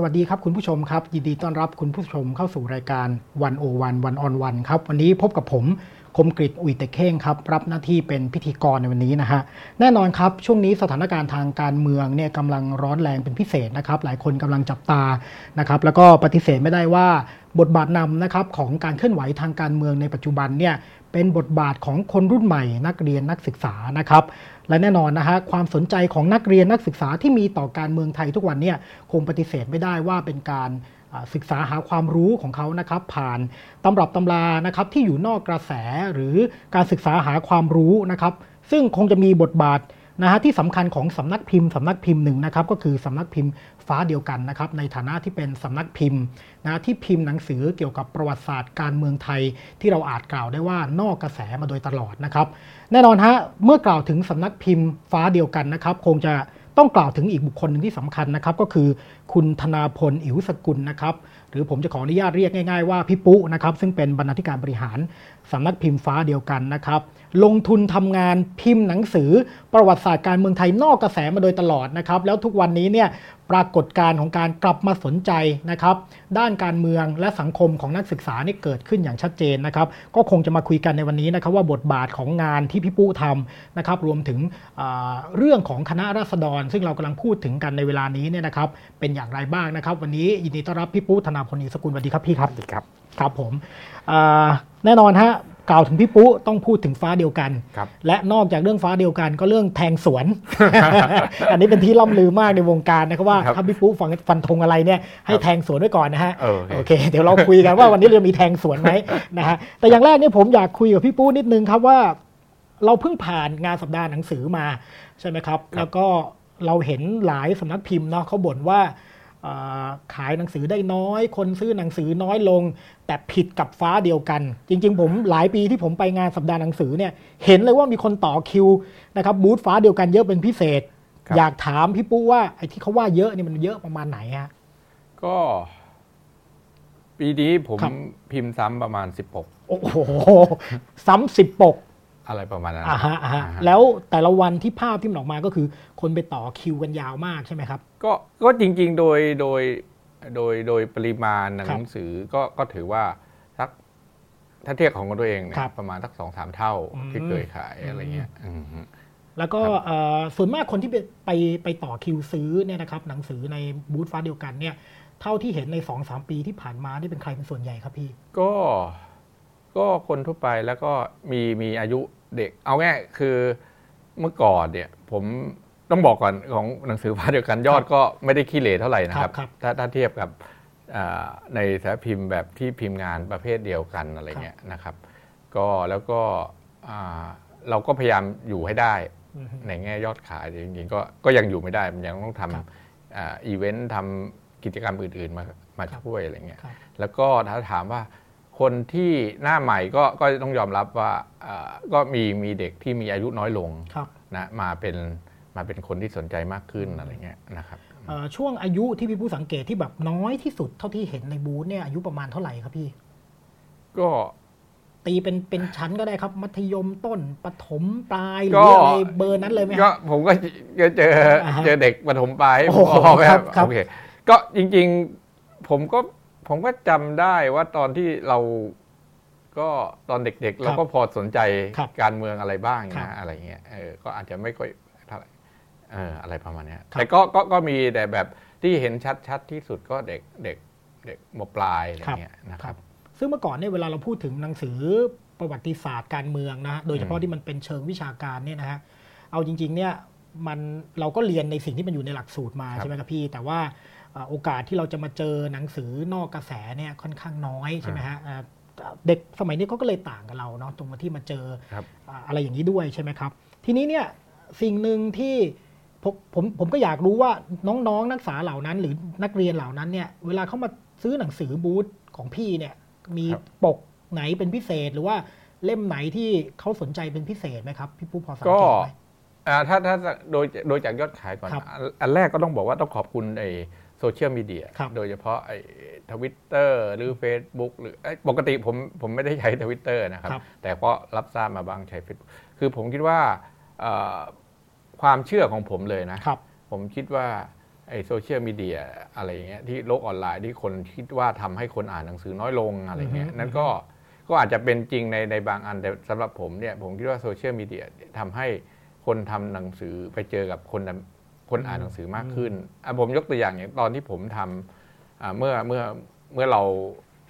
สวัสดีครับคุณผู้ชมครับ ยินดีต้อนรับคุณผู้ชมเข้าสู่รายการวันโอวันวันออนวันครับวันนี้พบกับผมคมกริตอุ่ยเตเข่งครับรับหน้าที่เป็นพิธีกรในวันนี้นะฮะแน่นอนครับช่วงนี้สถานการณ์ทางการเมืองเนี่ยกำลังร้อนแรงเป็นพิเศษนะครับหลายคนกำลังจับตานะครับแล้วก็ปฏิเสธไม่ได้ว่าบทบาทนำนะครับของการเคลื่อนไหวทางการเมืองในปัจจุบันเนี่ย เป็นบทบาทของคนรุ่นใหม่ นักเรียนนักศึกษานะครับ และแน่นอนนะฮะความสนใจของนักเรียนนักศึกษาที่มีต่อการเมืองไทยทุกวันเนี่ยคงปฏิเสธไม่ได้ว่าเป็นการศึกษาหาความรู้ของเขานะครับ ผ่านตำรับตำรานะครับที่อยู่นอกกระแสหรือการศึกษาหาความรู้นะครับ ซึ่งคงจะมีบทบาท นะฮะที่สำคัญของสำนักพิมพ์สำนักพิมพ์หนึ่งนะครับก็คือสำนักพิมพ์ฟ้าเดียวกันนะครับในฐานะที่เป็นสำนักพิมพ์นะที่พิมพ์หนังสือเกี่ยวกับประวัติศาสตร์การเมืองไทย ที่เราอาจกล่าวได้ว่านอกกระแสมาโดยตลอดนะครับ แน่นอนฮะเมื่อกล่าวถึงสำนักพิมพ์ฟ้าเดียวกันนะครับ คงจะต้องกล่าวถึงอีกบุคคลหนึ่งที่สำคัญนะครับ ก็คือคุณธนาพลอิ๋วสกุลนะครับ หรือผมจะขออนุญาตเรียกง่าย ๆ ว่าพี่ปุ๊นะครับ ซึ่งเป็นบรรณาธิการบริหารสำนักพิมพ์ฟ้าเดียวกันนะครับ ลงทุนทำงานพิมพ์หนังสือประวัติศาสตร์การเมืองไทยนอกกระแสมาโดยตลอดนะครับแล้วทุกวันนี้เนี่ยปรากฏการณ์ของการกลับมาสนใจนะครับด้านการเมืองและสังคมของนักศึกษานี่เกิดขึ้นอย่างชัดเจนนะครับก็คงจะมาคุยกันในวันนี้นะครับว่าบทบาทของงานที่พี่ปุ๊ทำนะครับรวมถึงเรื่องของคณะราษฎร ซึ่งเรากำลังพูดถึงกันในเวลานี้เนี่ยนะครับเป็นอย่างไรบ้างนะครับ วันนี้ยินดีต้อนรับพี่ปุ๊ธนาพลอิสกุลสวัสดีครับพี่ครับครับครับผมแน่นอนฮะ กล่าวถึงพี่ปุ๊ต้องพูดถึงฟ้าเดียวกัน และนอกจากเรื่องฟ้าเดียวกันก็เรื่องแทงสวน อันนี้เป็นที่ล่ำลือมากในวงการนะครับว่าถ้าพี่ปุ๊ฟังฟันธงอะไรเนี่ยให้แทงสวนไว้ก่อนนะฮะโอเค เดี๋ยวเราคุยกันว่าวันนี้เรามีแทงสวนไหมนะฮะแต่อย่างแรกเนี่ยผมอยากคุยกับพี่ปุ๊นิดนึงครับว่า เราเพิ่งผ่านงานสัปดาห์หนังสือมาใช่ไหมครับ แล้วก็เราเห็นหลายสำนักพิมพ์เนาะเขาบ่นว่า ขายหนังสือได้น้อย คนซื้อหนังสือน้อยลง แต่ผิดกับฟ้าเดียวกัน จริง ๆ ผมหลายปีที่ผมไปงานสัปดาห์หนังสือเนี่ยเห็นเลยว่ามีคนต่อคิวนะครับบูธฟ้าเดียวกันเยอะเป็นพิเศษ อยากถามพี่ปุ๊ว่าไอ้ที่เขาว่าเยอะนี่มันเยอะประมาณไหนฮะก็ ปีนี้ผมพิมพ์ซ้ำประมาณสิบปกโอ้โห ซ้ำสิบปก อะไรประมาณนั้นอ่าฮะอ่าฮะแล้วแต่ละวันที่ภาพที่มันออกมาก็คือ คนไปต่อคิวกันยาวมากใช่ไหมครับ ก็ก็จริงๆโดยโดยโดยโดยปริมาณหนังสือก็ก็ถือว่าสักถ้าเทียบของตัวเองเนี่ยประมาณสักสองสามเท่าที่เคยขายอะไรเงี้ยแล้วก็ส่วนมากคนที่ไปไปต่อคิวซื้อเนี่ยนะครับหนังสือในบูธฟ้าเดียวกันเนี่ยเท่าที่เห็นในสองสามปีที่ผ่านมานี่เป็นใครเป็นส่วนใหญ่ครับพี่ ก็ก็คนทั่วไปแล้วก็มีมีอายุ เด็กเอาง่ายคือเมื่อก่อนเนี่ยผมต้องบอกก่อนของหนังสือพาเดียวกันยอดก็ไม่ได้ขี้เหร่เท่าไหร่นะครับ ถ้าถ้าเทียบกับในสารพิมพ์แบบที่พิมพ์งานประเภทเดียวกันอะไรเงี้ยนะครับ ก็แล้วก็เราก็พยายามอยู่ให้ได้ในแง่ยอดขายจริงๆก็ก็ยังอยู่ไม่ได้มันยังต้องทำอีเวนต์ทำกิจกรรมอื่นๆมามาช่วยอะไรเงี้ยแล้วก็ถ้าถามว่า คนที่หน้าใหม่ก็ก็ต้องยอมรับว่าก็มีมีเด็กที่มีอายุน้อยลงนะมาเป็นมาเป็นคนที่สนใจมากขึ้นอะไรเงี้ยนะครับช่วงอายุที่พี่ผู้สังเกตที่แบบน้อยที่สุดเท่าที่เห็นในบูธเนี่ยอายุประมาณเท่าไหร่ครับพี่ ก็ตีเป็นเป็นชั้นก็ได้ครับ มัธยมต้นปฐมปลายหรืออะไรเบอร์นั้นเลยไหมก็ผมก็เจอเจอเด็กปฐมปลายผมบอกแบบโอเคก็จริง ๆ ผมก็ ผมก็จำได้ว่าตอนที่เราก็ตอนเด็กๆ เราก็พอสนใจการเมืองอะไรบ้างนะอะไรเงี้ยเออก็อาจจะไม่ค่อยเท่าไหร่เอออะไรประมาณนี้แต่ก็ก็ก็มีแต่แบบที่เห็นชัดๆที่สุดก็เด็กเด็กเด็กมปลายอะไรเงี้ยนะครับ ซึ่งเมื่อก่อนเนี่ยเวลาเราพูดถึงหนังสือประวัติศาสตร์การเมืองนะ โดยเฉพาะที่มันเป็นเชิงวิชาการเนี่ยนะฮะเอาจริง ๆ เนี่ยมันเราก็เรียนในสิ่งที่มันอยู่ในหลักสูตรมาใช่ไหมครับพี่ แต่ว่า โอกาสที่เราจะมาเจอหนังสือนอกกระแสเนี่ยค่อนข้างน้อยใช่ไหมฮะเด็กสมัยนี้เขาก็เลยต่างกับเราเนาะตรงมาที่มาเจออะไรอย่างนี้ด้วยใช่ไหมครับ ทีนี้เนี่ยสิ่งหนึ่งที่ผมผมผมก็อยากรู้ว่าน้องๆ นักศึกษาเหล่านั้น หรือนักเรียนเหล่านั้นเนี่ยเวลาเขามาซื้อหนังสือบูธของพี่เนี่ยมีปกไหนเป็นพิเศษหรือว่าเล่มไหนที่เขาสนใจเป็นพิเศษไหมครับ พี่ปุ๊พอสังเกตไหมถ้าถ้าโดยโดยจากยอดขายก่อน อันแรกก็ต้องบอกว่าต้องขอบคุณไอ โซเชียลมีเดียโดยเฉพาะไอ้ทวิตเตอร์หรือ Facebook หรือปกติผมผมไม่ได้ใช้ทวิตเตอร์นะครับแต่ก็รับทราบมาบ้างใช้ Facebook คือผมคิดว่าความเชื่อของผมเลยนะ ผมคิดว่าไอโซเชียลมีเดียอะไรอย่างเงี้ยที่โลกออนไลน์ที่คนคิดว่าทำให้คนอ่านหนังสือน้อยลงอะไรเงี้ยอือฮึนั่นก็ก็อาจจะเป็นจริงในในบางอันแต่สำหรับผมเนี่ยผมคิดว่าโซเชียลมีเดียทำให้คนทำหนังสือไปเจอกับคนนำ คนอ่านหนังสือมากขึ้นอะผมยกตัวอย่างอย่างตอนที่ผมทำอ่าเมื่อเมื่อเมื่อเรา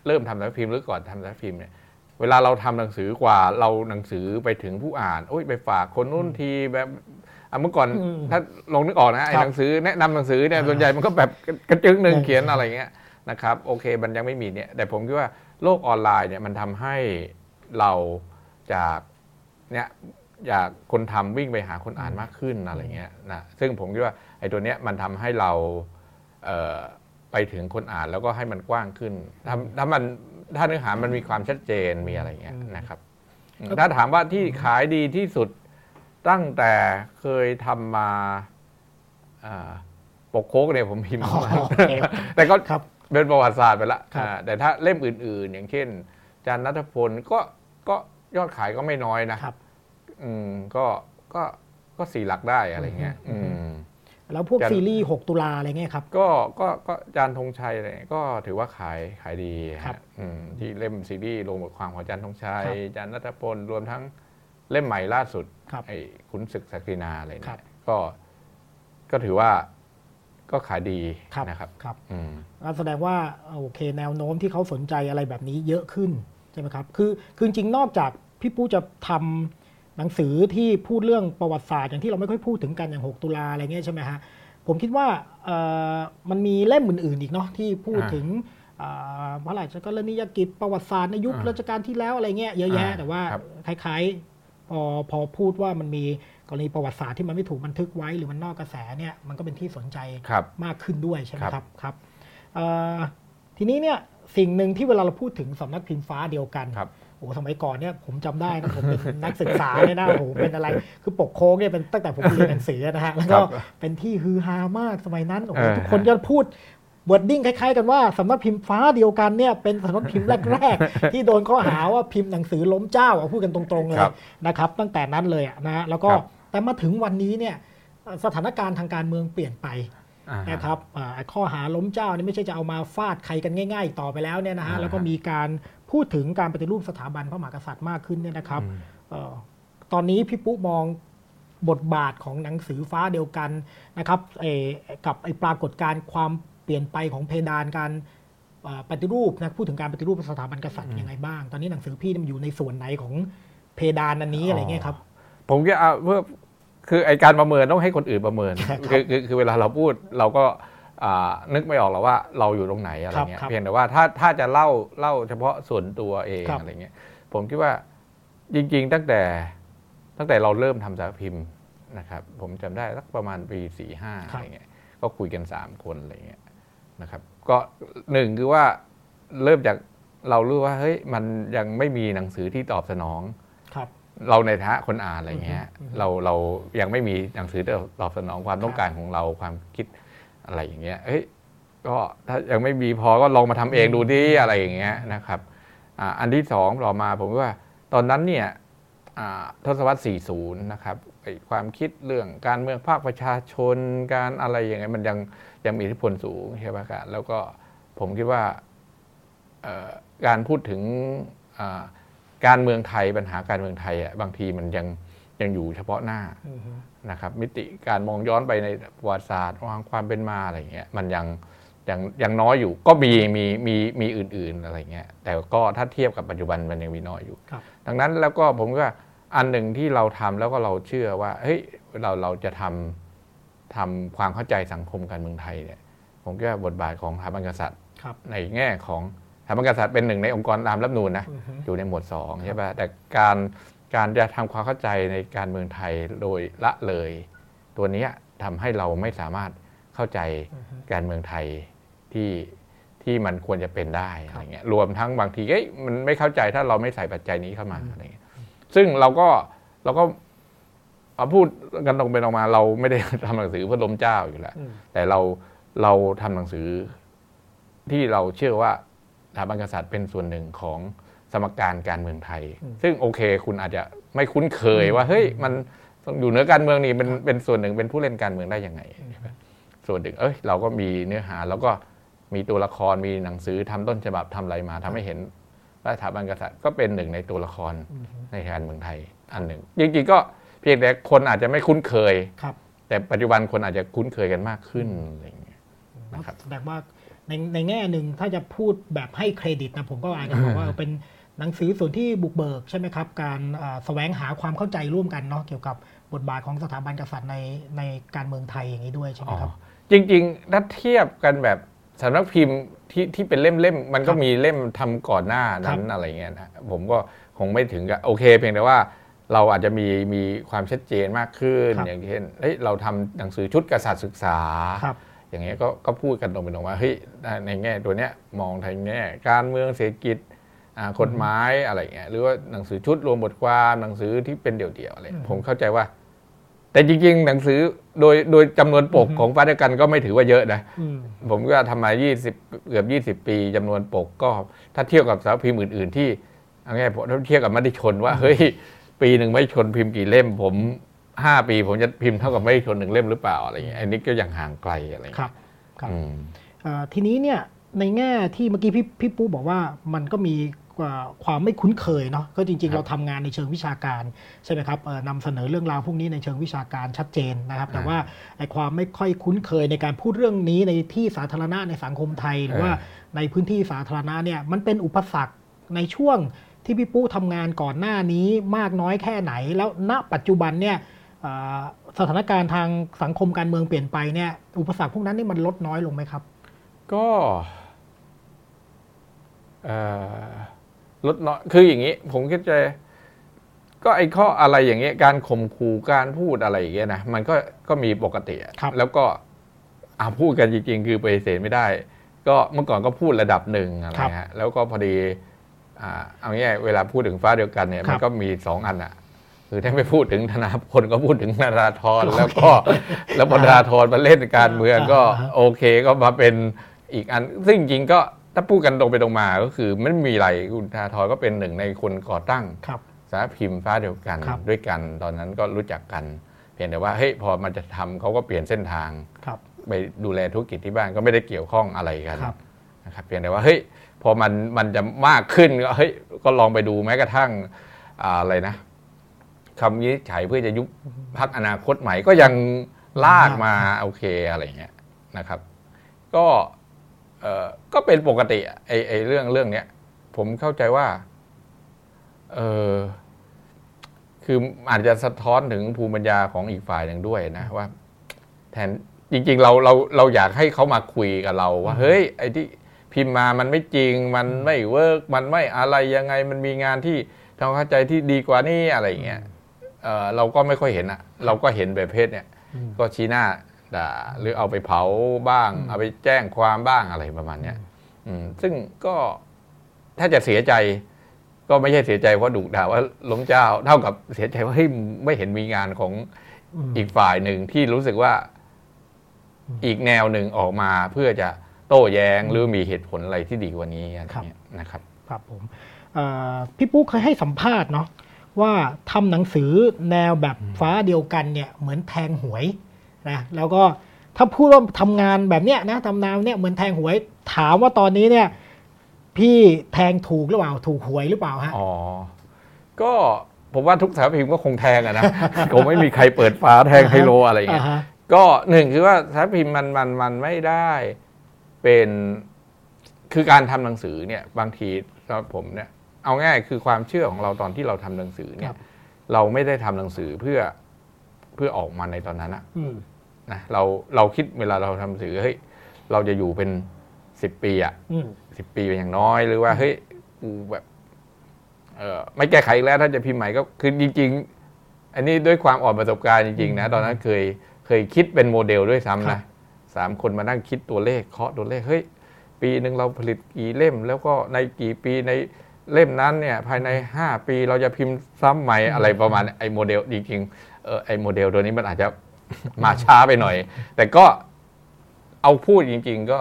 เริ่มทำสารพิมพ์หรือก่อนทำสารพิมพ์เนี่ยเวลาเราทำหนังสือกว่าเราหนังสือไปถึงผู้อ่านโอ้ยไปฝากคนนู้นทีแบบอะเมื่อก่อนอืมถ้าลองนึกออกนะไอ้ครับหนังสือแนะนำหนังสือเนี่ยอ่าส่วนใหญ่มันก็แบบกระจึงหนึ่งใช่เขียนอะไรเงี้ยนะครับโอเคมันยังไม่มีเนี่ยแต่ผมคิดว่าโลกออนไลน์เนี่ยมันทำให้เราจากเนี่ย อยากคนทำวิ่งไปหาคนอ่านมากขึ้นอะไรเงี้ยนะซึ่งผมคิดว่าไอ้ตัวเนี้ยมันทำให้เราเอ่อไปถึงคนอ่านแล้วก็ให้มันกว้างขึ้นถ้าถ้ามันถ้าเนื้อหามันมีความชัดเจนมีอะไรเงี้ยนะครับ ถ้าถามว่าที่ขายดีที่สุดตั้งแต่เคยทำมาอ่าปกโค้กเนี่ยผมพิมพ์อ๋อมาโอเคแต่ก็ครับเป็นประวัติศาสตร์ไปละครับอ่าแต่ถ้าเล่มอื่น ๆ อย่างเช่น จานนัทพลก็ก็ยอดขายก็ไม่น้อยนะครับ อืมก็ก็ก็สี่หลักได้อะไรเงี้ยอือืมมแล้วพวกจะซีรีส์ 6 ตุลาอะไรเงี้ยครับ ก็ก็ก็จานธงชัยอะไรก็ถือว่าขายขายดีครับฮะอืมที่เล่มซีรีส์ลงบทความของจานธงชัยครับจานนัทพลรวมทั้งเล่มใหม่ล่าสุดครับไอ้ขุนศึกศักดินาอะไรครัเนี่บยก็ก็ถือว่าก็ขายดีครับนะครับครับอืมก็แสดงว่าโอเคแนวโน้มที่เขาสนใจอะไรแบบนี้เยอะขึ้นใช่ไหมครับ คือคือจริงๆนอกจากพี่ปู้จะทำ หนังสือที่พูดเรื่องประวัติศาสตร์อย่างที่เราไม่ค่อยพูดถึงกันอย่าง 6 ตุลาอะไรเงี้ยใช่ไหมฮะผมคิดว่าเอ่อมันมีเล่มอื่นๆอีกเนาะที่พูดอ่าถึงอ่าพระราชกรณียกิจประวัติศาสตร์ในยุคอ่ารัชกาลที่แล้วอะไรเงี้ยเยอะแยะอ่าแต่ว่าครับคล้ายๆพอพอพูดว่ามันมีกรณีประวัติศาสตร์ที่มันไม่ถูกบันทึกไว้หรือมันนอกกระแสเนี่ยมันก็เป็นที่สนใจครับมากขึ้นด้วยใช่ไหมครับครับครับเอ่อทีนี้เนี่ยสิ่งหนึ่งที่เวลาเราพูดถึงสำนักพิมพ์ฟ้าเดียวกันครับ โอ้สมัยก่อนเนี่ยผมจำได้นะผมเป็นนักศึกษาเนี่ยนะโอ้โหเป็นอะไร คือปกโค้กเนี่ยเป็นตั้งแต่ผมเรียนหนังสือนะฮะแล้วก็ครับเป็นที่ฮือฮามากสมัยนั้นโอ้โหเออทุกคนก็พูด wording คล้าย ๆ กันว่าสำนักพิมพ์ฟ้าเดียวกันเนี่ยเป็นสำนักพิมพ์แรก ๆ ที่โดนข้อหาว่าพิมพ์หนังสือล้มเจ้าอะพูดกันตรงๆเลยครับนะครับ ตั้งแต่นั้นเลยอะนะฮะแล้วก็ครับแต่มาถึงวันนี้เนี่ยสถานการณ์ทางการเมืองเปลี่ยนไปอ่าฮะนะครับอ่าข้อหาล้มเจ้านี่ไม่ใช่จะเอามาฟาดใครกันง่ายๆอีกต่อไปแล้วเนี่ยนะฮะอ่าฮะแล้วก็มีการ พูดถึงการปฏิรูปสถาบันพระมหากษัตริย์มากขึ้นเนี่ยนะครับอืมเอ่อตอนนี้พี่ปุ๊มองบทบาทของหนังสือฟ้าเดียวกันนะครับเอ่อกับไอปรากฏการณ์ความเปลี่ยนไปของเพดานการเอ่อปฏิรูปนะพูดถึงการปฏิรูปสถาบันกษัตริย์ยังไงบ้าง ตอนนี้หนังสือพี่นี่มันอยู่ในส่วนไหนของเพดานอันนี้อะไรเงี้ยครับ ผมจะเอาเพื่อคือไอการประเมินต้องให้คนอื่นประเมินครับคือคือคือเวลาเราพูดเราก็อ่า นึกไม่ออกหรอกว่าเราอยู่ตรงไหนอะไรเงี้ยครับเพียงแต่ว่าถ้าถ้าจะเล่าเล่าเฉพาะส่วนตัวเองครับอะไรเงี้ยผมคิดว่าจริง ๆ ตั้งแต่ตั้งแต่เราเริ่มทำสารพิมพ์นะครับ ผมจำได้สักประมาณปีสี่ห้าครัอะบไรเงี้ยก็คุยกันสามคนอะไรเงี้ยนะครับ ก็หนึ่งคือว่าเริ่มจากเรารู้ว่าเฮ้ยมันยังไม่มีหนังสือที่ตอบสนองครับเราในฐานะคนอ่านอะไรเงี้ยอือฮึเราเรายังไม่มีหนังสือที่ตอบสนองความต้องการของเราความคิด อะไรอย่างเงี้ยเฮ้ยก็ถ้ายังไม่มีพอก็ลองมาทำเองดูดิอะไรอย่างเงี้ยนะครับอ่าอันที่สองต่อมาผมว่าตอนนั้นเนี่ยอ่าทศวรรษ 40 นะครับไอ้ความคิดเรื่องการเมืองภาคประชาชนการอะไรอย่างเงี้ยมันยังยังมีอิทธิพลสูงใช่ไหมครับแล้วก็ผมคิดว่าเอ่อการพูดถึงอ่าการเมืองไทยปัญหาการเมืองไทยอะบางทีมันยังยังอยู่เฉพาะหน้าอือฮึ นะครับมิติการมองย้อนไปในประวัติศาสตร์วางความเป็นมาอะไรเงี้ยมันยังยังยังน้อยอยู่ก็มีมีมีมีอื่น ๆอะไรเงี้ยแต่ก็ถ้าเทียบกับปัจจุบันมันยังมีน้อยอยู่ครับดังนั้นแล้วก็ผมว่าอันหนึ่งที่เราทำแล้วก็เราเชื่อว่าเฮ้ยเราเราจะทำทำความเข้าใจสังคมการเมืองไทยเนี่ยผมคิดว่าบทบาทของสถาบันกษัตริย์ครับในแง่ของสถาบันกษัตริย์เป็นหนึ่งในองค์กรตามรัฐธรรมนูญนะอือฮึอยู่ในหมวดสองใช่ป่ะแต่การ การจะทำความเข้าใจในการเมืองไทยโดยละเลย ตัวเนี้ยทำให้เราไม่สามารถเข้าใจอือฮึการเมืองไทยที่ที่มันควรจะเป็นได้ครับอะไรเงี้ยรวมทั้งบางทีเอ้ยมันไม่เข้าใจถ้าเราไม่ใส่ปัจจัยนี้เข้ามาอะไรเงี้ยซึ่งเราก็เราก็เอาพูดกันตรงไปตรงมา เราไม่ได้ทำหนังสือเพื่อล้มเจ้าอยู่แล้วอืมแต่เราเราทำหนังสือที่เราเชื่อว่าสถาบันกษัตริย์เป็นส่วนหนึ่งของ สมการการเมืองไทย ซึ่งโอเค คุณอาจจะไม่คุ้นเคยว่าเฮ้ยมันต้องอยู่เหนือการเมืองนี่เป็นเป็นส่วนหนึ่งเป็นผู้เล่นการเมืองได้ยังไงใช่ไหมส่วนหนึ่งเอ้ยเราก็มีเนื้อหาแล้วก็มีตัวละครมีหนังสือทำต้นฉบับทำอะไรมาทำให้เห็นว่าสถาบันกษัตริย์ก็เป็นหนึ่งในตัวละครในการเมืองไทยอันหนึ่งจริงๆก็เพียงแต่คนอาจจะไม่คุ้นเคยครับ แต่ปัจจุบันคนอาจจะคุ้นเคยกันมากขึ้นอะไรอย่างเงี้ยนะครับแสดงว่าในในแง่หนึ่งถ้าจะพูดแบบให้เครดิตนะผมก็อาจจะบอกว่าเป็น หนังสือส่วนที่บุกเบิกใช่ไหมครับ การอ่าแสวงหาความเข้าใจร่วมกันเนาะเกี่ยวกับบทบาทของสถาบันกษัตริย์ในในการเมืองไทยอย่างนี้ด้วยใช่ไหมอ๋อครับ จริงๆ ถ้าเทียบกันแบบสำนักพิมพ์ที่ที่เป็นเล่มๆ มันก็ครับมีเล่มทำก่อนหน้านั้นครับอะไรเงี้ยนะผมก็คงไม่ถึงกับโอเค เพียงแต่ว่าเราอาจจะมีมีความชัดเจนมากขึ้นครับอย่างเช่นเฮ้ยเราทำหนังสือชุดกษัตริย์ศึกษาครับอย่างเงี้ยก็ก็พูดกันตรงไปตรงมาเฮ้ยในแง่ตัวเนี้ยมองทางแง่การเมืองเศรษฐกิจอ่า กฎหมายอะไรเงี้ยหรือว่าหนังสือชุดรวมบทความหนังสือที่เป็นเดี่ยวๆอะไรอืมผมเข้าใจว่า แต่จริง ๆ หนังสือโดยโดยจำนวนปกอือฮึของฟ้าเดียวกันก็ไม่ถือว่าเยอะนะอืมผมก็ทำมา20เกือบ20ปีจำนวนปกก็ ถ้าเทียบกับสารพิมพ์อื่น ๆ ที่เอาง่ายๆผมถ้าเทียบกับมติชนว่าเฮ้ยปีหนึ่งไม่ชนพิมพ์กี่เล่ม ผม5ปี ผมจะพิมพ์เท่ากับไม่ชนหนึ่งเล่มหรือเปล่าอะไรเงี้ยอันนี้ก็ยังห่างไกลอะไรคเงี้ยรับครับอืมเอ่อทีนี้เนี่ยในแง่ที่เมื่อกี้พี่พี่ปูบอกว่ามันก็มีกว่า ความไม่คุ้นเคยเนาะก็จริงครัๆบเราทำงานในเชิงวิชาการใช่ไหมครับเอ่อนำเสนอเรื่องราวพวกนี้ในเชิงวิชาการชัดเจนนะครับ แต่อ่าว่าไอ้ความไม่ค่อยคุ้นเคยในการพูดเรื่องนี้ในที่สาธารณะในสังคมไทย หรือว่าเออในพื้นที่สาธารณะเนี่ยมันเป็นอุปสรรคในช่วงที่พี่ปู้ทำงานก่อนหน้านี้มากน้อยแค่ไหน แล้วณปัจจุบันเนี่ยเอ่อสถานการณ์ทางสังคมการเมืองเปลี่ยนไปเนี่ยอุปสรรคพวกนั้นนี่มันลดน้อยลงไหมครับ ก็เอ่อ ลดน้อยคืออย่างนี้ ผมคิดจะก็ไอ้ข้ออะไรอย่างเงี้ยการข่มขู่การพูดอะไรอย่างเงี้ยนะมันก็ก็มีปกติอะครับแล้วก็อ่าพูดกันจริง ๆ คือปฏิเสธไม่ได้ ก็เมื่อก่อนก็พูดระดับหนึ่งอะไรฮะแล้วก็พอดีอ่าเอาง่ายๆเวลาพูดถึงฟ้าเดียวกันเนี่ยครับมันก็มีสองอันอะคือถ้าไม่พูดถึงธนาพลก็พูดถึงนาราธรแล้วก็ แล้วพอนาราธรมาเล่นการเมืองก็อ่าฮะโอเคก็มาเป็นอีกอัน ซึ่งจริงๆก็ ถ้าพูดกันตรงไปตรงมาก็คือไม่มีอะไรคุณธนาธรก็เป็นหนึ่งในคนก่อตั้งครับสารพิมพ์ฟ้าเดียวกันครับด้วยกันตอนนั้นก็รู้จักกัน เพียงแต่ว่าเฮ้ยพอมันจะทำเขาก็เปลี่ยนเส้นทางครับไปดูแลธุรกิจที่บ้านก็ไม่ได้เกี่ยวข้องอะไรกันครับนะครับเพียงแต่ว่าเฮ้ยพอมันมันจะมากขึ้นก็เฮ้ยก็ลองไปดูแม้กระทั่งอ่าอะไรนะคำวินิจฉัยเพื่อจะยุบพักอนาคตใหม่ก็ยังลากมาโอเคอะไรอย่างเงี้ยนะครับ ก็เอ่อ ก็เป็นปกติอะไอไอเรื่องเรื่องเนี้ยผมเข้าใจว่าเออคืออาจจะสะท้อนถึงภูมิปัญญาของอีกฝ่ายหนึ่งด้วยนะว่า แทนจริง ๆ เราเราเราอยากให้เขามาคุยกับเราว่า เฮ้ย ไอ้ที่พิมพ์มามันไม่จริง มันไม่ work มันไม่อะไรยังไง มันมีงานที่ทำเข้าใจที่ดีกว่านี้อะไรอย่างเงี้ยเออเราก็ไม่ค่อยเห็นอะเราก็เห็นแบบเพศเนี่ยอืมก็ชี้หน้า ด่าหรือเอาไปเผาบ้างอืมเอาไปแจ้งความบ้างอะไรประมาณเนี้ยอืมซึ่งก็ถ้าจะเสียใจ ก็ไม่ใช่เสียใจเพราะดุด่าว่าล้มเจ้า เท่ากับเสียใจว่าเฮ้ยไม่เห็นมีงานของมอีกฝ่ายหนึ่งที่รู้สึกว่าอืมอีกแนวหนึ่งออกมาเพื่อจะโต้แย้งหรือมีเหตุผลอะไรที่ดีกว่านี้อะไรเงี้ยนะครับ ครับผมเอ่อพี่ปุ๊กเคยให้สัมภาษณ์เนาะว่าทำหนังสือแนวแบบฟ้าเดียวกันเนี่ย เหมือนแทงหวย นะแล้วก็ถ้าพูดว่าทำงานแบบเนี้ยนะทำนาวเนี่ยเหมือนแทงหวยถามว่าตอนนี้เนี่ย พี่แทงถูกหรือเปล่า ถูกหวยหรือเปล่าฮะอ๋อก็ผมว่าทุกสารพิมพ์ก็คงแทงอะนะคงไม่มีใครเปิดฟ้าแทงไฮโลอะไรอย่างเงี้ยอ่าฮะก็หนึ่งคือว่าสารพิมพ์มันมันมันไม่ได้เป็นคือการทำหนังสือเนี่ยบางทีสำหรับผมเนี่ยเอาง่ายคือความเชื่อของเราตอนที่เราทำหนังสือเนี่ครัยบเราไม่ได้ทำหนังสือเพื่อเพื่อออกมาในตอนนั้นอะอืม นะเราเราคิดเวลาเราทำหนังสือเฮ้ยเราจะอยู่เป็นสิบปีอะอืมสิบปีเป็นอย่างน้อยหรือว่าเฮ้ยกูแบบเออไม่แก้ไขอีกแล้วถ้าจะพิมพ์ใหม่ก็คือจริง ๆ อันนี้ด้วยความอ่อนประสบการณ์จริงๆนะตอนนั้นเคยเคยคิดเป็นโมเดลด้วยซ้ำนะครับสามคนมานั่งคิดตัวเลขเคาะตัวเลขเฮ้ยปีหนึ่งเราผลิตกี่เล่ม แล้วก็ในกี่ปีในเล่มนั้นเนี่ยภายในห้าปีเราจะพิมพ์ซ้ำใหม่อะไรประมาณไอ้โมเดลจริงๆเออไอ้โมเดลตัวนี้มันอาจจะ มาช้าไปหน่อย แต่ก็เอาพูดจริง ๆ ก็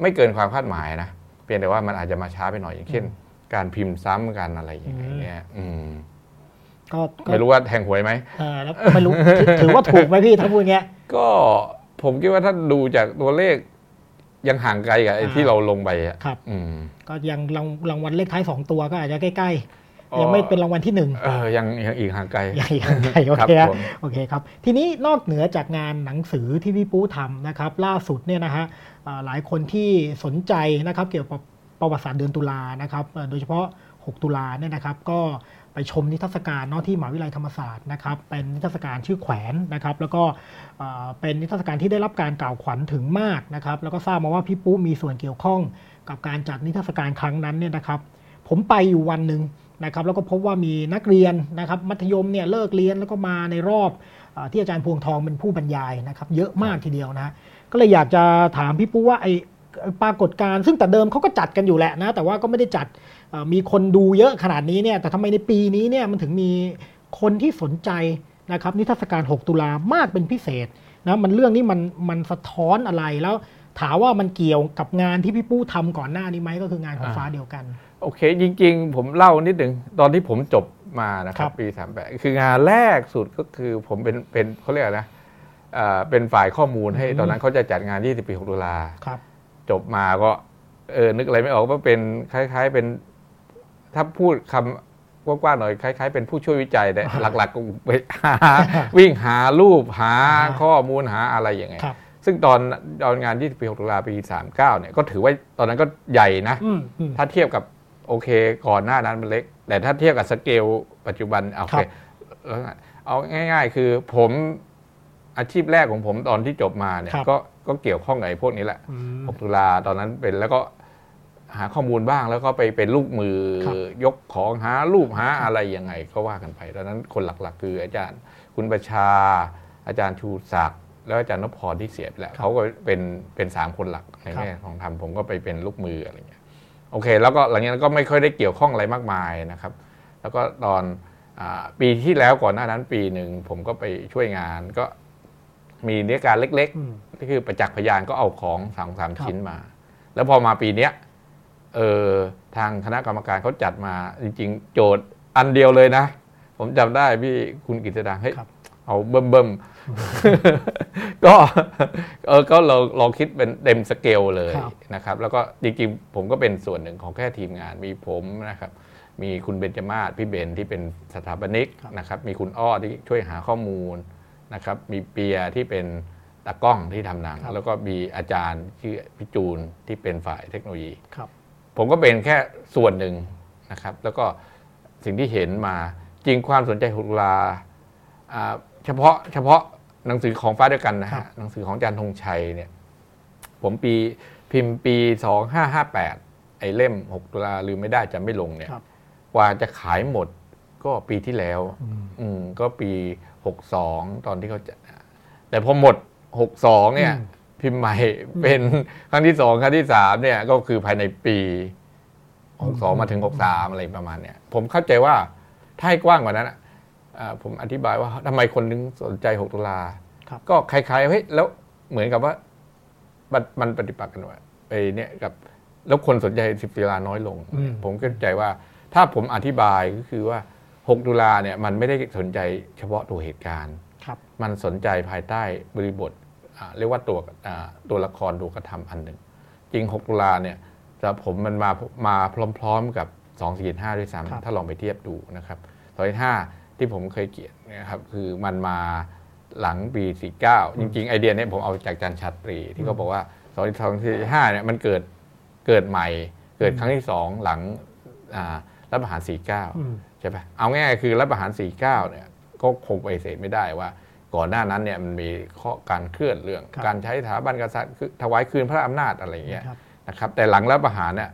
ไม่เกินความคาดหมายนะเพียงแต่ว่ามันอาจจะมาช้าไปหน่อยอย่างเช่น การพิมพ์ซ้ำกันอะไรอย่างเงี้ยอืมก็ก็ไม่รู้ว่าแทงหวยไหมเออแล้วไม่รู้ถือถือว่าถูกไหมพี่ถ้าพูดอย่างเงี้ย ก็ผมคิดว่าถ้าดูจากตัวเลขยังห่างไกลกับไอ้อ่าที่เราลงไปอะครับ อืมก็ยังรางรางวัลเลขท้ายสองตัวก็อาจจะใกล้อ๋อๆ ยังไม่เป็นรางวัลที่หนึ่งเออยังยังอีกห่างไกลใหญ่ยังไงโอครับเคฮะผมโอเคครับ ทีนี้นอกเหนือจากงานหนังสือที่พี่ปูทำนะครับ ล่าสุดเนี่ยนะฮะอ่าหลายคนที่สนใจนะครับเกี่ยวกับประวัติศาสตร์เดือนตุลานะครับเอ่อโดยเฉพาะ 6 ตุลาเนี่ยนะครับ ก็ไปชมนิทรรศการเนาะที่มหาวิทยาลัยธรรมศาสตร์นะครับ เป็นนิทรรศการชื่อแขวนนะครับ แล้วก็เอ่อเป็นนิทรรศการที่ได้รับการกล่าวขวัญถึงมากนะครับ แล้วก็ทราบมาว่าพี่ปูมีส่วนเกี่ยวข้องกับการจัดนิทรรศการครั้งนั้นเนี่ยนะครับ ผมไปอยู่วันหนึ่ง นะครับแล้วก็พบว่ามีนักเรียนนะครับมัธยมเนี่ยเลิกเรียนแล้วก็มาในรอบเออที่อาจารย์พวงทองเป็นผู้บรรยายนะครับเยอะมากทีเดียวนะฮะก็เลยอยากจะถามพี่ปุ๊ว่าไอไอ้ปรากฏการณ์ซึ่งแต่เดิมเขาก็จัดกันอยู่แหละนะ แต่ว่าก็ไม่ได้จัดเอ่อมีคนดูเยอะขนาดนี้เนี่ยแต่ทำไมในปีนี้เนี่ยมันถึงมีคนที่สนใจนะครับนิทรรศการ 6 ตุลามากเป็นพิเศษนะมันเรื่องนี้มันมันสะท้อนอะไรแล้วถามว่ามันเกี่ยวกับงานที่พี่ปู้ทำก่อนหน้านี้ไหมก็คืองานของอ่าฟ้าเดียวกัน โอเค จริง ๆ ผมเล่านิดหนึ่งตอนที่ผมจบมานะคครัรับบปีสามแปดคืองานแรกสุดก็คือผมเป็นเป็นเขาเรียกอะไรนะเอ่อเป็นฝ่ายข้อมูลให้อืมตอนนั้นเขาจะจัดงาน 20 ปี 6 ตุลาครับจบมาก็เออนึกอะไรไม่ออกว่าเป็นคล้าย ๆเป็น ถ้าพูดคำกว้างๆหน่อยคล้าย ๆ เป็นผู้ช่วยวิจัยแต่หลักๆก็ไปหาวิ่งหารูปหาอ่าข้อมูลหาอะไรอย่างไงครับซึ่งตอนตอนงาน 20 ปี 6 ตุลาปี 39 เนี่ยก็ถือว่าตอนนั้นก็ใหญ่นะอืมอืมถ้าเทียบกับ โอเค ก่อนหน้านั้นมันเล็ก แต่ถ้าเทียบกับสเกลปัจจุบันโอครัเคบแล้วเอาง่าย ๆ คือผมอาชีพแรกของผมตอนที่จบมาเนี่ยครับก็ก็เกี่ยวข้องกับไอ้พวกนี้แหละอืม6ตุลาตอนนั้นเป็นแล้วก็หาข้อมูลบ้างแล้วก็ไปเป็นลูกมือครับยกของหารูปหาอะไรยังไงก็ว่ากันไปตอนนั้นคนหลักๆ คืออาจารย์คุณประชา อาจารย์ชูศักดิ์แล้วอาจารย์นพพรที่เสียไปแล้วเขาก็เป็นเป็นสามคนหลักในแง่ของธรรมผมก็ไปเป็นลูกมืออะไรเงี้ย โอเค แล้วก็หลังจากนั้นก็ไม่ค่อยได้เกี่ยวข้องอะไรมากมายนะครับ แล้วก็ตอนอาปีที่แล้วก่อนหน้านั้นปีหนึ่งผมก็ไปช่วยงานก็มีเนื้อการเล็กอืมๆก็คือประจักษ์พยานก็เอาของสามสามครับชิ้นมา แล้วพอมาปีเนี้ยเออทางคณะกรรมการเขาจัดมาจริง ๆ โจทย์อันเดียวเลยนะ ผมจำได้พี่คุณกิตติดาเฮ้ยครับเอาเบิ่มเบิ่มๆ ก็เออก็เราเราคิดเป็นเต็มสเกลเลยครับนะครับ แล้วก็จริงๆ ผมก็เป็นส่วนหนึ่งของแค่ทีมงานมีผมนะครับ มีคุณเบญจมาศพี่เบนที่เป็นสถาปนิกครับนะครับ มีคุณอ้อที่ช่วยหาข้อมูลนะครับ มีเปียที่เป็นตากล้องที่ทำหนัง แล้วก็มีอาจารย์ชื่อพี่จูนที่เป็นฝ่ายเทคโนโลยีครับผมก็เป็นแค่ส่วนหนึ่งนะครับ แล้วก็สิ่งที่เห็นมาจริงความสนใจของตุลาอ่าเฉพาะเฉพาะ หนังสือของฟ้าเดียวกันนะครัฮะบหนังสือของอาจารย์ธงชัยเนี่ย ผมปีพิมพ์ปี2558ไอ้เล่ม6ตุลาลืมไม่ได้จะไม่ลงเนี่ยครับกว่าจะขายหมดก็ปีที่แล้ว อืมอืมก็ปี62ตอนที่เขาจะแต่พอหมด62เนี่ยอืมพิมพ์ใหม่เป็นครั้งที่สองครั้งที่สามเนี่ย ก็คือภายในปี62มาถึง63อะไรประมาณเนี่ย ผมเข้าใจว่าถ้าให้กว้างกว่านั้นอะอ่า ผมอธิบายว่าทำไมคนนึงสนใจ 6 ตุลาครับก็คล้ายๆเฮ้ยแล้วเหมือนกับว่ามันมันปฏิปักษ์กันว่าไอ้เนี่ยกับแล้วคนสนใจ10ตุลาน้อยลงอืมผมเข้าใจว่า ถ้าผมอธิบายก็คือว่า 6 ตุลาเนี่ยมันไม่ได้สนใจเฉพาะตัวเหตุการณ์ครับมันสนใจภายใต้บริบทอ่าเรียกว่าตัวอ่าตัวละครตัวกระทำอันหนึ่ง จริง 6 ตุลาเนี่ยสำหรับผมมันมามาพร้อม ๆกับ 245ด้วยครับซ้ำถ้าลองไปเทียบดูนะครับ245 ที่ผมเคยเขียนเนะครับคือมันมาหลังปี 49 จริง ๆ ไอเดียเนี้ผมเอาจากอาจารย์ชัดตรี ที่เขาบอกว่า245เนี่ยมันเกิดเกิดใหม่ เกิดครั้งที่สองหลังอ่ารัฐประหาร 49อืมใช่ปะเอาง่ายๆคือรัฐประหาร 49 เนี่ยก็คงไปฏิเสธไม่ได้ว่า ก่อนหน้านั้นเนี่ยมันมีข้อการเคลื่อนเรื่องครับการใช้สถาบันกษัตริย์คือถวายคืนพระอำนาจอะไรอย่างเงี้ยครับนะครับแต่หลังรัฐประหารเนี่ย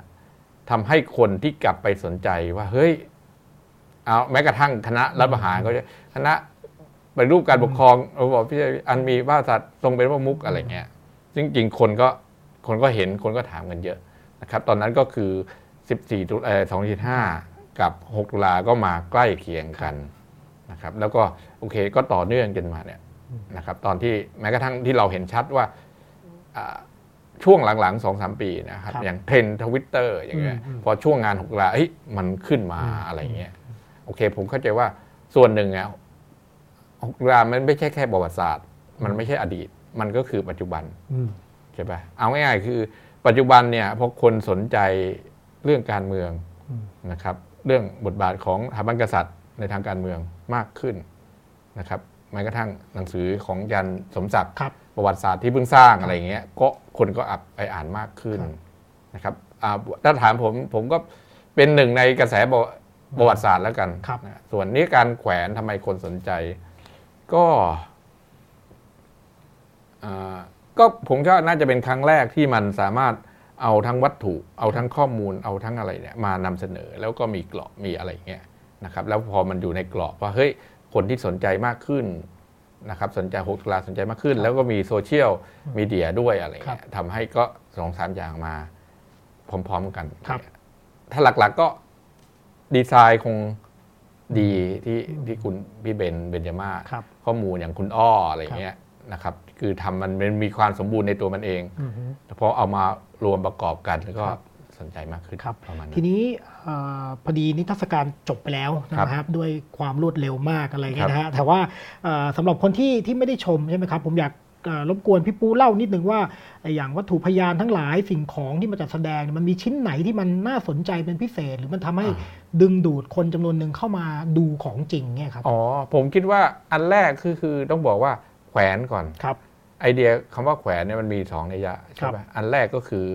ทำให้คนที่กลับไปสนใจว่าเฮ้ย เอาแม้กระทั่งคณะรัฐประหารก็จะคณะปฏิรูปการปกครองระบอบพิอันมีพระกษัตริย์ทรงเป็นพระมุขอะไรเงี้ยซึ่งจริงๆคนก็คนก็เห็นคนก็ถามกันเยอะนะครับ ตอนนั้นก็คือ 14ตุลาเอ่อ2.5กับ 6 ตุลาก็มาใกล้เคียงกันนะครับ แล้วก็โอเคก็ต่อเนื่องกันมาเนี่ยนะครับ ตอนที่แม้กระทั่งที่เราเห็นชัดว่าอ่าช่วงหลังๆสองสามปีนะครับครับ อย่างเทรนทวิตเตอร์อย่างเงี้ยอืมอืมพอช่วงงาน6ตุลาเฮ้ยมันขึ้นมาอืมอะไรเงี้ย โอเค ผมเข้าใจว่าส่วนหนึ่งอะ6ตุลามันไม่ใช่แค่ประวัติศาสตร์ มันไม่ใช่อดีต มันก็คือปัจจุบันอืมใช่ปะเอาง่ายๆคือปัจจุบันเนี่ยพอคนสนใจเรื่องการเมืองอืมนะครับ เรื่องบทบาทของสถาบันกษัตริย์ในทางการเมืองมากขึ้นนะครับแม้กระทั่งหนังสือของยันสมศักดิ์ครับประวัติศาสตร์ที่เพิ่งสร้างอะไรอย่างเงี้ยก็คนก็อับไปอ่านมากขึ้นครับนะครับอ่าถ้าถามผมผมก็เป็นหนึ่งในกระแส ประประวัติศาสตร์แล้วกันครับนะส่วนนี้การแขวนทำไมคนสนใจ ก็อ่าก็ผมก็น่าจะเป็นครั้งแรกที่มันสามารถเอาทั้งวัตถุ เอาทั้งข้อมูล เอาทั้งอะไรเนี่ยมานำเสนอแล้วก็มีกรอบมีอะไรอย่างเงี้ยนะครับ แล้วพอมันอยู่ในกรอบว่าเฮ้ยคนที่สนใจมากขึ้นนะครับสนใจหกตุลาสนใจมากขึ้น แล้วก็มีโซเชียลมีเดียด้วยอะไรครัเงี้บยทำให้ก็สองสามอย่างมาพร้อมๆกันครับถ้าหลักๆก็ ดีไซน์คงดีที่ที่คุณพี่เบนเบนจามาศครับ ข้อมูลอย่างคุณอ้ออะไรเงี้ยนะครับ คือทำมันมันมีความสมบูรณ์ในตัวมันเองอือฮึพอเอามารวมประกอบกันแล้วก็ครับสนใจมากขึ้นครับประมาณทีนั้นนี้เออพอดีนิทรรศการจบไปแล้วนะครับ ด้วยความรวดเร็วมากอะไรเงี้ยนะฮะแต่ว่าเอ่อสำหรับคนที่ที่ไม่ได้ชมใช่ไหมครับ ผมอยากเอ่อ รบกวนพี่ปูเล่านิดนึงว่าไอ้อย่างวัตถุพยานทั้งหลายสิ่งของที่มาจัดแสดงเนี่ยมันมีชิ้นไหนที่มันน่าสนใจเป็นพิเศษ หรือมันทำให้ดึงดูดคนจำนวนหนึ่งเข้ามาดูของจริงเนี่ยครับอ๋อผมคิดว่าอันแรกคือคือต้องบอกว่าแขวนก่อนครับไอเดียคำว่าแขวนเนี่ยมันมีสองนัยยะครัใช่บไหมอันแรกก็คือ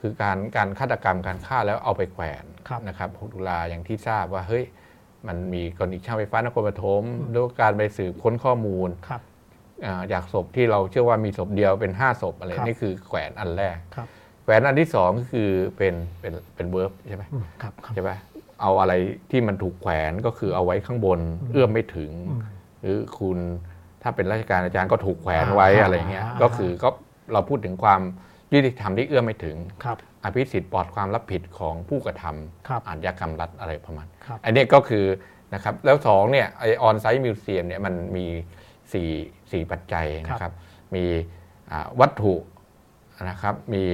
คือการการฆาตกรรมการฆ่าแล้วเอาไปแขวนครับนะครับ6ตุลาอย่างที่ทราบว่าเฮ้ยมันมีกรณีช่างไฟฟ้านครปฐมด้วยการไปสืบค้นข้อมูลครับอ่า จากศพที่เราเชื่อว่ามีศพเดียวเป็น5ศพอะไรครับนี่คือแขวนอันแรกครับแขวนอันที่สองก็คือเป็นเป็นเป็น verb ใช่ไหมอืมครับครับใช่ไหมเอาอะไรที่มันถูกแขวนก็คือเอาไว้ข้างบนเอื้อมไม่ถึงอืมหรือคุณถ้าเป็นราชการอาจารย์ก็ถูกแขวนไว้อ่าอะไรเงี้ยอ่าก็คือก็เราพูดถึงความยุติธรรมที่เอื้อมไม่ถึงครับอภิสิทธิ์ปลอดความรับผิดของผู้กระทำครับอาชญากรรมรัฐอะไรประมาณครับอันนี้ก็คือนะครับแล้วสองเนี่ยไอ on-site museum เนี่ยมันมี สี่สี่ปัจจัยนะครับ มีอ่าวัตถุนะครับ มี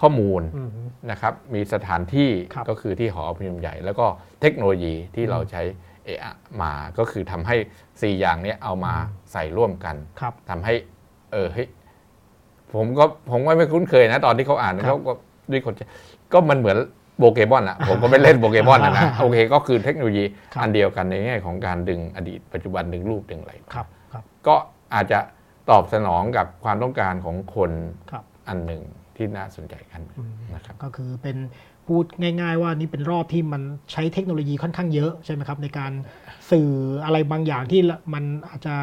ข้อมูลอืมนะครับ มีสถานที่ครับก็คือที่หอประชุมใหญ่ แล้วก็เทคโนโลยีที่เราใช้เอะอะมาก็คือทำให้ 4 อย่างเนี้ยเอามาใส่ร่วมกันครับทำให้เออเฮ้ยผมก็ผมก็ไม่คุ้นเคยนะ ตอนที่เขาอ่านครับเขาก็ด้วยคนก็มันเหมือนโปเกมอนอะผมก็ไม่เล่นโปเกมอนอะนะโอเคก็คือเทคโนโลยีครับอันเดียวกันในแง่ของการดึงอดีตปัจจุบันดึงรูปดึงอะไรครับครับ ก็อาจจะตอบสนองกับความต้องการของคนครับอันหนึ่งที่น่าสนใจกันนะครับก็คือเป็นพูดง่าย ๆ ว่านี่เป็นรอบที่มันใช้เทคโนโลยีค่อนข้างเยอะใช่ไหมครับ ในการสื่ออะไรบางอย่างที่มันอาจจะ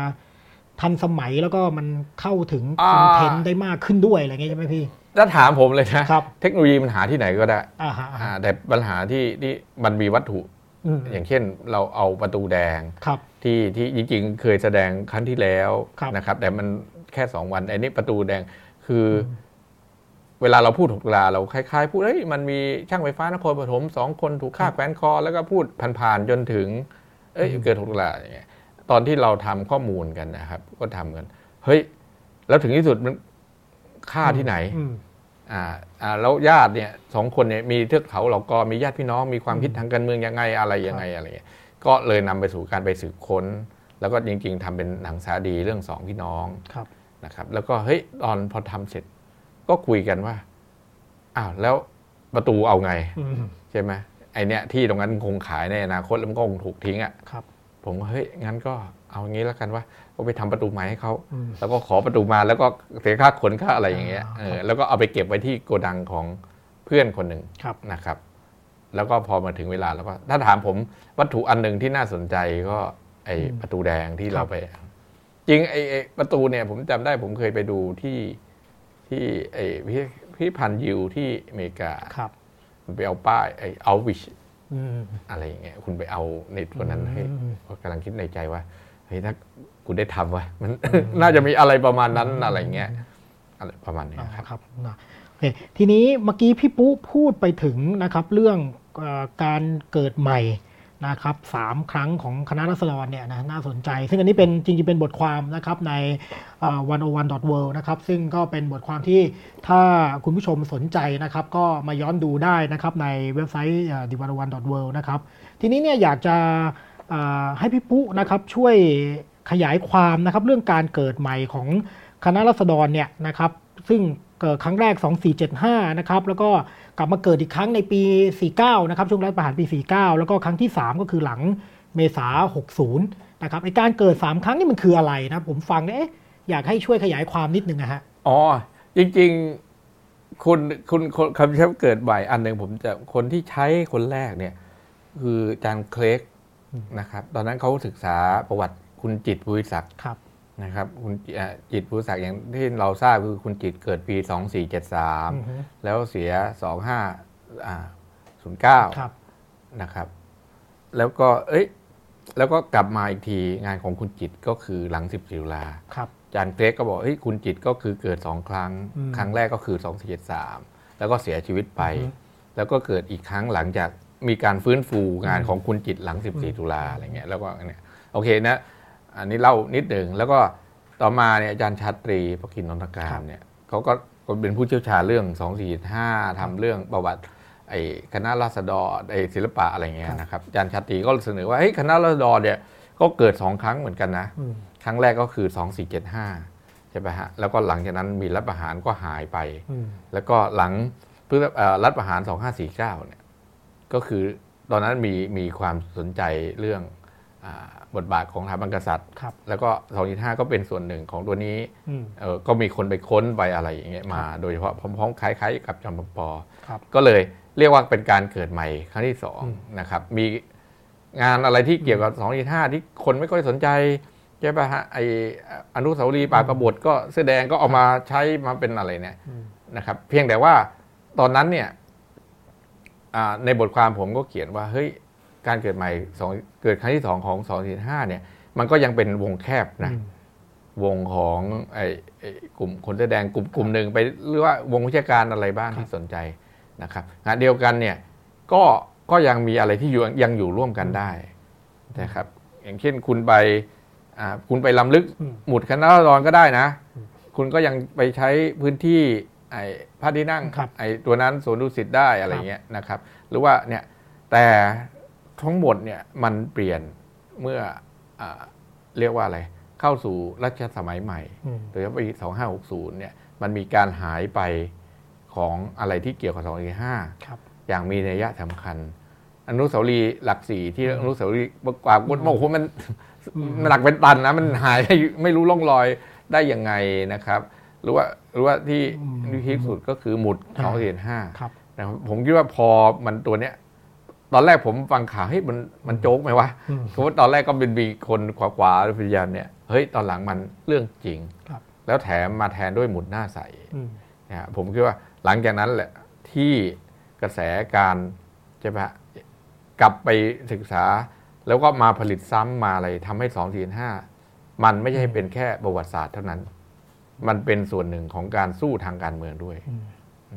ทันสมัยแล้วก็มันเข้าถึงอ่าคอนเทนต์ได้มากขึ้นด้วยอะไรเงี้ยใช่ไหมพี่ถ้าถามผมเลยนะครับเทคโนโลยีมันหาที่ไหนก็ได้อ่าฮะอ่าอ่าฮะแต่ปัญหาที่ที่มันมีวัตถุอืมอย่างเช่นเราเอาประตูแดงครับ ที่ที่จริงๆ เคยแสดงครั้งที่แล้วครับนะครับ แต่มันแค่สองวันไอ้นี่ประตูแดงคืออเวลาเราพูดหกตุลาเราคล้ายๆ พูดเฮ้ยมันมีช่างไฟฟ้านครปฐมสองคนถูกฆ่าแขวนคอ แล้วก็พูดผ่านๆจนถึง เอ้ยเกิดหกตุลาอย่างเงี้ยตอนที่เราทำข้อมูลกันนะครับ ก็ทำกัน เฮ้ย แล้วถึงที่สุดมันฆ่าที่ไหนอืมอ่าอ่าแล้วญาติเนี่ยสองคนเนี่ยมีเทือกเขาเหล่ากอมีญาติพี่น้องมีความคิดทางการเมืองยังไงอะไรยังไงอะไรเงี้ย ก็เลยนำไปสู่การไปสืบค้น แล้วก็จริง ๆทำเป็นหนังสารดีเรื่องสองพี่น้องครับนะครับ แล้วก็เฮ้ยตอนพอทำเสร็จ ก็คุยกันว่าอ้าวแล้วประตูเอาไงอืมใช่ไหมไอเนี้ยที่ตรงนั้นคงขายในอนาคตแล้วมันก็คงถูกทิ้งอะครับผมก็เฮ้ยงั้นก็เอางี้แล้วกันว่าก็ไปทำประตูใหม่ให้เขาอืมแล้วก็ขอประตูมาแล้วก็เสียค่าขนค่าอะไรอย่างเงี้ยอ่าเออแล้วก็เอาไปเก็บไว้ที่โกดังของเพื่อนคนหนึ่งครับนะครับ แล้วก็พอมาถึงเวลาแล้วก็ ถ้าถามผมวัตถุอันหนึ่งที่น่าสนใจก็ไออืมประตูแดงที่ครับเราไป จริงไอไอ้ประตูเนี่ย ผมจำได้ผมเคยไปดูที่ที่ไอพี่พี่พันยิวที่อเมริกาครับมันไปเอาป้ายไอเอาวิชอืมอะไรอย่างเงี้ยคุณไปเอาในตัวนั้นให้อืมก็กำลังคิดในใจว่าเฮ้ยถ้ากูได้ทำวะมันน่าจะมีอะไรประมาณนั้นอะไรเงี้ยอะไรประมาณนี้ครับครับนะโอเคทีนี้เมื่อกี้พี่ปุ๊พูดไปถึงนะครับเรื่องอการเกิดใหม่นะครับสามครั้งของคณะรัษฎรเนี่ยนะน่าสนใจ ซึ่งอันนี้เป็นจริงๆเป็นบทความนะครับในวันโอวันดอทเวนะครับซึ่งก็เป็นบทความที่ถ้าคุณผู้ชมสนใจนะครับก็มาย้อนดูได้นะครับในเว็บไซต์ดิวันวันดอทเวนะครับทีนี้เนี่ยอยากจะให้พี่ปุ๊นะครับช่วยขยายความนะครับเรื่องการเกิดใหม่ของคณะรัษฎรเนี่ยนะครับซึ่ง ครั้งแรก 2475 นะครับ แล้วก็กลับมาเกิดอีกครั้งในปี 49 นะครับ ช่วงรัฐประหารปี 49 แล้วก็ครั้งที่ 3 ก็คือหลังเมษา 60 นะครับ ไอการเกิด 3 ครั้งนี่มันคืออะไรนะ ผมฟังเนี่ยเอ๊ะอยากให้ช่วยขยายความนิดนึงนะฮะ อ๋อ จริงๆคุณคุณคนคำใช้เกิดใหม่อันหนึ่งผมจะคนที่ใช้คนแรกเนี่ย คืออาจารย์เคลกนะครับ ตอนนั้นเขาศึกษาประวัติคุณจิตรภูริศักดิ์ครับ นะครับคุณจิอ่าจิตรภูริศักดิ์อย่างที่เราทราบคือคุณจิตรเกิดปีอือฮึ2473 แล้วเสีย 2509ครับนะครับ แล้วก็เอ้ยแล้วก็กลับมาอีกทีงานของคุณจิตรก็คือหลัง 10ตุลาครับอาจารย์เกรกก็บอกเฮ้ยคุณจิตรก็คือเกิดสองครั้งอืมครั้งแรกก็คือ 2 4 7 3 แล้วก็เสียชีวิตไปอือฮึแล้วก็เกิดอีกครั้งหลังจากมีการฟื้นฟูงานของคุณจิตรหลัง 14 ตุลาอะไรเงี้ยแล้วก็เนี่ยโอเคนะ อันนี้เล่านิดหนึ่งแล้วก็ต่อมาเนี่ยอาจารย์ชาตรีปกินนนทการเนี่ยเขาก็ก็เป็นผู้เชี่ยวชาญเรื่อง 2 4 5ทำเรื่องประวัติไอ้คณะราษฎรไอ้ศิลปะอะไรเงี้ยนะครับอาจารย์ชาตรีก็เสนอว่าเฮ้ยคณะราษฎรเนี่ยก็เกิดสองครั้งเหมือนกันนะอืมครั้งแรกก็คือ 2475 ใช่ไหมฮะ แล้วก็หลังจากนั้นมีรัฐประหารก็หายไปอืมแล้วก็หลังเพื่อเอ่อรัฐประหาร 2549 เนี่ยก็คือตอนนั้นมีมีความสนใจเรื่องอา บทบาทของสถาบันกษัตริย์ครับแล้วก็225 ก็เป็นส่วนหนึ่งของตัวนี้อืมเอ่อก็มีคนไปค้นไปอะไรอย่างเงี้ยมาโดยเฉพาะพร้อมๆคล้าย ๆ กับจอมพลปครับก็เลยเรียกว่าเป็นการเกิดใหม่ครั้งที่สองอืมนะครับมีงานอะไรที่เกี่ยวกับ2องห้าที่คนไม่ค่อยสนใจใช่ป่ะฮะไออนุสาวรีย์ปรากกบฏก็แสอแดงก็เอามาใช้มาเป็นอะไรเนี่ยอืมนะครับ เพียงแต่ว่าตอนนั้นเนี่ยอ่าในบทความผมก็เขียนว่าเฮ้ย การเกิดใหม่สองเกิดครั้งที่สองของ2องห้าเนี่ย มันก็ยังเป็นวงแคบนะอืมวงของไอ้ไอ้กลุ่มคนแสอแดงกลุ่มกลุ่มหนึ่งไปหรือว่าวงวิชาการอะไรบ้างครับที่สนใจนะครับงานเดียวกันเนี่ยก็ก็ยังมีอะไรที่อยู่ยังอยู่ร่วมกันได้นะครับ อย่างเช่นคุณไปอ่าคุณไปล้ำลึกอืมหมุดคณะราษฎรก็ได้นะอืมคุณก็ยังไปใช้พื้นที่ไอ้พระที่นั่งครับไอ้ตัวนั้นสวนดุสิตได้อะไรครับเงี้ยนะครับ หรือว่าเนี่ยแต่ ทั้งหมดเนี่ยมันเปลี่ยนเมื่ออาเรียกว่าอะไร เข้าสู่รัชสมัยใหม่อืมโดยเฉพาะปี 2560 เนี่ยมันมีการหายไปของอะไรที่เกี่ยวกับ245ครับอย่างมีนัยยะสำคัญ อนุสาวรีย์หลักสี่ที่อนุสาวรีย์กว่ากุฎโมโหมันอืมมันหลักเป็นตันนะมันหายไปไม่รู้ร่องรอยได้ยังไงนะครับ หรือว่าหรือว่าที่อืมที่พีคสุดก็คือหมุดอ่า245ครับนะครับผมคิดว่าพอมันตัวเนี้ย ตอนแรกผมฟังข่าวเฮ้ยมันมันโจ๊กไหมวะอืมเพราะว่าตอนแรกก็เป็นมีคนขวาขวาๆพยายามเนี่ยเฮ้ยตอนหลังมันเรื่องจริงครับแล้วแถมมาแทนด้วยหมุดหน้าใสอืมนะฮะผมคิดว่าหลังจากนั้นแหละที่กระแสการใช่ปะกลับไปศึกษา แล้วก็มาผลิตซ้ำมาอะไรทำให้สองสี่ห้ามันไม่ใช่เป็นแค่ประวัติศาสตร์เท่านั้น มันเป็นส่วนหนึ่งของการสู้ทางการเมืองด้วยอืม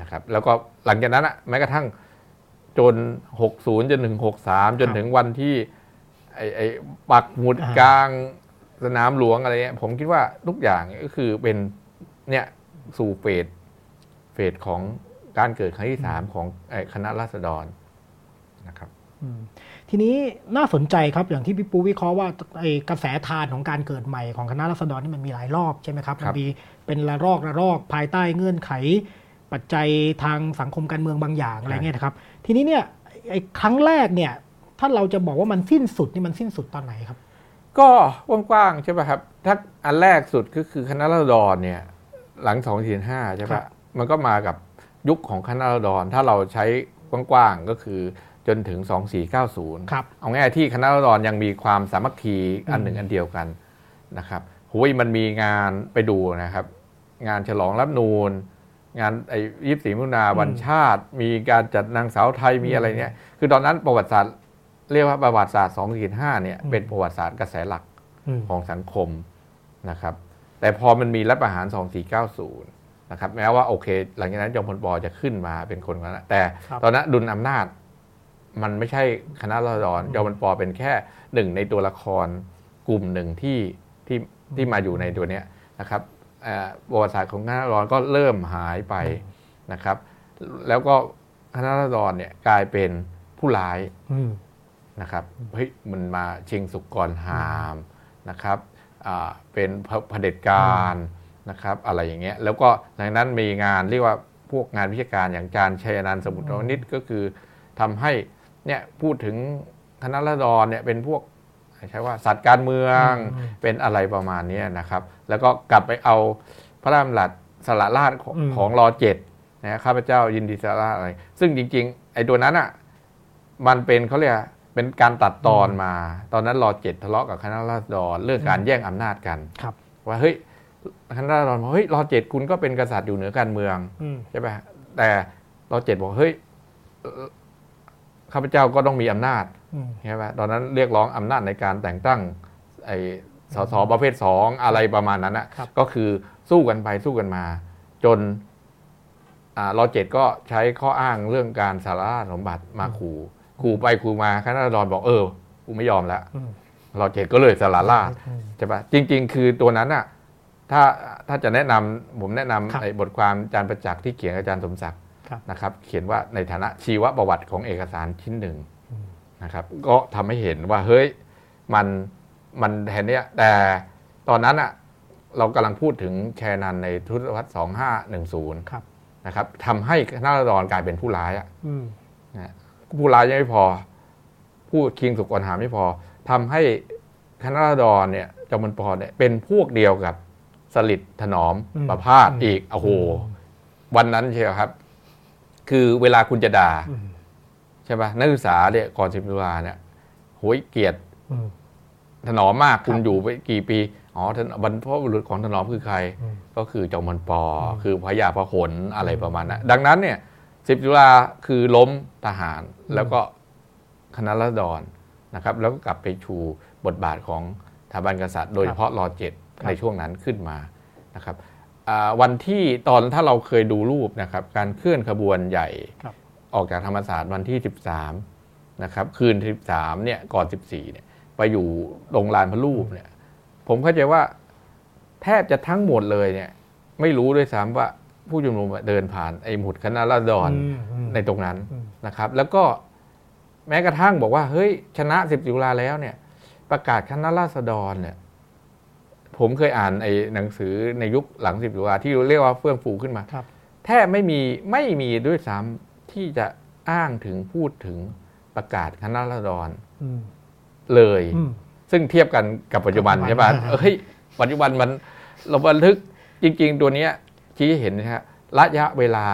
นะครับ แล้วก็หลังจากนั้นอะแม้กระทั่ง จน 60 จนถึง 63 จนถึงวันที่ ไอ้ไอ้ปักหมุดอ่ากลางสนามหลวงอะไรเงี้ยผมคิดว่าทุกอย่างก็คือเป็นเนี่ยสู่เฟสเฟสของการเกิดครั้งที่สามของไอ้คณะราษฎรนะครับอืมทีนี้น่าสนใจครับอย่างที่พี่ปูวิเคราะห์ว่าไอ้กระแสทานของการเกิดใหม่ของคณะรัษฎรนี่มันมีหลายรอบใช่ไหมครับครัมันบมีเป็นระลอกระลอกภายใต้เงื่อนไข ปัจจัยทางสังคมการเมืองบางอย่างอะไรเงี้ยนะครับ ทีนี้เนี่ยไอ้ครั้งแรกเนี่ยถ้าเราจะบอกว่ามันสิ้นสุดนี่มันสิ้นสุดตอนไหนครับ ก็กว้างๆใช่ป่ะครับถ้าอันแรกสุดก็คือคณะราษฎรเนี่ยหลัง2 4 5ใช่ครัปะบมันก็มากับยุคของคณะราษฎรถ้าเราใช้กว้างๆก็คือจนถึง 2490 ครับ เอาง่ายที่คณะราษฎรยังมีความสามัคคีอันหนึ่งอืมอันเดียวกันนะครับหุยมันมีงานไปดูนะครับ งานฉลองรับนูน งานไอ้ยี่สิบสี่มิถุนาวันชาติ มีการจัดนางสาวไทยมีอะไรเนี่ยคือตอนนั้นประวัติศาสตร์เรียกว่าประวัติศาสตร์2 4 5เนี่ยอืมเป็นประวัติศาสตร์กระแสหลักอืมของสังคมนะครับ แต่พอมันมีรัฐประหาร2490นะครับแม้ว่าโอเค หลังจากนั้นจอมพลปอจะขึ้นมาเป็นคนนั้นนะแต่ครับตอนนั้นดุลอำนาจมันไม่ใช่คณะราษฎรจอมพลปอเป็นแค่หนึ่งในตัวละครกลุ่มหนึ่งที่ที่ที่มาอยู่ในตัวเนี้ยนะครับเอ่อ ประวัติศาสตร์ของคณะราษฎรก็เริ่มหายไปนะครับ แล้วก็คณะราษฎรเนี่ยกลายเป็นผู้ร้ายนะครับเฮ้ยมันมาชิงสุกรหามนะครับเป็นเผเด็จการนะครับ อะไรอย่างเงี้ยแล้วก็หลังนั้นมีงานเรียกว่าพวกงานวิชาการอย่างจารย์ชัยนันท์สมุทรวณิชก็คือทำให้เนี่ยพูดถึงคณะรัษฎรเนี่ยเป็นพวก ใช้ว่าสัตว์การเมืองอืมเป็นอะไรประมาณเนี้ยนะครับ แล้วก็กลับไปเอาพระราชดำรัสสละราชของอืมของรอเจ็ดนะข้าพเจ้ายินดีสละราชอะไร ซึ่งจริง ๆ ไอ้ตัวนั้นอะมันเป็นเขาเรียกเป็นการตัดตอนมา ตอนนั้นรอเจ็ดทะเลาะกับคณะราษฎรเรื่องการแย่งอำนาจกันครับว่าเฮ้ยคณะราษฎรบอกเฮ้ยรอเจ็ดคุณก็เป็นกษัตริย์อยู่เหนือการเมืองอืมใช่ไหมแต่รอเจ็ดบอกเฮ้ยเอ่อข้าพเจ้าก็ต้องมีอำนาจอืม ใช่ไหมตอนนั้นเรียกร้องอำนาจในการแต่งตั้งไอ้สสประเภทสองอะไรประมาณนั้นนะครับก็คือสู้กันไปสู้กันมา จนอ่ารอเจ็ดก็ใช้ข้ออ้างเรื่องการสารสมบัติมาขู่ขู่ไปขู่มาคณะราษฎรบอกเออกูไม่ยอมแล้วอืมรอเจ็ดก็เลยสารราชอืมใช่ปะจริง ๆ คือตัวนั้นอะถ้าถ้าจะแนะนำผมแนะนำครับไอ้บทความอาจารย์ประจักษ์ที่เขียนกับอาจารย์สมศักดิ์ครับนะครับ เขียนว่าในฐานะชีวประวัติของเอกสารชิ้นหนึ่งอืม นะครับก็ทำให้เห็นว่าเฮ้ยมันมันแทนเนี้ยแต่ตอนนั้นอะเรากำลังพูดถึงแคนันในทศวรรษ2510ครับนะครับทำให้คณะราษฎรกลายเป็นผู้ร้ายอะอืมนะผู้ร้ายยังไม่พอ ผู้คิงสุกรหาไม่พอทำให้คณะราษฎรเนี่ยจอมพลปเนี่ยเป็นพวกเดียวกับสลิดถนอมอืมประพาสอืมอีกโอ้โหวันนั้นเชียวครับ คือเวลาคุณจะด่าอืมใช่ปะนักศึกษาเนี่ยก่อนสิบตุลาเนี่ยโหยเกลียดอืมถนอมมากคุณครับอยู่ไปกี่ปีอ๋อท่านบรรพบุรุษของถนอมคือใครอืมก็คือจอมพลปออืมคือพระยาพหลอะไรประมาณนั้นดังนั้นเนี่ยสิบตุลาคือล้มทหารแล้วก็คณะรัษฎรนะครับ แล้วก็กลับไปชูบทบาทของสถาบันกษัตริย์ โดยเฉพาะรอเจ็ดครับในช่วงนั้นขึ้นมานะครับอ่าวันที่ตอนถ้าเราเคยดูรูปนะครับ การเคลื่อนขบวนใหญ่ครับ ออกจากธรรมศาสตร์วันที่ 13 นะครับ คืน 13 เนี่ย ก่อน 14 เนี่ย ไปอยู่โรงลานพระรูปเนี่ย ผมเข้าใจว่าแทบจะทั้งหมดเลยเนี่ย ไม่รู้ด้วยซ้ำว่าผู้ชุมนุมเดินผ่านไอ้หมุดคณะราษฎรอืมอืมในตรงนั้นอืมนะครับ แล้วก็แม้กระทั่งบอกว่า เฮ้ย ชนะสิบตุลาแล้วเนี่ย ประกาศคณะราษฎรเนี่ย ผมเคยอ่านไอ้หนังสือในยุคหลังสิบตุลาที่เรียกว่าเฟื่องฟูขึ้นมาครับแทบไม่มีไม่มีด้วยซ้ำ ที่จะอ้างถึงพูดถึงประกาศคณะราษฎรอืมเลยอืมซึ่งเทียบกันกับปัจจุบันปัจจุบันใช่ป่ะอ่าเอ้ยปัจจุบันมันเราบันทึกจริง ๆ ตัวเนี้ยชี้ให้เห็นนะฮะระยะเวลา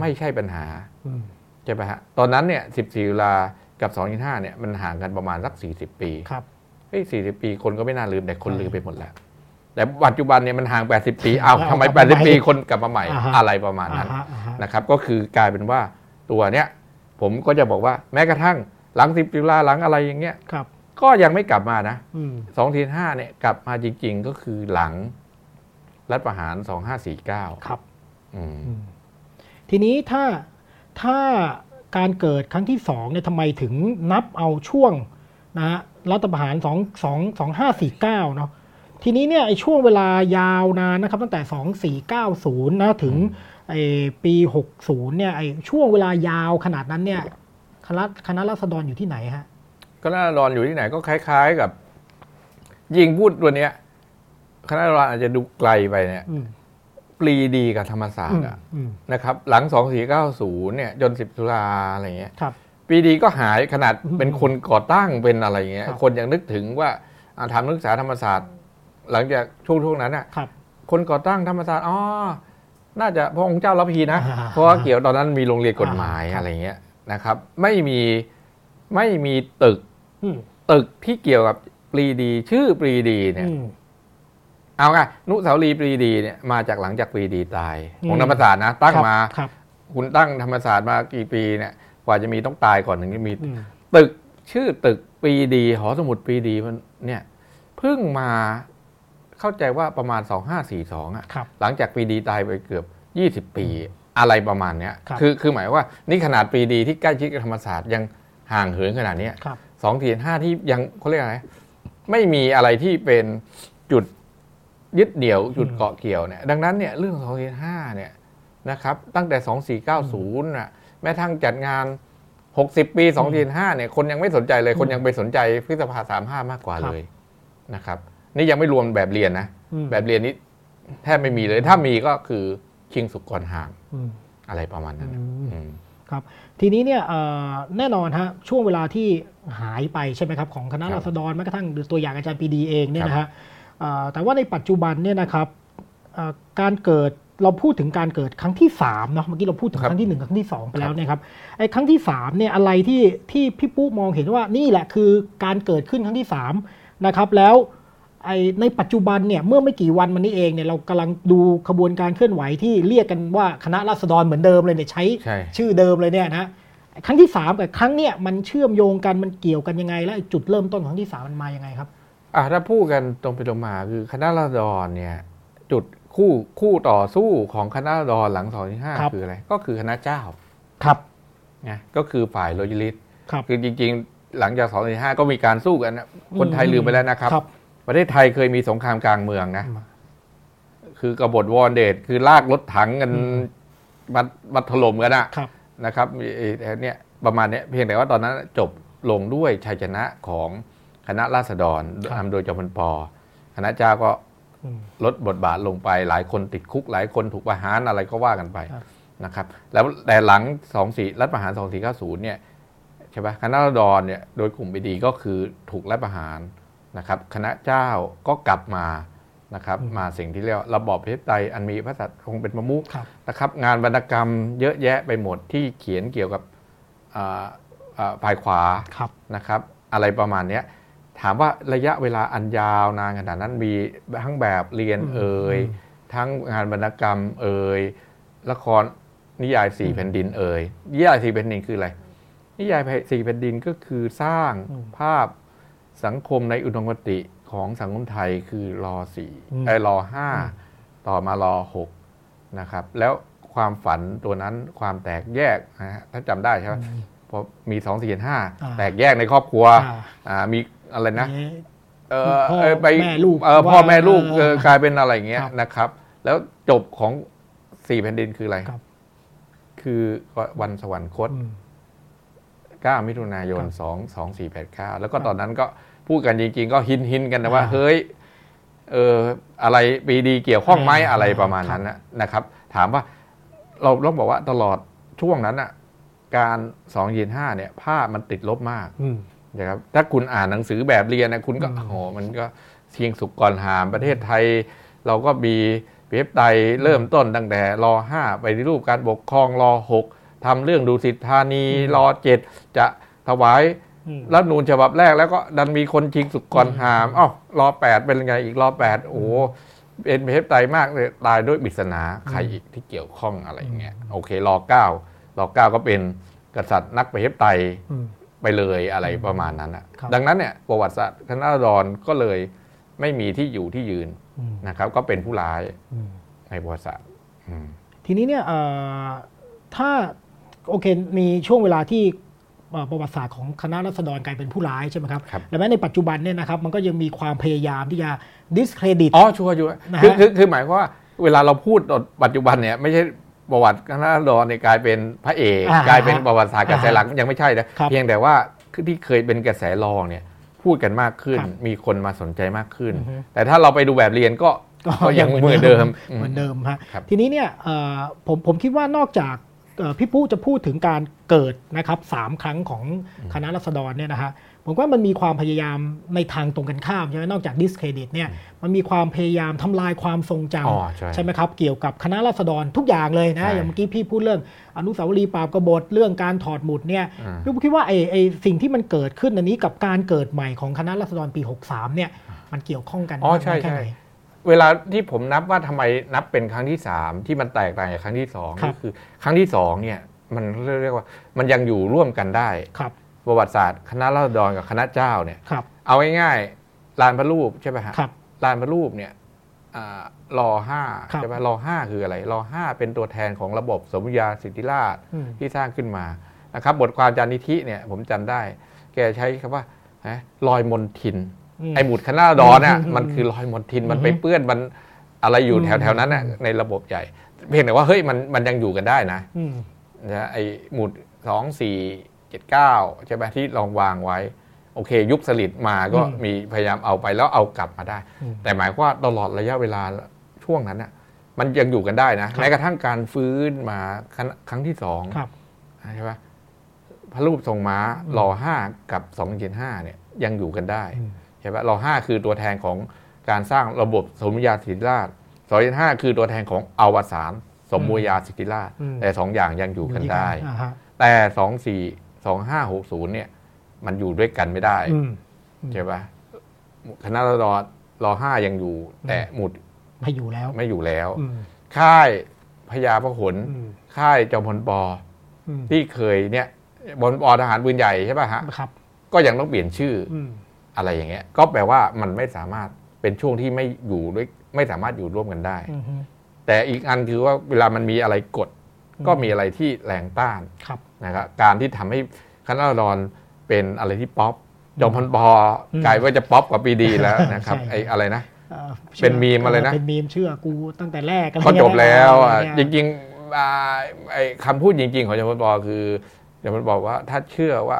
ไม่ใช่ปัญหาอืมใช่ป่ะฮะตอนนั้นเนี่ย14ตุลากับ2.5เนี่ยมันห่างกันประมาณสัก40ปีครับเฮ้ย40ปีคนก็ไม่น่าลืมแต่คนลืมไปหมดแล้ว แต่ปัจจุบันเนี่ยมันห่าง80ปีอ้าวเอาทำไมกลับมาใหม่80ปีคนกลับมาใหม่อ่าฮะอะไรประมาณอ่านั้นฮะอ่าฮะนะครับ ก็คือกลายเป็นว่า ตัวเนี้ยผมก็จะบอกว่าแม้กระทั่งหลัง10ตุลาหลังอะไรอย่างเงี้ยครับก็ยังไม่กลับมานะอืมสองทีห้าเนี่ยกลับมาจริง ๆ ก็คือหลังรัฐประหารสองห้าสี่เก้าครับอืมอืมทีนี้ถ้าถ้าการเกิดครั้งที่สองเนี่ยทำไมถึงนับเอาช่วงนะฮะรัฐประหารสองสองสองห้าสี่เก้าเนาะทีนี้เนี่ยไอ้ช่วงเวลายาวนานนะครับ ตั้งแต่สองสี่เก้าศูนย์นะถึง ไอ้ปีหกศูนย์เนี่ยไอ้ช่วงเวลายาวขนาดนั้นเนี่ยคณะคณะรัษฎรอยู่ที่ไหนฮะก็น่ารอนอยู่ที่ไหนก็คล้าย ๆกับ ยิงพูดตัวเนี้ยคณะรอนอาจจะดูไกลไปเนี่ยอืมปรีดีกับธรรมศาสตอืร์มอะอืมนะครับ หลังสองสี่เก้าศูนย์เนี่ย จนสิบตุลาอะไรเงี้ยครับปรีดีก็หายขนาดอืมเป็นคนก่อตั้งเป็นอะไรเงี้ยครับคนยังนึกถึงว่าอ่าทำนักศึกษาธรรมศาสตร์ หลังจากช่วงช่วงนั้นอะครับคนก่อตั้งธรรมศาสตร์อ๋อ น่าจะพระองค์เจ้ารับพีนะอ่าเพราะว่าเกี่ยวตอนนั้นมีโรงเรียนกฎหมายอ่าครับอะไรเงี้ยนะครับ ไม่มีไม่มีตึกอืมตึกที่เกี่ยวกับปรีดี ชื่อปรีดีเนี่ยอืมเอาไงอนุสาวรีย์ปรีดีเนี่ยมาจากหลังจากปรีดีตายอืมของธรรมศาสตร์นะตั้งครับมาครับคุณตั้งธรรมศาสตร์มากี่ปีเนี่ยกว่าจะมีต้องตายก่อนถึงจะมีอืมตึกชื่อตึกปรีดี หอสมุดปรีดีมันเนี่ยเพิ่งมาเข้าใจว่าประมาณ 2542อะครับหลังจากปรีดีตายไปเกือบ 20 ปีอะไรประมาณเนี้ยครับคือคือหมายว่านี่ขนาดปรีดีที่ใกล้ชิดกับธรรมศาสตร์ยังห่างเหินขนาดเนี้ยครับสองทีห้าที่ยังเขาเรียกอะไรไม่มีอะไรที่เป็นจุดยึดเหนี่ยวจุดเกาะเกี่ยวเนี่ยดังนั้นเนี่ยเรื่องสองทีห้าเนี่ยนะครับตั้งแต่สองสี่เก้าศูนย์น่ะแม้ทั้งจัดงานหกสิบปีสองทีห้าเนี่ยคนยังไม่สนใจเลยคนยังไปสนใจพฤษภาสามห้ามากกว่าครับเลยนะครับ นี่ยังไม่รวมแบบเรียนนะอืมแบบเรียนนี้แทบไม่มีเลยถ้ามีก็คือ ชิงสุกก่อนห่างอืมอะไรประมาณนั้นอืมอืมครับ ทีนี้เนี่ยเอ่อแน่นอนฮะช่วงเวลาที่หายไปใช่ไหมครับของคณะครับราษฎรแม้กระทั่งตัวอย่างอาจารย์ปรีดีเองเนี่ยนะฮะเอ่อแต่ว่าในปัจจุบันเนี่ยนะครับเอ่อการเกิดเราพูดถึงการเกิดครั้งที่3เนาะเมื่อกี้เราพูดถึงครับครั้งที่1กับครั้งที่ 2 ไปแล้วเนี่ยครับไอ้ครั้งที่3เนี่ยอะไรที่ที่พี่ปุ๊มองเห็นว่านี่แหละคือการเกิดขึ้นครั้งที่3นะครับแล้ว ไอ้ในปัจจุบันเนี่ยเมื่อไม่กี่วันมานี้เองเนี่ยเรากำลังดูขบวนการเคลื่อนไหวที่เรียกกันว่าคณะราษฎรเหมือนเดิมเลยเนี่ยใช้ใช่ ชื่อเดิมเลยเนี่ยนะครั้งที่สามกับครั้งเนี่ยมันเชื่อมโยงกันมันเกี่ยวกันยังไง และไอ้จุดเริ่มต้นของครั้งที่สามมันมายังไงครับ อะถ้าพูดกันตรงไปตรงมาคือคณะราษฎรเนี่ยจุดคู่คู่ต่อสู้ของคณะราษฎรหลังสองที่ห้าครับ คืออะไรก็คือคณะเจ้าครับไงก็คือฝ่ายโลยิลิส ครับ คือจริงๆ หลังจากสองที่ห้าก็มีการสู้กันนะคนไทยลืมไปแล้วนะครับ ครับ ประเทศไทยเคยมีสงครามกลางเมืองนะ คือกบฏวอร์เดตคือลากรถถังกันอืมมามาถล่มกันอะครับนะครับมีไอ้เนี่ยประมาณเนี้ยเพียงแต่ว่าตอนนั้นจบลงด้วยชัยชนะของคณะราษฎรครับนำโดยจอมพลปอคณะเจ้าก็อืมลดบทบาทลงไป หลายคนติดคุก หลายคนถูกประหารอะไรก็ว่ากันไปครับนะครับ แล้วแต่หลัง2 4รัฐประหาร2490เนี่ยใช่ปะคณะราษฎรเนี่ยโดยกลุ่มบีดีก็คือถูกรัฐประหาร นะครับคณะเจ้าก็กลับมานะครับอืมมาสิ่งที่เรียกว่าระบอบประชาธิปไตยอันมีพระสัตย์คงเป็นประมุขครับนะครับ งานวรรณกรรมเยอะแยะไปหมดที่เขียนเกี่ยวกับอ่าอ่าฝ่ายขวาครับนะครับ อะไรประมาณเนี้ยถามว่าระยะเวลาอันยาวนานขนาดนั้นมีทั้งแบบเรียนอืมเอ่ยอืมทั้งงานวรรณกรรมเอ่ยละครนิยายสี่อืมแผ่นดินเอ่ยนิยายสี่แผ่นดินคืออะไรนิยายสี่แผ่นดินก็คือสร้างอืมภาพ สังคมในอุดมคติของสังคมไทยคือรอสี่อืมไอ้รอห้าอืมต่อมารอหกนะครับ แล้วความฝันตัวนั้นความแตกแยกนะฮะถ้าจำได้ใช่ไหมอืมพอมีสองสี่ห้าอ่าแตกแยกในครอบครัวอ่าอ่ามีอะไรนะเอ๊ะเออพ่อเออไปแม่ลูกเออพ่อแม่ลูกว่าเออกลายเป็นอะไรอย่างเงี้ยครับนะครับ แล้วจบของสี่แผ่นดินคืออะไรครับคือวันสวรรคตอืม 9 มิถุนายนครับ2 2 4 8 9 แล้วก็ตอนนั้นก็พูดกันจริงๆ ก็หินหินๆกันนะว่าอ่า เฮ้ยเอออะไรปีดีเกี่ยวข้องไหมอ่าอะไรประมาณครับนั้นนะนะครับ ถามว่าเราต้องบอกว่าตลอดช่วงนั้นอะการ2ยีน5เนี่ย ภาพมันติดลบมากอืมนะครับถ้าคุณอ่านหนังสือแบบเรียนนะคุณก็อืมโอ้โหมันก็เชียงสุกก่อนหามประเทศไทย เราก็มีเว็บไตเริ่มต้นตั้งแต่รอห้าไปในรูปการปกครองรอหก ทำเรื่องดูสิทธานีอืมรอเจ็ดจะถวายอืมรัฐธรรมนูญฉบับแรกแล้วก็ดันมีคนชิงสุกก่อนหามอ้าวรอแปดเป็นไงอีกรอแปดโอ้โหเป็นประเทศไตมากเลยตายด้วยปริศนาใครอีกที่เกี่ยวข้องอะไรอย่างเงี้ยโอเครอเก้ารอเก้าก็เป็นกษัตริย์นักประชาธิปไตยอืมไปเลยอะไรประมาณนั้นนะครับดังนั้นเนี่ยประวัติศาสตร์คณะราษฎรก็เลยไม่มีที่อยู่ที่ยืนอืมนะครับ ก็เป็นผู้ร้ายอืมในประวัติศาสตร์อืมทีนี้เนี่ยเอ่อถ้า โอเค มีช่วงเวลาที่เอ่อประวัติศาสตร์ของคณะรัษฎรกลายเป็นผู้ร้ายใช่ไหมครับครับและแม้ในปัจจุบันเนี่ยนะครับมันก็ยังมีความพยายามที่จะ discredit อ๋อชัวร์ชัวร์นะฮะคือคือคือหมายความว่าเวลาเราพูดปัจจุบันเนี่ยไม่ใช่ประวัติคณะราษฎรเนี่ยกลายเป็นพระเอกอ่ากลายเป็นประวัติศาสตร์กระแสอ่าหลักยังไม่ใช่นะครับเพียงแต่ว่าคือที่เคยเป็นกระแสรองเนี่ยพูดกันมากขึ้นครับมีคนมาสนใจมากขึ้นอือฮึแต่ถ้าเราไปดูแบบเรียนก็ก็ยังเหมือนเดิมเหมือนเดิมฮะครับทีนี้เนี่ยเอ่อผมผมคิดว่านอกจากเอ่อ พี่ปุ๊จะพูดถึงการเกิดนะครับสามครั้งของคณะรัษฎรเนี่ยนะฮะผมว่ามันมีความพยายามในทางตรงกันข้ามใช่ไหมนอกจาก discredit เนี่ยมันมีความพยายามทำลายความทรงจอ๋อใช่ำใช่ไหมครับ เกี่ยวกับคณะรัษฎรทุกอย่างเลยนะใช่อย่างเมื่อกี้พี่พูดเรื่องอนุสาวรีย์ปราบกบฏเรื่องการถอดหมุดเนี่ยอ่าพี่ปุ๊คิดว่าไอ้ไอ้สิ่งที่มันเกิดขึ้นอันนี้กับการเกิดใหม่ของคณะรัษฎรปี 63เนี่ยมันเกี่ยวข้องกันอ๋อใช่มากน้ยแค่ใช่ไหน เวลาที่ผมนับว่าทำไมนับเป็นครั้งที่สามที่มันแตกต่างจากครั้งที่สองครับก็คือ ครั้งที่สองเนี่ยมันเรียกว่ามันยังอยู่ร่วมกันได้ครับ ประวัติศาสตร์ คณะราษฎรกับคณะเจ้าเนี่ยครับเอาง่ายๆลานพระรูปใช่ไหมฮะครับลานพระรูปเนี่ยอ่ารอห้าครับใช่ไหมรอห้าคืออะไรรอห้าเป็นตัวแทนของระบบสมญาสิทธิราชอืมที่สร้างขึ้นมานะครับ บทความจานิธิเนี่ยผมจำได้ แกใช้คำว่าฮะลอยมนทินอืม ไอหมุดคณะราษฎรน่ะอืมมันคือลอยมนทินมันอืมไปเปื้อนมันอะไรอยู่อืมแถวแถวๆนั้นน่ะในระบบใหญ่ เพียงแต่ว่าเฮ้ยมันมันยังอยู่กันได้นะอืมนะไอหมุดสองสี่เจ็ดเก้าใช่ไหมที่ลองวางไว้ โอเค ยุคสลิดมาก็อืมมีพยายามเอาไปแล้วเอากลับมาได้อืมแต่หมายความว่าตลอดระยะเวลาชช่วงนั้นน่ะมันยังอยู่กันได้นะแม้กระทั่งการฟื้นมาครั้งครั้งที่สองครับใช่ปะพระรูปทรงม้าหล่อห้ากับสองเจ็ดห้าเนี่ยยังอยู่กันได้ อืมใช่ปะหล่อห้าคือตัวแทนของการสร้างระบบสมมุติยาสิทธิราชสองเจ็ดห้าคือตัวแทนของอวสานสมมุติยาสิทธิราชอืมแต่สองอย่างยังอยู่กันได้อ่าฮะแต่สองสี่สองห้าหกศูนย์เนี่ย มันอยู่ด้วยกันไม่ได้อืมใช่ปะคณะรอรอห้ายังอยู่ แต่หมุดไม่อยู่แล้ว ไม่อยู่แล้วอืมค่ายพญาพหลอืมค่ายจอมพลปออืมที่เคยเนี่ยบนปอทหารปืนใหญ่ใช่ป่ะฮะครับก็ยังต้องเปลี่ยนชื่อ อืมอะไรอย่างเงี้ย ก็แปลว่ามันไม่สามารถเป็นช่วงที่ไม่อยู่ด้วยไม่สามารถอยู่ร่วมกันได้อืมฮึแต่อีกอันคือว่าเวลามันมีอะไรกดอืมก็มีอะไรที่แรงต้านครับนะครับการที่ทำให้คณะราษฎรเป็นอะไรที่ป๊อปจอมพลปออืมกลายว่าจะป๊อปกว่าปีดีแล้วนะครับใช่ไอ้อะไรนะอ่อเป็นมีมอะไรนะเป็นมีมเชื่อกูตั้งแต่แรกอะไรก็จบแล้วอะเงี้ยจริงๆอ่าไอ้คำพูดจริง ๆ ของจอมพลปอคือจอมพลปอว่าถ้าเชื่อว่า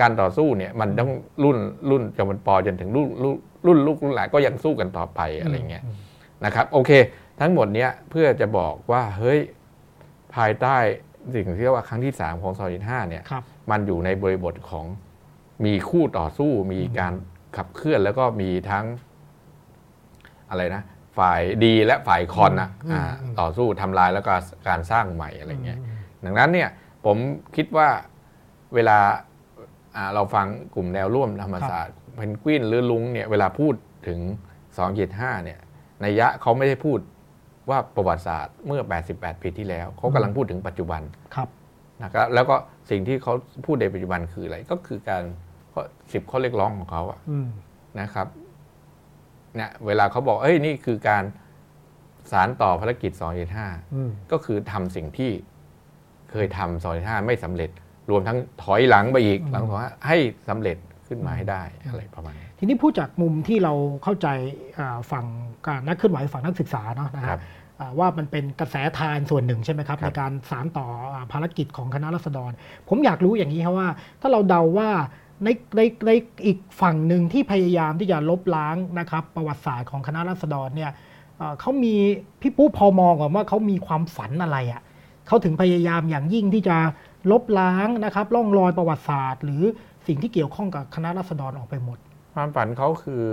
การต่อสู้เนี่ยมันต้องรุ่นรุ่นจอมพลปอจนถึงรุ่นรุ่นรุ่นลูกรุ่นหลานก็ยังสู้กันต่อไปอะไรเงี้ยนะครับโอเค ทั้งหมดเนี้ยเพื่อจะบอกว่าเฮ้ยภายใต้สิ่งที่เรียกว่าครั้งที่ 3 ของซอยห้าเนี่ยครับมันอยู่ในบริบทของมีคู่ต่อสู้มีการขับเคลื่อนแล้วก็มีทั้งอะไรนะ ฝ่ายดีและฝ่ายคอนนะอืมอ่าอืมต่อสู้ทำลายแล้วก็การสร้างใหม่อะไรเงี้ยดังนั้นเนี่ยผมคิดว่าเวลาอ่า เราฟังกลุ่มแนวร่วมธรรมศาสตร์เพนกวินหรือลุงเนี่ยเวลาพูดถึง 2 7 5เนี่ยในยะเขาไม่ได้พูดว่าประวัติศาสตร์เมื่อ 88 ปีที่แล้วเขากำลังพูดถึงปัจจุบันครับนะครับแล้วก็สิ่งที่เขาพูดในปัจจุบันคืออะไรก็คือการข้อสิบข้อเรียกร้องของเขาอะอืมนะครับเนี่ยเวลาเขาบอกเอ้ยนี่คือการสารต่อภารกิจ 275อืมก็คือทำสิ่งที่เคยทำ 275 ไม่สำเร็จ รวมทั้งถอยหลังไปอีกหลังของให้สำเร็จขึ้นมาให้ได้อะไรประมาณนี้ทีนี้พูดจากมุมที่เราเข้าใจอ่าฝั่งการนักเคลื่อนไหวฝั่งนักศึกษาเนาะนะคครัรับบอ่าว่ามันเป็นกระแสทานส่วนหนึ่งใช่ไหมครับครับในการสารต่ออ่าภารกิจของคณะรัษฎร ผมอยากรู้อย่างนี้ครับว่า ถ้าเราเดาว่าในในในอีกฝั่งหนึ่งที่พยายามที่จะลบล้างนะครับ ประวัติศาสตร์ของคณะรัษฎรเนี่ยเอ่อเขามีพี่ปุ๊พอมองก่อนว่าเขามีความฝันอะไรอะ่ะเขาถึงพยายามอย่างยิ่งที่จะ ลบล้างนะครับร่องรอยประวัติศาสตร์ หรือสิ่งที่เกี่ยวข้องกับคณะรัษฎรออกไปหมด ความฝันเขาคือ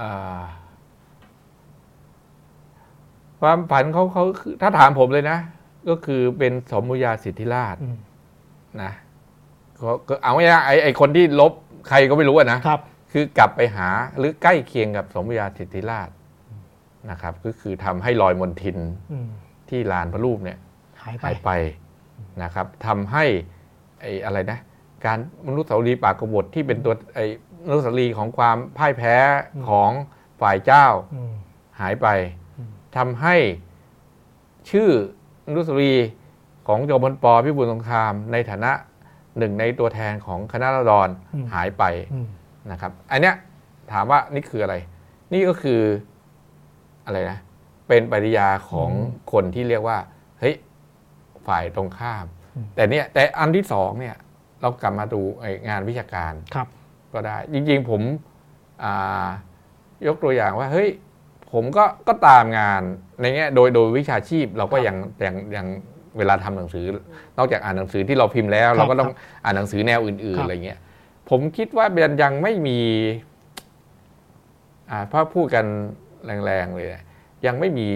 อาความฝันเขาเขาคือถ้าถามผมเลยนะ ก็คือเป็นสมมุติยาสิทธิราชอืมนะก็ก็เอาง่ายๆไอ้ไอ้คนที่ลบใครก็ไม่รู้อะนะ ครับ คือกลับไปหาหรือใกล้เคียงกับสมมุติยาสิทธิราชนะครับ ก็คือทำให้รอยมนทินอืมที่ลานพระรูปเนี่ย หายไปหายไปนะครับทำให้ไอ้อะไรนะ การมนุษย์สาวรีย์ปากกบฏที่เป็นตัวไอ้มนุษย์สาวรีย์ของความพ่ายแพ้ของฝ่ายเจ้าอืมหายไปอืมทำให้ชื่อมนุษย์สาวรีย์ของจอมพลปพิบูลสงคราม ในฐานะหนึ่งในตัวแทนของคณะราษฎรหายไปอืมนะครับ อันเนี้ยถามว่านี่คืออะไร นี่ก็คืออะไรนะ เป็นปฏิยาของคนที่เรียกว่า เฮ้ย ฝ่ายตรงข้าม แต่เนี่ยแต่อันที่สองเนี่ยเรากลับมาดูไอ้งานวิชาการครับ ก็ได้ จริงๆ ผมอ่ายกตัวอย่างว่าเฮ้ยผมก็ก็ตามงานในแง่โดยโดยวิชาชีพเราก็ครับยังยังยังเวลาทำหนังสือ นอกจากอ่านหนังสือที่เราพิมพ์แล้วครับเราก็ต้องครับอ่านหนังสือแนวอื่นครัๆบอะไรเงี้ยผมคิดว่ามันยังไม่มีอ่าถ้าพูดกันแรงๆเลยนะยังไม่มี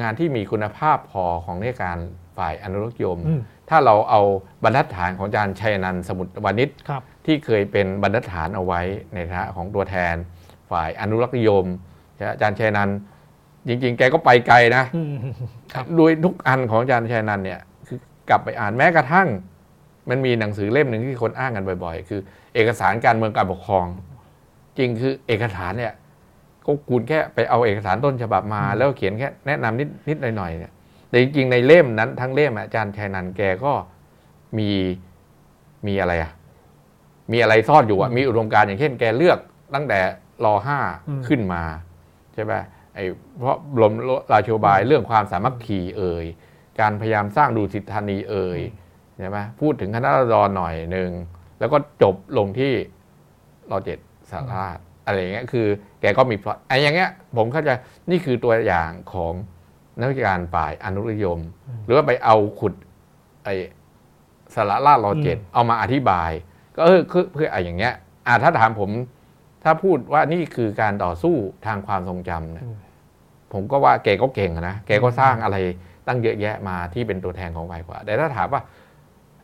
งานที่มีคุณภาพพอของในการ ฝ่ายอนุรักษ์นิยมอืมถ้าเราเอาบรรทัดฐานของอาจารย์ชัยนันท์สมุทรวานิชครับที่เคยเป็นบรรทัดฐานเอาไว้ในฐานะของตัวแทน ฝ่ายอนุรักษ์นิยมอาจารย์ชัยนันท์จริง ๆ แกก็ไปไกลนะอืมครับโดยทุกอันของอาจารย์ชัยนันท์เนี่ยคือกลับไปอ่านแม้กระทั่ง มันมีหนังสือเล่มหนึ่งที่คนอ้างกันบ่อย ๆ คือ เอกสารการเมืองการปกครอง จริงคือเอกสารเนี่ยก็คุณแค่ไปเอาเอกสารต้นฉบับมาอืมแล้วเขียนแค่แนะนำนิดนิดหน่อยๆเนี่ย แต่จริงๆในเล่มนั้น ทั้งเล่มอาจารย์ชัยนันท์แกก็มีมีอะไรอะมีอะไรซ่อนอยู่อะมีอุดมการณ์อย่างเช่นแกเลือกตั้งแต่รอห้าอืมขึ้นมาใช่ไหมไอ้เพราะบรมราชโยบายเรื่องความสามัคคีเอ่ยการพยายามสร้างดูสิทธานีเอ่ยใช่ไหมพูดถึงคณะรัษฎรหน่อยหนึ่งแล้วก็จบลงที่รอเจ็ดสาราชอะไรอย่างเงี้ยคือ แกก็มีพล็อตไอ้อย่างเงี้ย ผมเข้าใจนี่คือตัวอย่างของ นักวิชาการฝ่ายอนุรักษ์นิยม หรือว่าไปเอาขุดไอ้สาระล่าลอเจ็ดเอามาอธิบาย ก็เออคือเพื่อไอ้อย่างเงี้ยอ่าถ้าถามผม ถ้าพูดว่านี่คือการต่อสู้ทางความทรงจำเนี่ยอืมผมก็ว่าแกก็เก่งอะนะแกก็สร้างอะไรตั้งเยอะแยะมาที่เป็นตัวแทนของฝ่ายขวาแต่ถ้าถามว่า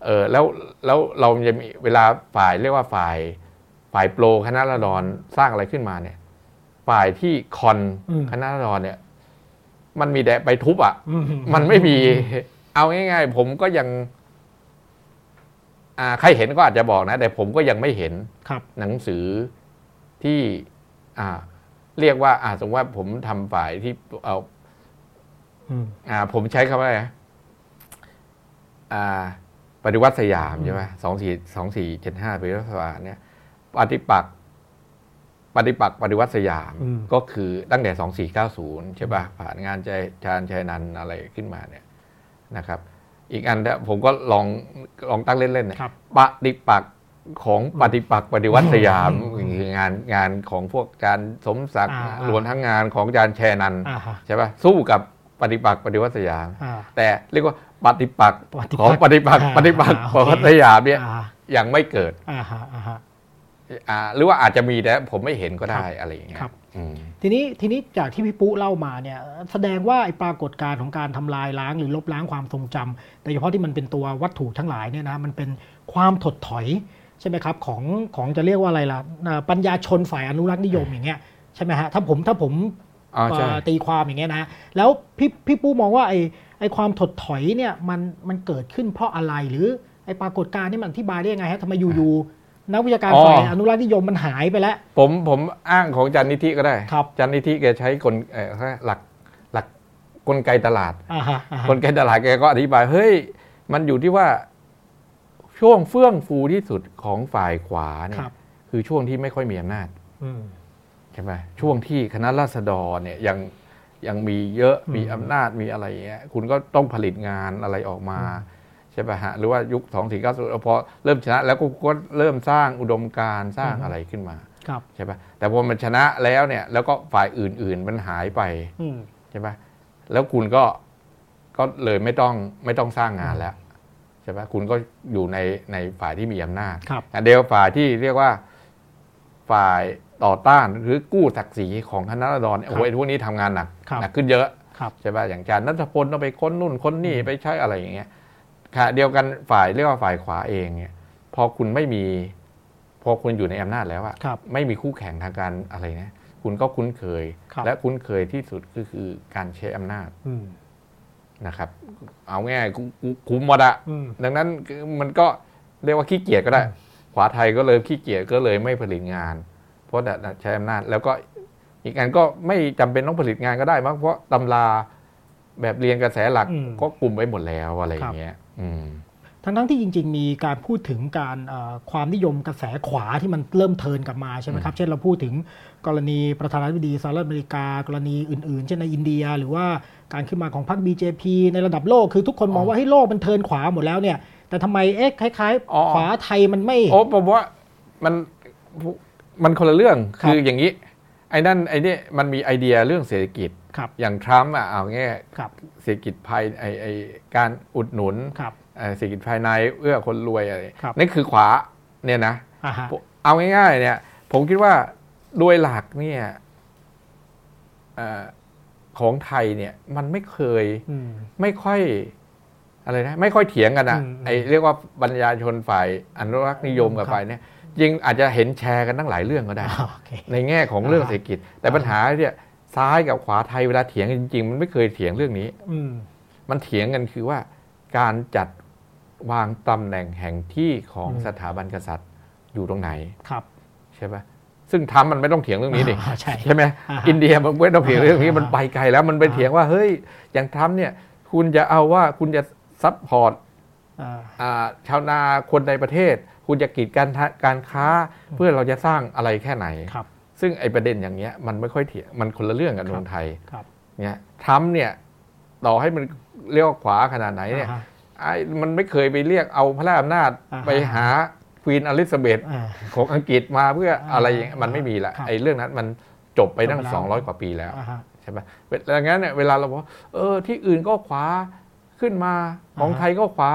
เออแล้วแล้วเราจะมีเวลาฝ่ายเรียกว่าฝ่ายฝ่ายโปรคณะรัฐดรสร้างอะไรขึ้นมาเนี่ย ฝ่ายที่คอนอืมคณะรัฐดรเนี่ย มันมีแต่ไปทุบอะอืมันไม่มี เอาง่าย ๆ ผมก็ยัง อ่า ใครเห็นก็อาจจะบอกนะ แต่ผมก็ยังไม่เห็นครับ หนังสือที่ อ่า เรียกว่า อ่า สมมติว่าผมทำฝ่ายที่เอาอืมอ่า ผมใช้คำว่าอะไรนะอ่า ปฏิวัติสยามใช่ไหมสองสี่สองสี่เจ็ดห้าปฏิวัติสยามเนี่ยปฏิปักษ์ ปฏิปักษ์ปฏิวัติสยามอืมก็คือตั้งแต่สองสี่เก้าศูนย์ใช่ป่ะ ผ่านงานใจชาญชัยนันท์อะไรขึ้นมาเนี่ยนะครับ อีกอันเนี่ยผมก็ลองลองตั้งเล่นๆเนี่ยครับปฏิปักษ์ของปฏิปักษ์ปฏิวัติสยามคืองานงานของพวกอาจารย์สมศักดิ์อ่ารวมทั้งงานของอาจารย์แชนันท์อ่าฮะใช่ป่ะสู้กับปฏิปักษ์ปฏิวัติสยามอ่าแต่เรียกว่าปฏิปักษ์ปฏิปักษ์ของปฏิปักษ์อ่าปฏิปักษ์อ่าปฏิวัติสยามเนี่ยอ่ายังไม่เกิด หรือว่าอาจจะมีแต่ผมไม่เห็นก็ได้อะไรอย่างเงี้ยครับอืมทีนี้ทีนี้จากที่พี่ปุ๊เล่ามาเนี่ยแสดงว่าไอ้ปรากฏการณ์ของการทำลายล้างหรือลบล้างความทรงจำโดยเฉพาะที่มันเป็นตัววัตถุทั้งหลายเนี่ยนะมันเป็นความถดถอยใช่ไหมครับของของจะเรียกว่าอะไรล่ะอ่าปัญญาชนฝ่ายอนุรักษ์นิยมอย่างเงี้ยใช่ไหมฮะถ้าผมถ้าผมอ๋อใช่เอ่อตีความอย่างเงี้ยนะแล้วพี่พี่ปูมองว่าไอ้ไอ้ความถดถอยเนี่ยมันมันเกิดขึ้นเพราะอะไรหรือไอ้ปรากฏการณ์นี่มันอธิบายได้ยังไงฮะทำไมอยู่ๆ นักวิชาการอ๋อฝ่ายอนุรักษ์นิยมมันหายไปแล้ว ผมผมอ้างของจันนิธิก็ได้ครับจันนิธิแกใช้กลเอ่อหลักหลักกลไกตลาดอ่าฮะอ่าฮะกลไกตลาดแกก็อธิบายเฮ้ยมันอยู่ที่ว่าช่วงเฟื่องฟูที่สุดของฝ่ายขวาเนี่คยรับคือช่วงที่ไม่ค่อยมีอำนาจอืมใช่ไหมช่วงที่คณะราษฎรเนี่ยยังยังมีเยอะอืมมีอำนาจมีอะไรอย่างเงี้ยคุณก็ต้องผลิตงานอะไรออกมา ใช่ป่ะฮะหรือว่ายุคสองสี่เก้าพอเริ่มชนะแล้วก็ก็เริ่มสร้างอุดมการณ์สร้างอะไรขึ้นมาครับใช่ป่ะแต่พอมันชนะแล้วเนี่ย แล้วก็ฝ่ายอื่น ๆ มันหายไปอืมใช่ป่ะแล้วคุณก็ก็เลยไม่ต้องไม่ต้องสร้างงานแล้วใช่ป่ะคุณก็อยู่ในในฝ่ายที่มีอำนาจครับอันเดียวฝ่ายที่เรียกว่าฝ่ายต่อต้านหรือกู้ศักดิ์ศรีของคณะรัษฎรเนี่ยโอ้โหไอ้พวกนี้ทำงานหนักครับหนักขึ้นเยอะครับใช่ป่ะอย่างอาจารย์นัทพลต้องไปค้นนู่นค้นนี่ไปใช้อะไรอย่างเงี้ย ค่ะเดียวกันฝ่ายเรียกว่าฝ่ายขวาเองเนี่ยพอคุณไม่มีพอคุณอยู่ในอำนาจแล้วอะครับไม่มีคู่แข่งทางการอะไรนะคุณก็คุ้นเคยครับและคุ้นเคยที่สุดก็คือการใช้อำนาจอืมนะครับ เอาง่ายๆกูกูคุมหมดอะอืมดังนั้นมันก็เรียกว่าขี้เกียจก็ได้ ขวาไทยก็เลยขี้เกียจก็เลยไม่ผลิตงาน เพราะแต่ใช้อำนาจ แล้วก็อีกอันก็ไม่จำเป็นต้องผลิตงานก็ได้มั้งเพราะตำราแบบเรียนกระแสหลักอืมก็กลุ่มไว้หมดแล้วอะไรอย่างเงี้ยอืม ทั้งทั้งๆที่จริง ๆ มีการพูดถึงการเอ่อความนิยมกระแสขวาที่มันเริ่มเทิร์นกลับมาใช่ไหมครับ เช่นเราพูดถึงกรณีประธานาธิบดีสหรัฐอเมริกา กรณีอื่น ๆ เช่นในอินเดีย หรือว่าการขึ้นมาของพรรค BJP ในระดับโลกคือทุกคนมองว่าให้โลกมันเทิร์นขวาหมดแล้วเนี่ย แต่ทำไมเอ๊ะคล้ายอ๋อๆขวาไทยมันไม่ โอ้ผมว่ามันมันคนละเรื่องครับคืออย่างนี้ ไอ้นั่นไอ้นี่มันมีไอเดียเรื่องเศรษฐกิจครับอย่างทรัมป์อะเอาง่ายครับเศรษฐกิจภายไอไอการอุดหนุนครับเอ่อเศรษฐกิจภายในเอื้อคนรวยอะไรครับนั่นคือขวาเนี่ยนะอ่าฮะเอาง่ายๆเนี่ย ผมคิดว่าโดยหลักเนี่ยเอ่อของไทยเนี่ยมันไม่เคยอืมไม่ค่อยอะไรนะไม่ค่อยเถียงกันนะอืมไอเรียกว่าบรรยาชนฝ่ายอนุรักษ์นิยมกับครับฝ่ายเนี่ย จริงอาจจะเห็นแชร์กันตั้งหลายเรื่องก็ได้อ่าโอเคในแง่ของเรื่องอ่าเศรษฐกิจ แต่ปัญหาเนี่ยซ้ายกับขวาไทยเวลาเถียงกันจริง ๆ มันไม่เคยเถียงเรื่องนี้ อืมมันเถียงกันคือว่าการจัดวางตำแหน่งแห่งที่ของอืมสถาบันกษัตริย์อยู่ตรงไหนครับ ใช่ปะซึ่งทำมันไม่ต้องเถียงเรื่องนี้ดิอ่าใช่ใช่ไหมอ่าฮะอินเดียมันไม่ต้องเถียงเรื่องนี้อ่าฮะมันไปไกลแล้วมันไปเถียงว่าเฮ้ยอย่างทำเนี่ยคุณจะเอาว่าคุณจะ support อ่าอ่าชาวนาคนในประเทศ คุณจะกีดกันทางการค้าเพื่อเราจะสร้างอะไรแค่ไหนครับซึ่งไอประเด็นอย่างเงี้ยมันไม่ค่อยเถียงมันคนละเรื่องกับเมืองไทยครับเนี่ยทำเนี่ยต่อให้มันเรียกว่าขวาขนาดไหนเนี่ยอ่าฮะไอ้มันไม่เคยไปเรียกเอาพระราชอำนาจอ่าฮะไปหาควีนอลิซาเบธอ่าของอังกฤษมาเพื่ออะไรอย่างเงี้ยอ่ามัมันไม่มีละครับไอ้เรื่องนั้นมันจบไปตั้งจบไปแล้วสองร้อยกว่าปีแล้วอ่าฮะใช่ไหมเวลาอย่างนั้นเนี่ยเวลาเราบอกว่าเออที่อื่นก็ขวาขึ้นมาของอ่าฮะไทยก็ขวา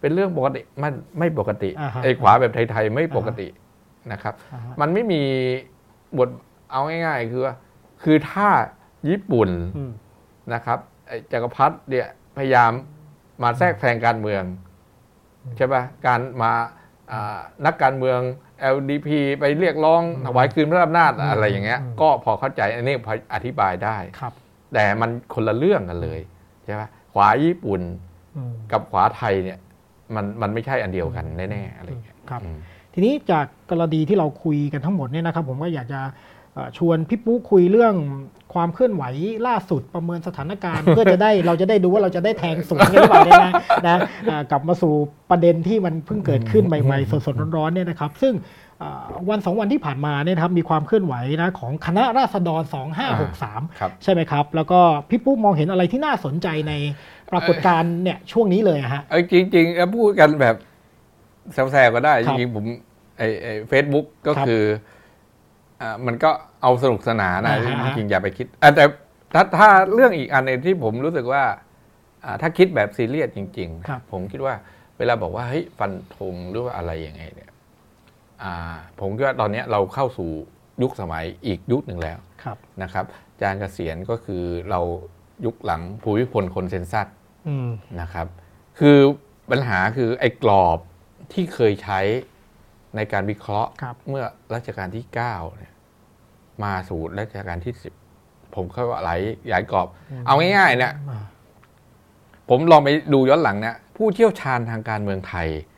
เป็นเรื่องปกติมันไม่ปกติอ่าฮะไอ้ขวาแบบไทยๆไม่ปกตินะครับอ่าฮะมันไม่มีบทเอาง่าย ๆ คือว่าคือถ้าญี่ปุ่นอืมนะครับไอ้จักรพรรดิเนี่ยพยายามมาแทรกแซงการเมือง ใช่ปะการมาอ่านักการเมือง LDP ไปเรียกร้องถวายคืนพระอำนาจอะไรอย่างเงี้ยอืมก็พอเข้าใจอันนี้พออธิบายได้ครับ แต่มันคนละเรื่องกันเลย ใช่ปะขวาญี่ปุ่นอืมกับขวาไทยเนี่ย มันมันไม่ใช่อันเดียวกันแน่ๆอะไรอย่างเงี้ยครับอืมทีนี้จากกรณีที่เราคุยกันทั้งหมดเนี่ยนะครับ ผมก็อยากจะเอ่อชวนพี่ปุ๊คุยเรื่องความเคลื่อนไหวล่าสุดประเมินสถานการณ์ เพื่อจะได้เราจะได้ดูว่าเราจะได้แทงสวนกันหรือเปล่าเนี่ยนะนะอ่ากลับมาสู่ประเด็นที่มันเพิ่งเกิดขึ้นใหม่ๆสดๆร้อนๆเนี่ยนะครับ ซึ่งเอ่อ วันสองวันที่ผ่านมาเนี่ยนะครับมีความเคลื่อนไหวนะของคณะราษฎร 2563ครับใช่ไหมครับ แล้วก็พี่ปุ๊มองเห็นอะไรที่น่าสนใจในปรากฏการณ์เนี่ยช่วงนี้เลยอะฮะเอ้ยจริงๆเอ้ยพูดกันแบบแซวๆก็ได้คจรับริงๆผมไอ้ไอ้เฟซบุ๊กก็ครับคืออ่ามันก็เอาสนุกสนานนะอ่าฮะจริงๆอย่าไปคิดอะแต่ถ้าถ้าเรื่องอีกอันหนึงที่ผมรู้สึกว่าอ่าถ้าคิดแบบซีเรียสจริงครับๆผมคิดว่าเวลาบอกว่าเฮ้ยฟันธงหรือว่าอะไรยังไงเนี่ยอ่า ผมคิดว่าตอนเนี้ยเราเข้าสู่ยุคสมัยอีกยุคหนึ่งแล้วครับนะครับอาจารย์เกษียณก็คือเรายุคหลังภูมิพลคนเซนซัสอืมนะครับ คือปัญหาคือไอ้กรอบที่เคยใช้ในการวิเคราะห์ครับเมื่อรัชกาลที่9เนี่ยมาสู่รัชกาลที่ 10 ผมเข้าว่าหลายหลายกรอบ เอาง่ายๆเนี่ยอ่าผมลองไปดูย้อนหลังเนี่ยผู้เชี่ยวชาญทางการเมืองไทยค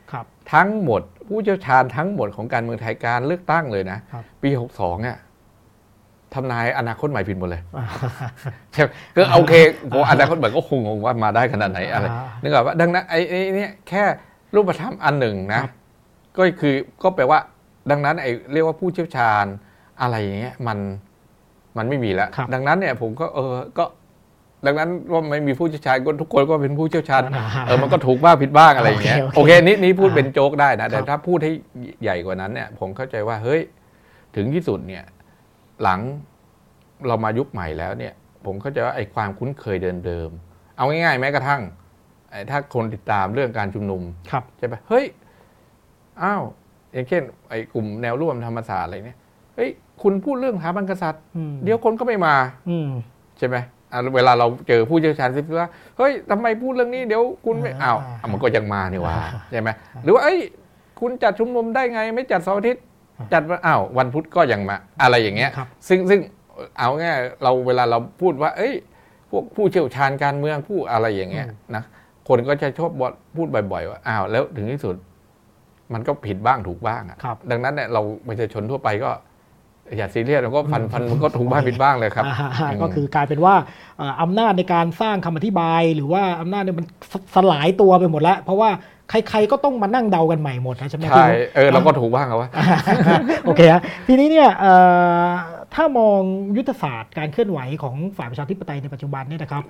รับ ทั้งหมด ผู้เชี่ยวชาญทั้งหมดของการเมืองไทยการเลือกตั้งเลยนะครับปี 62เนี่ยทำนายอนาคตใหม่ผิดหมดเลยใช่ไหมก็โอเคโหอนาคตใหม่ก็คงงงว่ามาได้ขนาดไหนอะไรอ่านึกออกว่าดังนั้นไอ้ไอ้เนี่ยแค่รูปธรรมอันหนึ่งนะครับก็คือก็แปลว่า ดังนั้นไอ้เรียกว่าผู้เชี่ยวชาญอะไรอย่างเงี้ยมันมันไม่มีแล้วครับดังนั้นเนี่ยผมก็เออก็ ดังนั้นว่าไม่มีผู้เชี่ยวชาญก็ทุกคนก็เป็นผู้เชี่ยวชาญอ่าเออมันก็ถูกบ้างผิดบ้างอะไรอย่างเงี้ยโอเคโอโอเคเคนี่นี่พูดอ่าเป็นโจ๊กได้นะ แต่ครับถ้าพูดให้ใหญ่กว่านั้นเนี่ย ผมเข้าใจว่าเฮ้ยถึงที่สุดเนี่ย หลังเรามายุคใหม่แล้วเนี่ย ผมเข้าใจว่าไอ้ความคุ้นเคยเดิมๆเอาง่ายๆ แม้กระทั่งไอ้ถ้าคนติดตามเรื่องการชุมนุมครับใช่ปะเฮ้ยอ้าวอย่างเช่น ไอ้กลุ่มแนวร่วมธรรมศาสตร์อะไรเนี่ยเฮ้ยคุณพูดเรื่องสถาบันกษัตริย์อืมเดี๋ยวคนก็ไม่มาอืมใช่ไหมอะ เวลาเราเจอผู้เชี่ยวชาญซิว่าเฮ้ยทำไมพูดเรื่องนี้เดี๋ยวคุณไม่อ้าวมันก็ยังมานี่หว่าใช่ไหมหรือว่าเอ้ยคุณจัดชุมนุมได้ไง ไม่จัดเสาร์อาทิตย์จัดอ้าววันพุธก็ยังมา อะไรอย่างเงี้ย ซึ่งซึ่งเอาง่ายเราเวลาเราพูดว่า เอ้ย พวกผู้เชี่ยวชาญการเมืองผู้อะไรอย่างเงี้ยนะคนก็จะชอบพูดบ่อย ๆ ว่าอ้าวแล้วถึงที่สุด มันก็ผิดบ้างถูกบ้างอะดังนั้นเนี่ยเราประชาชนทั่วไปก็ อย่าซีเรียสเราก็ฟันฟันมันก็ถูกบ้างผิดบ้างเลยครับอ่าอืมก็คือกลายเป็นว่าเอ่ออำนาจในการสร้างคำอธิบาย หรือว่าอำนาจเนี่ยมันสสลายตัวไปหมดแล้ว เพราะว่าใครๆก็ต้องมานั่งเดากันใหม่หมดนะใช่ไหมใช่พี่เออเราก็ถูกบ้างเอาวะโอเคฮะทีนี้เนี่ยเอ่อถ้ามองยุทธศาสตร์การเคลื่อนไหวของฝ่ายประชาธิปไตยในปัจจุบันเนี่ยนะครับ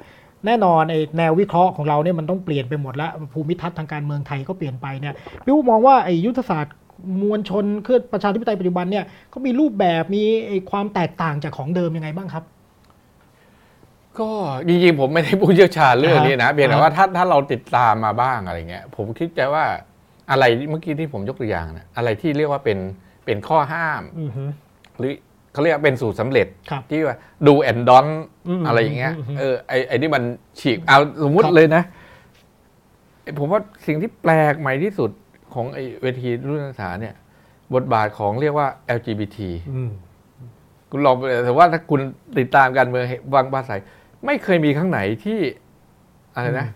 แน่นอนไอ้แนววิเคราะห์ของเราเนี่ยมันต้องเปลี่ยนไปหมดแล้วภูมิทัศน์ทางการเมืองไทยก็เปลี่ยนไปเนี่ยพี่อู๋มองว่าไอ้ยุทธศาสตร์ มวลชนเคลื่อนประชาธิปไตยปัจจุบันเนี่ยเขามีรูปแบบมีไอ้ความแตกต่างจากของเดิมยังไงบ้างครับ ก็จริงๆผมไม่ได้ผู้เชี่ยวชาญเรื่องนี้นะอ่าฮะเพียงแต่ว่าถ้าถ้าเราติดตามมาบ้างอะไรเงี้ยผมคิดใจว่าอะไรเมื่อกี้ที่ผมยกตัวอย่างนะอะไรที่เรียกว่าเป็นเป็นข้อห้ามอือฮึหรือเขาเรียกว่าเป็นสูตรสำเร็จครับที่ว่าดูแอนดอนอืมอะไรอย่างเงี้ยอืมเออไอไอนี่มันฉีกเอาสมมุติครับเลยนะไอ้ผมว่าสิ่งที่แปลกใหม่ที่สุด ของไอเวทีรุ่นศึกษาเนี่ย บทบาทของเรียกว่า LGBT อืมคุณลองไปแต่ว่าถ้าคุณติดตามการเมืองวางภาษาไม่เคยมีครั้งไหนที่อะไรนะ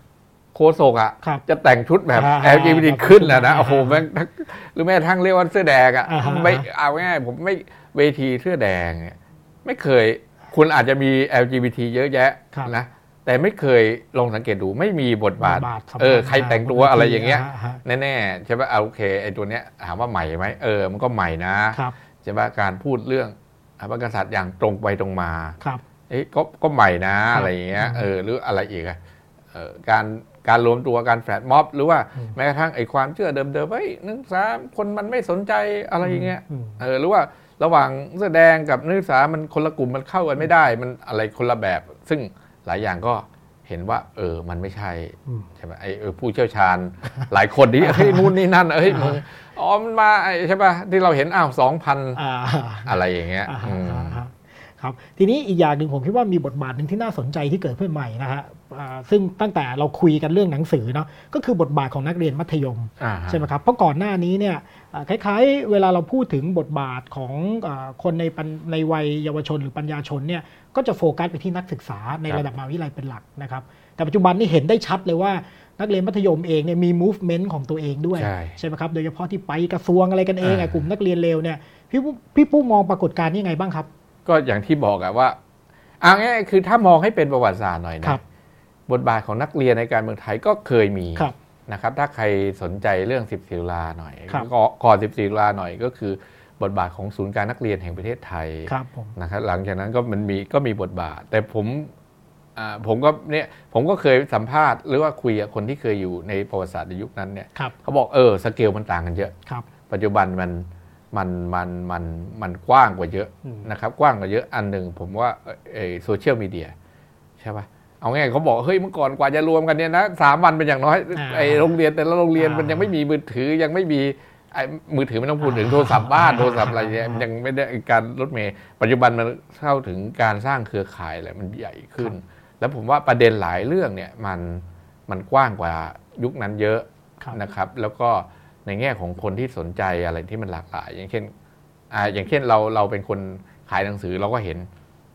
โคโศกอะครับจะแต่งชุดแบบอ่า LGBT ครับขึ้นแล้วนะอ่าโอ้โหแม่งทั้งหรือแม้กระทั้งเรียกว่าเสื้อแดงอะอ่าฮะไม่เอาง่ายๆผมไม่เวทีเสื้อแดงเนี่ยไม่เคย คุณอาจจะมี LGBT เยอะแยะครับนะ แต่ไม่เคยลองสังเกตดูไม่มีบทบาทบทบาทสำคัญเออใครแต่งตัวอะไรอย่างเงี้ยฮะแน่ๆใช่ไหมเอาโอเคไอ้ตัวเนี้ยถามว่าใหม่ไหมเออมันก็ใหม่นะครับใช่ไหมการพูดเรื่องพระมหากษัตริย์อย่างตรงไปตรงมาครับเอ๊ะก็ก็ใหม่นะครับอะไรอย่างเงี้ยอืมเออหรืออะไรอีกอะเออการการรวมตัวการแฟลตม็อบ หรือว่าอืมแม้กระทั่งไอ้ความเชื่อเดิมๆเฮ้ยนักศึกษาคนมันไม่สนใจอะไรอย่างเงี้ยอืมเออหรือว่าระหว่างนักแสดงกับนักศึกษามันคนละกลุ่มมันเข้ากันไม่ได้มันอะไรคนละแบบ ซึ่ง หลายอย่างก็เห็นว่า เออ มันไม่ใช่อืมใช่ไหมไอ้เออผู้เชี่ยวชาญ หลายคนที่เฮ้ยนู่นนี่นั่นเฮ้ยมึงอ๋อมันมาไอ้ใช่ป่ะที่เราเห็นอ้าวสองพันอ่าอะไรอย่างเงี้ย อ่าฮะอืมอ่าฮะครับทีนี้อีกอย่างหนึ่งผมคิดว่ามีบทบาทหนึ่งที่น่าสนใจที่เกิดขึ้นใหม่นะฮะอ่าซึ่งตั้งแต่เราคุยกันเรื่องหนังสือเนาะก็คือบทบาทของนักเรียนมัธยมอ่าฮะใช่ไหมครับเพราะก่อนหน้านี้เนี่ยอ่าคล้ายๆ เวลาเราพูดถึงบทบาทของอาคนในปัญในวัยเยาวชนหรือปัญญาชนเนี่ยก็จะโฟกัสไปที่นักศึกษาในระดับมหาวิทยาลัยเป็นหลักนะครับ แต่ปัจจุบันนี่เห็นได้ชัดเลยว่านักเรียนมัธยมเองเนี่ยมี movement ของตัวเองด้วย ใช่ไหมครับ โดยเฉพาะที่ไปกระทรวงอะไรกันเองอะอ่ากลุ่มนักเรียนเลวเนี่ยพี่ปุ๊พี่ปุ๊มองปรากฏการณ์นี้ยังไงบ้างครับ ก็อย่างที่บอกอะว่าเอาง่ายๆคือถ้ามองให้เป็นประวัติศาสตร์หน่อยนะครับบทบาทของนักเรียนในการเมืองไทยก็เคยมีครับนะครับ ถ้าใครสนใจเรื่อง 10สิตุลาหน่อยครับก็ก่อน10สิตุลาหน่อยก็คือบทบาทของศูนย์การนักเรียนแห่งประเทศไทยครับผมนะครับ หลังจากนั้นก็มันมีก็มีบทบาท แต่ผมอ่าผมก็เนี่ยผมก็เคยสัมภาษณ์หรือว่าคุยกับคนที่เคยอยู่ในประวัติศาสตร์ในยุคนั้นเนี่ยครับเขาบอกเออสเกลมันต่างกันเยอะครับปัจจุบันมัน มันมันมันมันกว้างกว่าเยอะอืมนะครับ กว้างกว่าเยอะอันหนึ่งผมว่าโซเชียลมีเดียใช่ปะเอาง่ายๆเขาบอกเฮ้ยเมื่อก่อนกว่าจะรวมกันเนี่ยนะสามวันเป็นอย่างน้อยอ่าไอโรงเรียนแต่ละโรงเรียนอ่ามัมันยังไม่มีมือถือยังไม่มีไอ้มือถือไม่ต้องพูดถึงโทรศัพท์บ้านโทรศัพท์อะไรเนี่ยมันยังไม่ได้การรถเมย์ปัจจุบันมันเข้าถึงการสร้างเครือข่ายอะไรมันใหญ่ขึ้น แล้วผมว่าประเด็นหลายเรื่องเนี่ยมันมันกว้างกว่ายุคนั้นเยอะครับนะครับ แล้วก็ ในแง่ของคนที่สนใจอะไรที่มันหลากหลาย อย่างเช่นอ่าอย่างเช่นเราเราเป็นคนขายหนังสือเราก็เห็น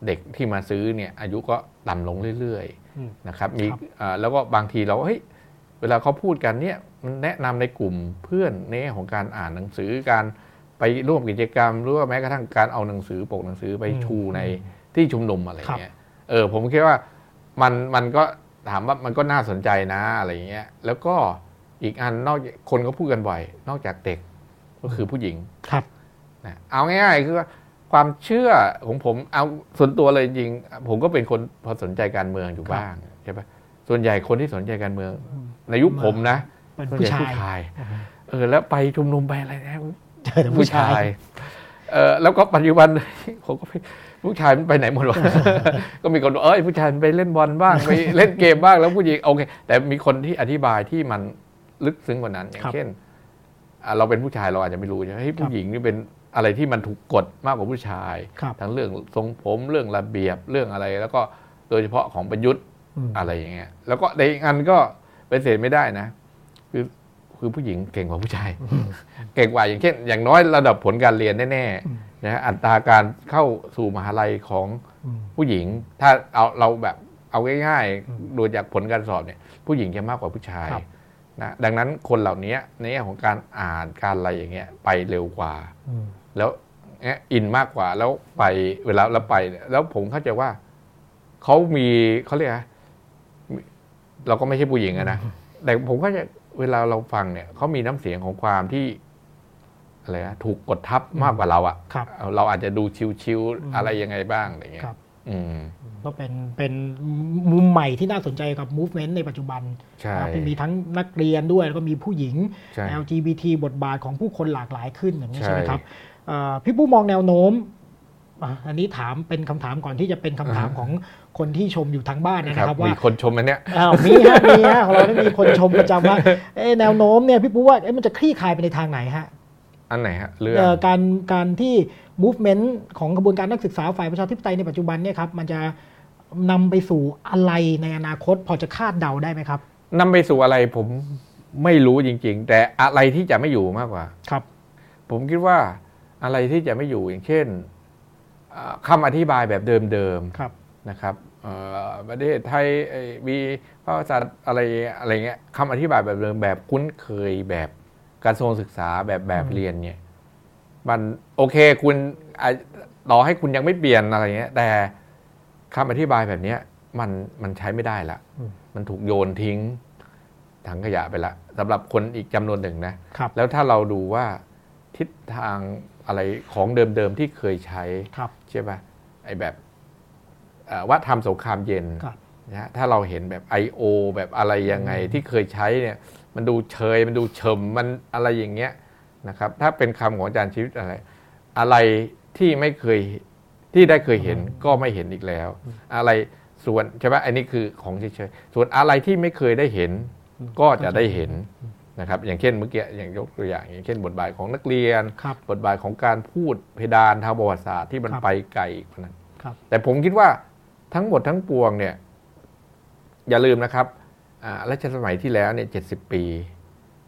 เด็กที่มาซื้อเนี่ยอายุก็ต่ำลงเรื่อยอืมๆนะครับมีครับอ่าแล้วก็บางทีเราก็เฮ้ยเวลาเขาพูดกันเนี่ยมันแนะนำในกลุ่มเพื่อนในแง่ของการอ่านหนังสือการไปร่วมกิจกรรม หรือว่าแม้กระทั่งการเอาหนังสือปกหนังสือไปอืมชูในที่ชุมนุมอะไรครับเงี้ยเออผมคิดว่ามันมันก็ถามว่ามันก็น่าสนใจนะอะไรเงี้ยแล้วก็ อีกอันนอกจากคนก็พูดกันบ่อยนอกจากเด็กก็คือผู้หญิงครับนะเอาง่ายๆคือว่าความเชื่อของผมเอาส่วนตัวเลยจริงๆผมก็เป็นคนพอสนใจการเมืองอยู่บ้างใช่ปะส่วนใหญ่คนที่สนใจการเมือง ในยุคผมนะเป็นส่วนผู้ใหญ่ชายผู้ชาย เออ แล้วไปชุมนุมไปอะไรนะเจอแต่ผู้ชายเออแล้วก็ปัจจุบันผมก็ไปผู้ชายมันไปไหนหมดวะก็มีคนบอกเอ้ยผู้ชายมันไปเล่นบอลบ้างไปเล่นเกมบ้างแล้วผู้หญิงโอเค แต่มีคนที่อธิบายที่มัน ลึกซึ้งกว่านั้น อย่างครับเช่นอะเราเป็นผู้ชายเราอาจจะไม่รู้ใช่ไหมเฮ้ยผู้หญิงนี่เป็นอะไรที่มันถูกกดมากกว่าผู้ชายครับทั้งเรื่องทรงผมเรื่องระเบียบเรื่องอะไร แล้วก็โดยเฉพาะของประยุทธ์อืมอะไรอย่างเงี้ย แล้วก็ในอีกอันก็เป็นเศษไม่ได้นะ คือคือผู้หญิงเก่งกว่าผู้ชาย เก่งกว่าอย่างเช่น อย่างน้อยระดับผลการเรียนแน่อืมๆนะฮะอัตราการเข้าสู่มหาลัยของอืมผู้หญิง ถ้าเอาเราแบบเอาง่ายอืมๆดูจากผลการสอบเนี่ย ผู้หญิงจะมากกว่าผู้ชายครับ นะดังนั้นคนเหล่านี้ในแง่ของการอ่านการอะไรอย่างเงี้ยไปเร็วกว่าอืมแล้วเนี้ยอินมากกว่าแล้วไปเวลาแล้วไปเนี่ยแล้วผมเข้าใจว่าเขามีเขาเรียกอะไรมีเราก็ไม่ใช่ผู้หญิงอะนะแต่ผมก็จะเวลาเราฟังเนี่ยเขามีน้ำเสียงของความที่อะไรนะถูกกดทับมากกว่าเราอะครับเอาเราอาจจะดูชิวอืมๆอะไรยังไงบ้างอะไรเงี้ยครับอืม ก็เป็นเป็นมุมใหม่ที่น่าสนใจกับ movement ในปัจจุบันใช่นะครับที่มีทั้งนักเรียนด้วย แล้วก็มีผู้หญิงใช่ LGBT บทบาทของผู้คนหลากหลายขึ้นอย่างนี้ใช่ใช่ไหมครับเอ่อพี่ปู้มองแนวโน้มอะอันนี้ถามเป็นคำถามก่อนที่จะเป็นคำถามของคนที่ชมอยู่ทางบ้านนะครัครับมีว่าคนชมอันเนี้ยอ้าวมีฮะมีฮะของเราได้มีคนชมประจำว่าเอ๊ะแนวโน้มเนี่ยพี่ปู้ว่าเอ๊ะมันจะคลี่คลายไปในทางไหนฮะ อันไหนฮะเรื่องเอ่อการการที่ movement ของกระบวนการนักศึกษาฝ่ายประชาธิปไตยในปัจจุบันเนี่ยครับมันจะนำไปสู่อะไรในอนาคต พอจะคาดเดาได้ไหมครับนำไปสู่อะไรผมไม่รู้จริง ๆ แต่อะไรที่จะไม่อยู่มากกว่าครับ ผมคิดว่าอะไรที่จะไม่อยู่อย่างเช่นอ่าคำอธิบายแบบเดิมครับๆนะครับเอ่อประเทศไทยเอ่อมีพระกษัตริย์อะไรอะไรเงี้ยคำอธิบายแบบเดิมแบบคุ้นเคยแบบ กระทรวงศึกษาแบบแบบอืมเรียนเนี่ย มันโอเคคุณอะต่อให้คุณยังไม่เปลี่ยนอะไรเงี้ย แต่คำอธิบายแบบเนี้ย มันมันใช้ไม่ได้ละอืมมันถูกโยนทิ้งถังขยะไปละสำหรับคนอีกจำนวนหนึ่งนะครับแล้วถ้าเราดูว่าทิศทางอะไรของเดิมๆที่เคยใช้ครับใช่ปะไอ้แบบเอ่อว่าทำสงครามเย็นครับนะถ้าเราเห็นแบบ I.O. แบบอะไรยังไงที่เคยใช้เนี่ย มันดูเชยมันดูเฉมมันอะไรอย่างเงี้ยนะครับ ถ้าเป็นคำของอาจารย์ชีวิตอะไร อะไรที่ไม่เคยที่ได้เคยเห็นก็ไม่เห็นอีกแล้ว อะไรส่วนใช่ไหมอันนี้คือของเฉยๆส่วนอะไรที่ไม่เคยได้เห็นก็จะได้เห็นนะครับ อย่างเช่นเมื่อกี้อย่างยกตัวอย่าง อย่างเช่น บทบาทของนักเรียนครับบทบาทของการพูดเพดานทางประวัติศาสตร์ที่มันครับไปไกลกว่านั้นครับแต่ผมคิดว่าทั้งหมดทั้งปวงเนี่ย อย่าลืมนะครับอ่า รัชสมัยที่แล้วเนี่ยเจ็ดสิบปี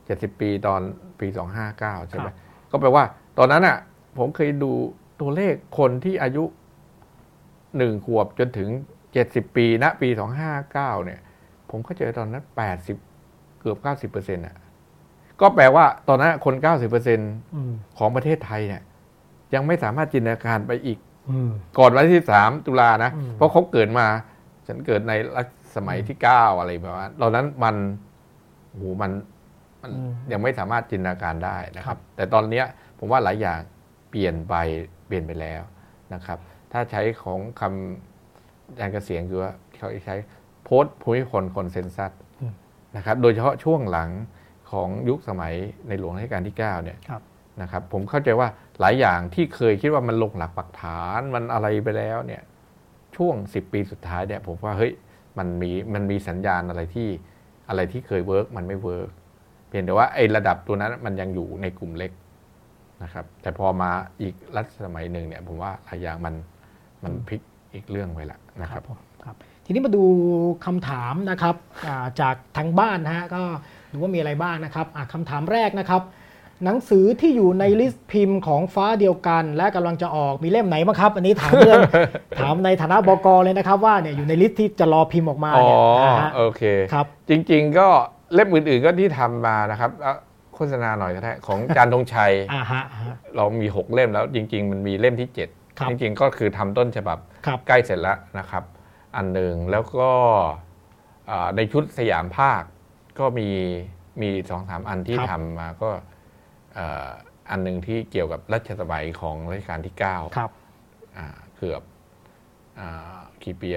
เจ็ดสิบปีตอนปีสองห้าเก้าใช่ไหมครับก็แปลว่าตอนนั้นอะ ผมเคยดูตัวเลขคนที่อายุหนึ่งขวบจนถึงเจ็ดสิบปีณปีสองห้าเก้าเนี่ย ผมก็เจอตอนนั้นแปดสิบเกือบเก้าสิบเปอร์เซ็นต์อะก็แปลว่าตอนนั้นคนเก้าสิบเปอร์เซ็นต์อืมของประเทศไทยเนี่ย ยังไม่สามารถจินตนาการไปอีกอืมก่อนวันที่สิบสามตุลานะอืมเพราะเขาเกิดมา ฉันเกิดในรัช สมัยที่เก้าอะไรแบบว่าตอนนั้นมันโอ้โหมันมันอืมยังไม่สามารถจินตนาการได้นะคครัรับบแต่ตอนเนี้ยผมว่าหลายอย่างเปลี่ยนไปเปลี่ยนไปแล้วนะครับ ถ้าใช้ของคำอาจารย์เกษียรคือว่าเขาใช้โพสต์ภูมิพล consensus นะครับ โดยเฉพาะช่วงหลังของยุคสมัยในหลวงรัชกาลที่ 9 เนี่ยครับนะครับ ผมเข้าใจว่าหลายอย่างที่เคยคิดว่ามันลงหลักปักฐานมันอะไรไปแล้วเนี่ย ช่วง 10 ปีสุดท้ายเนี่ยผมว่าเฮ้ย มันมีมันมีสัญญาณอะไรที่อะไรที่เคย work มันไม่ work เพียงแต่ว่าไอ้ระดับตัวนั้นมันยังอยู่ในกลุ่มเล็กนะครับ แต่พอมาอีกรัชสมัยหนึ่งเนี่ยผมว่าหลายอย่างมันมันพลิกอีกเรื่องไปละนะครับครับ ทีนี้มาดูคำถามนะครับจากทางบ้านนะฮะก็ดูว่ามีอะไรบ้างนะครับอะคำถามแรกนะครับ หนังสือที่อยู่ใน list พิมพ์ของฟ้าเดียวกัน และกำลังจะออกมีเล่มไหนบ้างครับ อันนี้ถามเรื่องถามในฐานะบก. เลยนะครับ ว่าเนี่ยอยู่ใน list ที่จะรอพิมพ์ออกมาอ๋อเนี่ยนะฮะโอเคครับ จริง ๆ ก็เล่มอื่น ๆ ก็ที่ทำมานะครับอะโฆษณาหน่อยก็ได้ของจารย์ธงชัยอ่าฮะอ่าฮะเรามี 6 เล่มแล้วจริง ๆ มันมีเล่มที่ครับ7จริง ๆ ก็คือทำต้นฉบับครับใกล้เสร็จแล้วนะครับ อันหนึ่งแล้วก็อ่าในชุดสยามภาคก็มีมีสองสามอันที่ครับทำมาก็เอ่ออันหนึ่งที่เกี่ยวกับรัชสมัยของรัชกาลที่ 9 ครับอ่าเกือบอ่ากี่ปี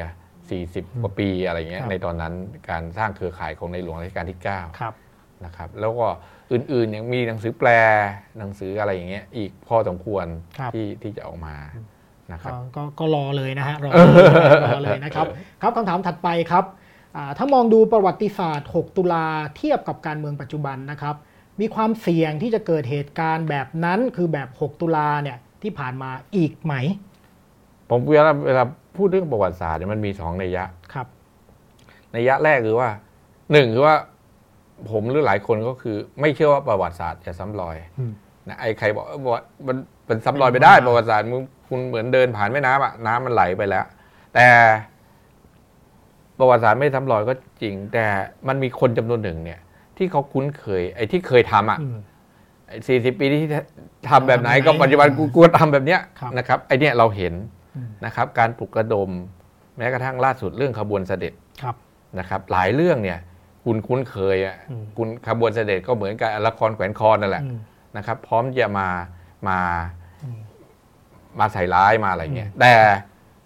สี่สิบกว่าปีอะไรเงี้ยครับในตอนนั้นการสร้างเครือข่ายของในหลวงรัชกาลที่ 9 ครับนะครับแล้วก็อื่นๆยังมีหนังสือแปลหนังสืออะไรอย่างเงี้ยอีกพอสมควรครับที่ที่จะออกมานะครับก็ก็ก็รอเลยนะฮะรอเลยรอเลยนะครับครับคำถามถัดไปครับอ่าถ้ามองดูประวัติศาสตร์ 6 ตุลาเทียบกับการเมืองปัจจุบันนะครับ มีความเสี่ยงที่จะเกิดเหตุการณ์แบบนั้นคือแบบ 6 ตุลาเนี่ยที่ผ่านมาอีกไหม ผมเวลาเวลาพูดเรื่องประวัติศาสตร์เนี่ยมันมีสองนัยยะครับนัยยะแรกคือว่าหนึ่งคือว่าผมหรือหลายคนก็คือ ไม่เชื่อว่าประวัติศาสตร์จะซ้ำรอยอืมนะไอ้ใครบอกว่ามันเป็นซ้ำรอยไปได้ไม่ได้ ประวัติศาสตร์มึงคุณเหมือนเดินผ่านแม่น้ำอะน้ำมันไหลไปแล้ว แต่ประวัติศาสตร์ไม่ซ้ำรอยก็จริง แต่มันมีคนจำนวนหนึ่งเนี่ย ที่เขาคุ้นเคย ไอ้ที่เคยทำอะอืมสี่สิบปีที่ทำแบบไหนทำแบบไหนก็ปัจจุบันกูกูทำแบบเนี้ยครับนะครับไอเนี้ยเราเห็นอืมนะครับ การปลุกระดม แม้กระทั่งล่าสุดเรื่องขบวนเสด็จครับนะครับ หลายเรื่องเนี่ย คุณคุ้นเคยอะอืมคุณขบวนเสด็จก็เหมือนกับละครแขวนคอนั่นแหละอืมนะครับ พร้อมจะมามาอืมมาใส่ร้ายมาอะไรเงี้ยอืมแต่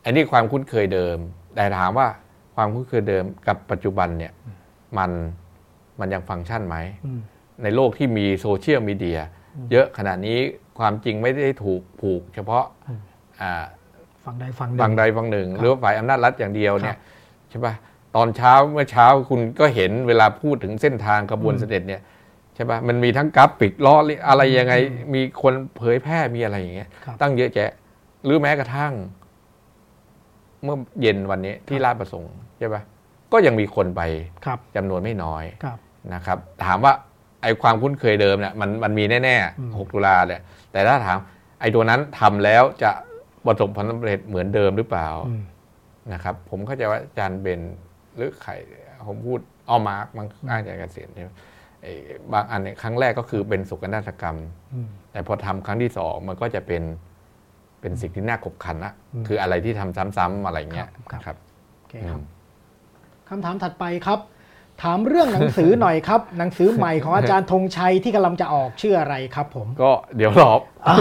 อันนี้ความคุ้นเคยเดิม แต่ถามว่าความคุ้นเคยเดิมกับปัจจุบันเนี่ยมัน มันยังฟังก์ชันไหมอืมในโลกที่มีโซเชียลมีเดียเยอะขนาดนี้ความจริงไม่ได้ถูกผูก เฉพาะอืมอ่าฝั่งใดฝั่งหนึ่ฝั่งใดฝั่งหนึ่งครับหรือว่าฝ่ายอำนาจรัฐอย่างเดียวเนี่คยรับใช่ปะตอนเช้าเมื่อเช้าคุณก็เห็นเวลาพูดถึงเส้นทางขบวนอืมเสด็จเนี่ยใช่ปะมันมีทั้งกราฟิกล้ออะไรยังไงอืมมีคนเผยแพร่มีอะไรอย่างเงี้ยครับตั้งเยอะแยะ หรือแม้กระทั่ง เมื่อเย็นวันนี้ที่ครับลาดประสงค์ใช่ปะ ก็ยังมีคนไปครับจำนวนไม่น้อยครับนะครับ ถามว่าไอ้ความคุ้นเคยเดิมเนี่ยมันมันมีแน่อืมๆ6ตุลาเนี่ยแต่ถ้าถามไอ้ตัวนั้นทำแล้วจะประสบผลสำเร็จเหมือนเดิมหรือเปล่าอืมนะครับ ผมเข้าใจว่าอาจารย์เบนหรือใครผมพูดอ้อมาร์กมันอ้างจากเกษียณใช่ไหมไอ้บางอันเนี่ยครั้งแรกก็คือเป็นสุกนาฏกรรมอืมแต่พอทำครั้งที่สองมันก็จะเป็นเป็นสิ่งที่น่าขบขันนะอืมคืออะไรที่ทำซ้ำๆอะไรเงี้ยครับนะครับโอเคครับ คำถามถัดไปครับ ถามเรื่องหนังสือหน่อยครับ หนังสือใหม่ของอาจารย์ธงชัยที่กำลังจะออกชื่ออะไรครับ ผม ก็เดี๋ยวรออ่า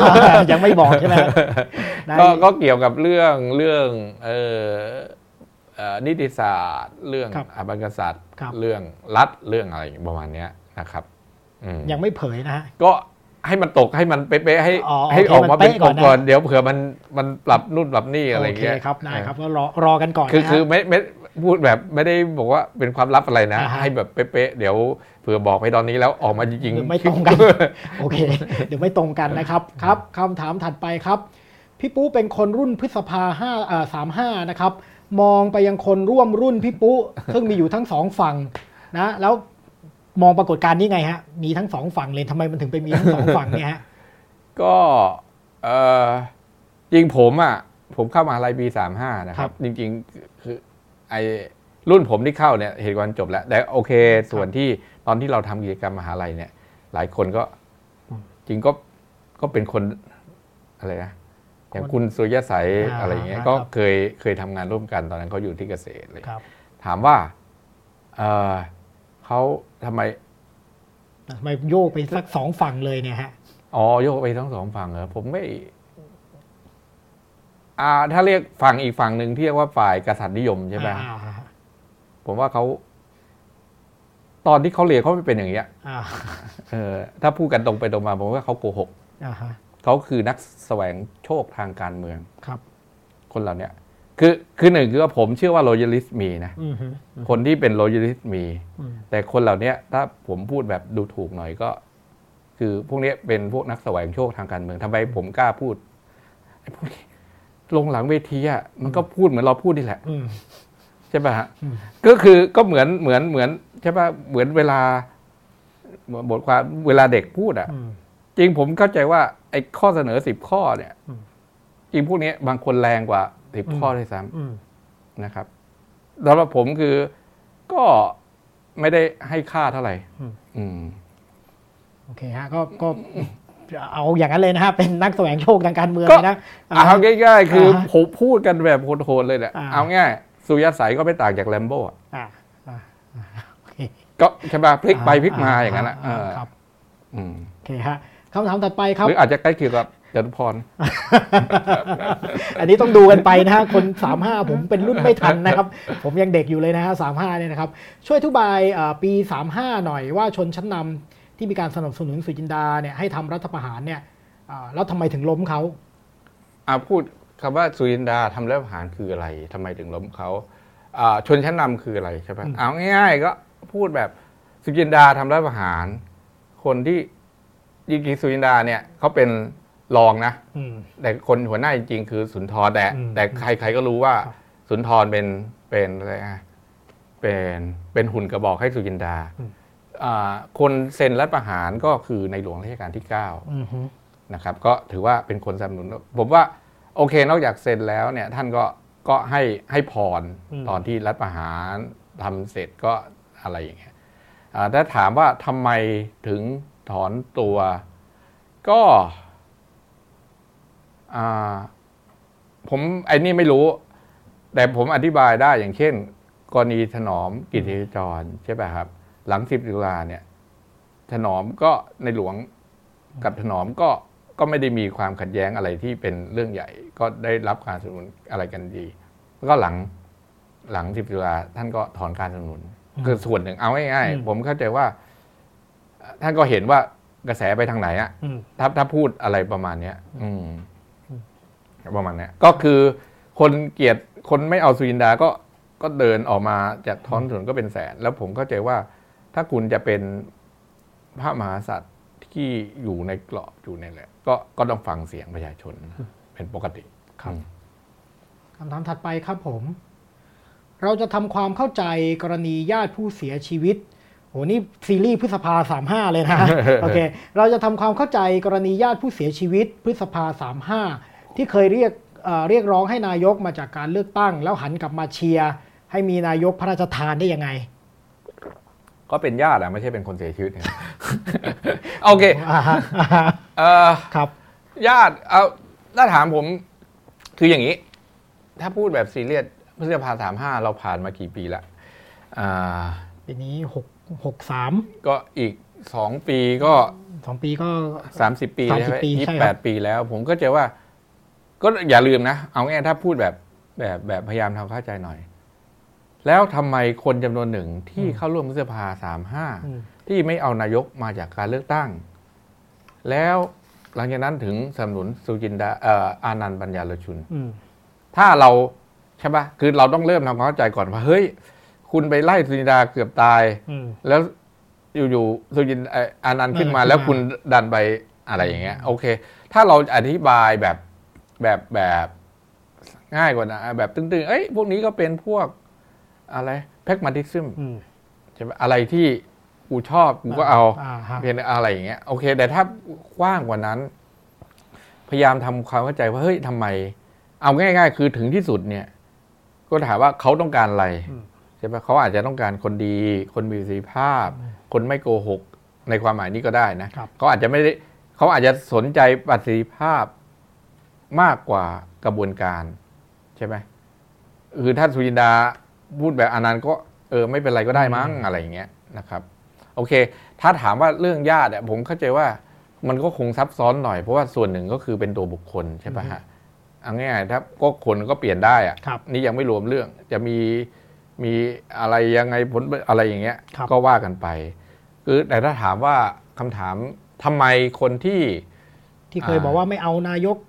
ยังไม่บอกใช่ไหมได้ก็ก็เกี่ยวกับเรื่องเรื่องเออเอเอ่อนิติศาสตร์ เรื่องครับอาบังกษัตริย์ครับเรื่องรัฐเรื่องอะไรประมาณเนี้ยนะครับอืมยังไม่เผยนะฮะก็ให้มันตกให้มันเป๊ะๆให้อ๋อให้โอเคออกมาเป็นมันเป๊ะก่อนนะก่อนเดี๋ยวเผื่อมันมันปรับนู่นปรับนี่อะไรโอเคเงี้ยครับได้ครับก็รอรอกันก่อนคือนะฮะคือไม่ไม่ พูดแบบไม่ได้บอกว่าเป็นความลับอะไรนะอ่าฮะให้แบบเป๊ะๆเดี๋ยวเผื่อบอกไปตอนนี้แล้วออกมาจริงเดี๋ยวไม่ตรงกัน โอเค เดี๋ยวไม่ตรงกันนะครับครับคำถามถัดไปครับ พี่ปุ๊เป็นคนรุ่นพฤษภาห้าเอ่อสามห้านะครับ มองไปยังคนร่วมรุ่นพี่ปุ๊ซึ่งมีอยู่ทั้งสองฝั่งนะ แล้วมองปรากฏการณ์นี้ไงฮะ มีทั้งสองฝั่งเลยทำไมมันถึงไปมีทั้งสองฝั่งเนี่ยฮะก็เออจริงผมอะผมเข้ามหาลัยปีสามห้านะคครัรับบจริงๆคือ ไอรุ่นผมที่เข้าเนี่ยเหตุการณ์จบแล้ว แต่โอเค ส่วนที่ตอนที่เราทำกิจกรรมมหาลัยเนี่ย หลายคนก็จริงก็ก็เป็นคนอะไรนะอย่างคุณสุริยสัยอ่าอะไรอย่างเงี้ยครับก็เคยเคยทำงานร่วมกันตอนนั้นเขาอยู่ที่เกษตรเลยครับถามว่าเออเขาทำไมทำไมโยกไปสักสองฝั่งเลยเนี่ยฮะอ๋อโยกไปทั้งสองฝั่งเหรอผมไม่ อ่าถ้าเรียกฝั่งอีกฝั่งหนึ่งที่เรียกว่าฝ่ายกษัตริย์นิยมใช่ไหมอ่าอ่าผมว่าเขาตอนที่เขาเรียนเขาไม่เป็นอย่างเงี้ยอ่าเออถ้าพูดกันตรงไปตรงมาผมว่าเขาโกหกอ่าฮะเขาคือนักแสวงโชคทางการเมือง ครับ คนเหล่าเนี้ยคือคือหนึ่งคือว่าผมเชื่อว่าโ o ย a ลิสมีนะ อืมฮึคนที่เป็นโ o ย a ลิสมี อืมแต่คนเหล่าเนี้ยถ้าผมพูดแบบดูถูกหน่อยก็ คือพวกเนี้ยเป็นพวกนักแสวงโชคทางการเมืองทำไมผมกล้าพูดไอ้พวกนี้ ลงหลังเวทีอะมันก็พูดเหมือนเราพูดนี่แหละอืมใช่ป่ะฮะอืมก็คือก็เหมือนเหมือนเหมือนใช่ป่ะเหมือนเวลาบทความเวลาเด็กพูดอะอืมจริงผมเข้าใจว่าไอ้ข้อเสนอสิบข้อเนี่ยอืมจริงพวกนี้บางคนแรงกว่าสิบอืมข้อด้วยซ้อืมำนะครับสำหรับผมคือก็ไม่ได้ให้ค่าเท่าไหร่อืมโอเคฮะก็ก็ เอาอย่างนั้นเลยนะฮะเป็นนักแสวงโชคทางการเมืองก็เลยนะอ่าเอาง่ายๆ คืออาฮะผมพูดกันแบบโหดๆเลยแหละอ่าเอาง่ายสุริยสัยก็ไม่ต่างจากแลมโบ้อ่าอ่าอ่าโอเคก็ใช่ป่ะพลิกไปพลิกมาอย่างนั้นนะเออครับอืมโอเคฮะคำถามถัดไปครับหรืออาจจะใกล้เคียงกับจตุพร อันนี้ต้องดูกันไปนะฮะคนสามห้าผมเป็นรุ่นไม่ทันนะครับ ผมยังเด็กอยู่เลยนะฮะสามห้าเนี่ยนะครับ ช่วยอธิบายเอ่อปีสามห้าหน่อยว่าชนชั้นนำ ที่มีการสนับสนุนสุจินดาเนี่ยให้ทำรัฐประหารเนี่ยอ่าแล้วทำไมถึงล้มเขาอ่าพูดคำว่าสุรินดาทำรัฐประหารคืออะไรทำไมถึงล้มเขาอ่าชนชั้นนำคืออะไรใช่ปะอืมเอาง่าย ๆ ก็พูดแบบสุรินดาทำรัฐประหาร คนที่จริงๆสุรินดาเนี่ยเขาเป็นรองนะอืมแต่คนหัวหน้าจริงๆคือสุนทรแต่อืมแต่ใครๆก็รู้ว่าครับสุนทรเป็นเป็นอะไรอะเป็นเป็นหุ่นกระบอกให้สุจินดาอ่า คนเซ็นรัฐประหารก็คือในหลวงรัชกาลที่เก้าอืมฮึนะครับก็ถือว่าเป็นคนสนับสนุนผมว่าโอเคนอกจากเซ็นแล้วเนี่ยท่านก็ก็ให้ให้พรตอนที่รัฐประหารทำเสร็จก็อะไรอย่างเงี้ยอ่าถ้าถามว่าทำไมถึงถอนตัว ก็อ่าผมไอ้นี่ไม่รู้ แต่ผมอธิบายได้อย่างเช่น กรณีถนอมกิติจรใช่ป่ะครับ หลังสิบตุลาเนี่ยถนอมก็ในหลวงกับถนอมก็ก็ไม่ได้มีความขัดแย้งอะไรที่เป็นเรื่องใหญ่ ก็ได้รับการสนับสนุนอะไรกันดี แล้วก็หลังหลังสิบตุลาท่านก็ถอนการสนับสนุนคือส่วนหนึ่งเอาง่ายๆผมเข้าใจว่า ท่านก็เห็นว่ากระแสไปทางไหนอะอืมถ้าถ้าพูดอะไรประมาณเนี้ย อืมประมาณเนี้ยก็คือคนเกลียดคนไม่เอาสุรินดาก็ก็เดินออกมาจากท้องถนนก็เป็นแสน แล้วผมเข้าใจว่า ถ้าคุณจะเป็นพระมหากษัตริย์ที่อยู่ในกรอบอยู่ในแหละ ก็ก็ต้องฟังเสียงประชาชนเป็นปกติครับคำถามถัดไปครับผม เราจะทำความเข้าใจกรณีญาติผู้เสียชีวิตโหนี่ซีรีส์พฤษภาสามห้าเลยนะโอเค เราจะทำความเข้าใจกรณีญาติผู้เสียชีวิต พฤษภาสามห้าที่เคยเรียกเอ่อเรียกร้องให้นายกมาจากการเลือกตั้ง แล้วหันกลับมาเชียร์ให้มีนายกพระราชทานได้ยังไง ก็เป็นญาติอะไม่ใช่เป็นคนเสียชีวิตนะโอเคอ่าฮะอ่าฮะเอ่อครับ ญาติเอาถ้าถามผมคืออย่างนี้ ถ้าพูดแบบซีเรียสพฤษภาสามห้าเราผ่านมากี่ปีละอ่าปีนี้หกหกสามก็อีกสองปีก็สองปีก็สามสิบปี30ใช่ไหมปียี่ใช่สิครับแปดปีแล้ว ผมก็จะว่า ก็อย่าลืมนะ เอาง่ายๆถ้าพูดแบบแบบแบบพยายามทำเข้าใจหน่อย แล้วทำไมคนจำนวนหนึ่งที่อืมเข้าร่วมรัฐสภาสามห้าอืมที่ไม่เอานายกมาจากการเลือกตั้ง แล้วหลังจากนั้นถึงสนับสนุนสุจินดาเอ่ออานันต์ปัญญาลชุนอืมถ้าเราใช่ปะคือเราต้องเริ่มทำความเข้าใจก่อนว่าเฮ้ย คุณไปไล่สุจินดาเกือบตายอืมแล้วอยู่ๆสุจินเอ่ออานันต์ขึ้นมาเออขึ้นมาแล้วคุณดันไปอะไรอย่างเงี้ย โอเค ถ้าเราอธิบายแบบแบบแบบง่ายกว่านะแบบตึงๆ เอ้ยพวกนี้ก็เป็นพวก อะไรแพ็กมาติซึมอืมใช่ไหมอะไรที่กูชอบกูก็เอาอ่าฮะเพียงอะไรอย่างเงี้ยโอเค แต่ถ้ากว้างกว่านั้น พยายามทำความเข้าใจว่าเฮ้ยทำไม เอาง่าย ๆ คือถึงที่สุดเนี่ย ก็ถามว่าเขาต้องการอะไรอืมใช่ไหมเขาอาจจะต้องการคนดี คนมีประสิทธิภาพ คนไม่โกหก ในความหมายนี้ก็ได้นะครับเขาอาจจะไม่ได้เขาอาจจะสนใจประสิทธิภาพมากกว่ากระบวนการ ใช่ไหมคือถ้าสุจินดา พูดแบบอนันต์ก็เออไม่เป็นไรก็ได้มั้งอะไรอย่างเงี้ยนะครับ โอเค ถ้าถามว่าเรื่องญาติอะผมเข้าใจว่ามันก็คงซับซ้อนหน่อยเพราะว่าส่วนหนึ่งก็คือเป็นตัวบุคคลใช่ปะฮะเอาง่ายๆถ้าก็คนก็เปลี่ยนได้อะครับนี่ยังไม่รวมเรื่องจะมีมีอะไรยังไงผลอะไรอย่างเงี้ยครับก็ว่ากันไป คือแต่ถ้าถามว่าคำถามทำไมคนที่ ที่เคยอ่าบอกว่าไม่เอานายกเอ่า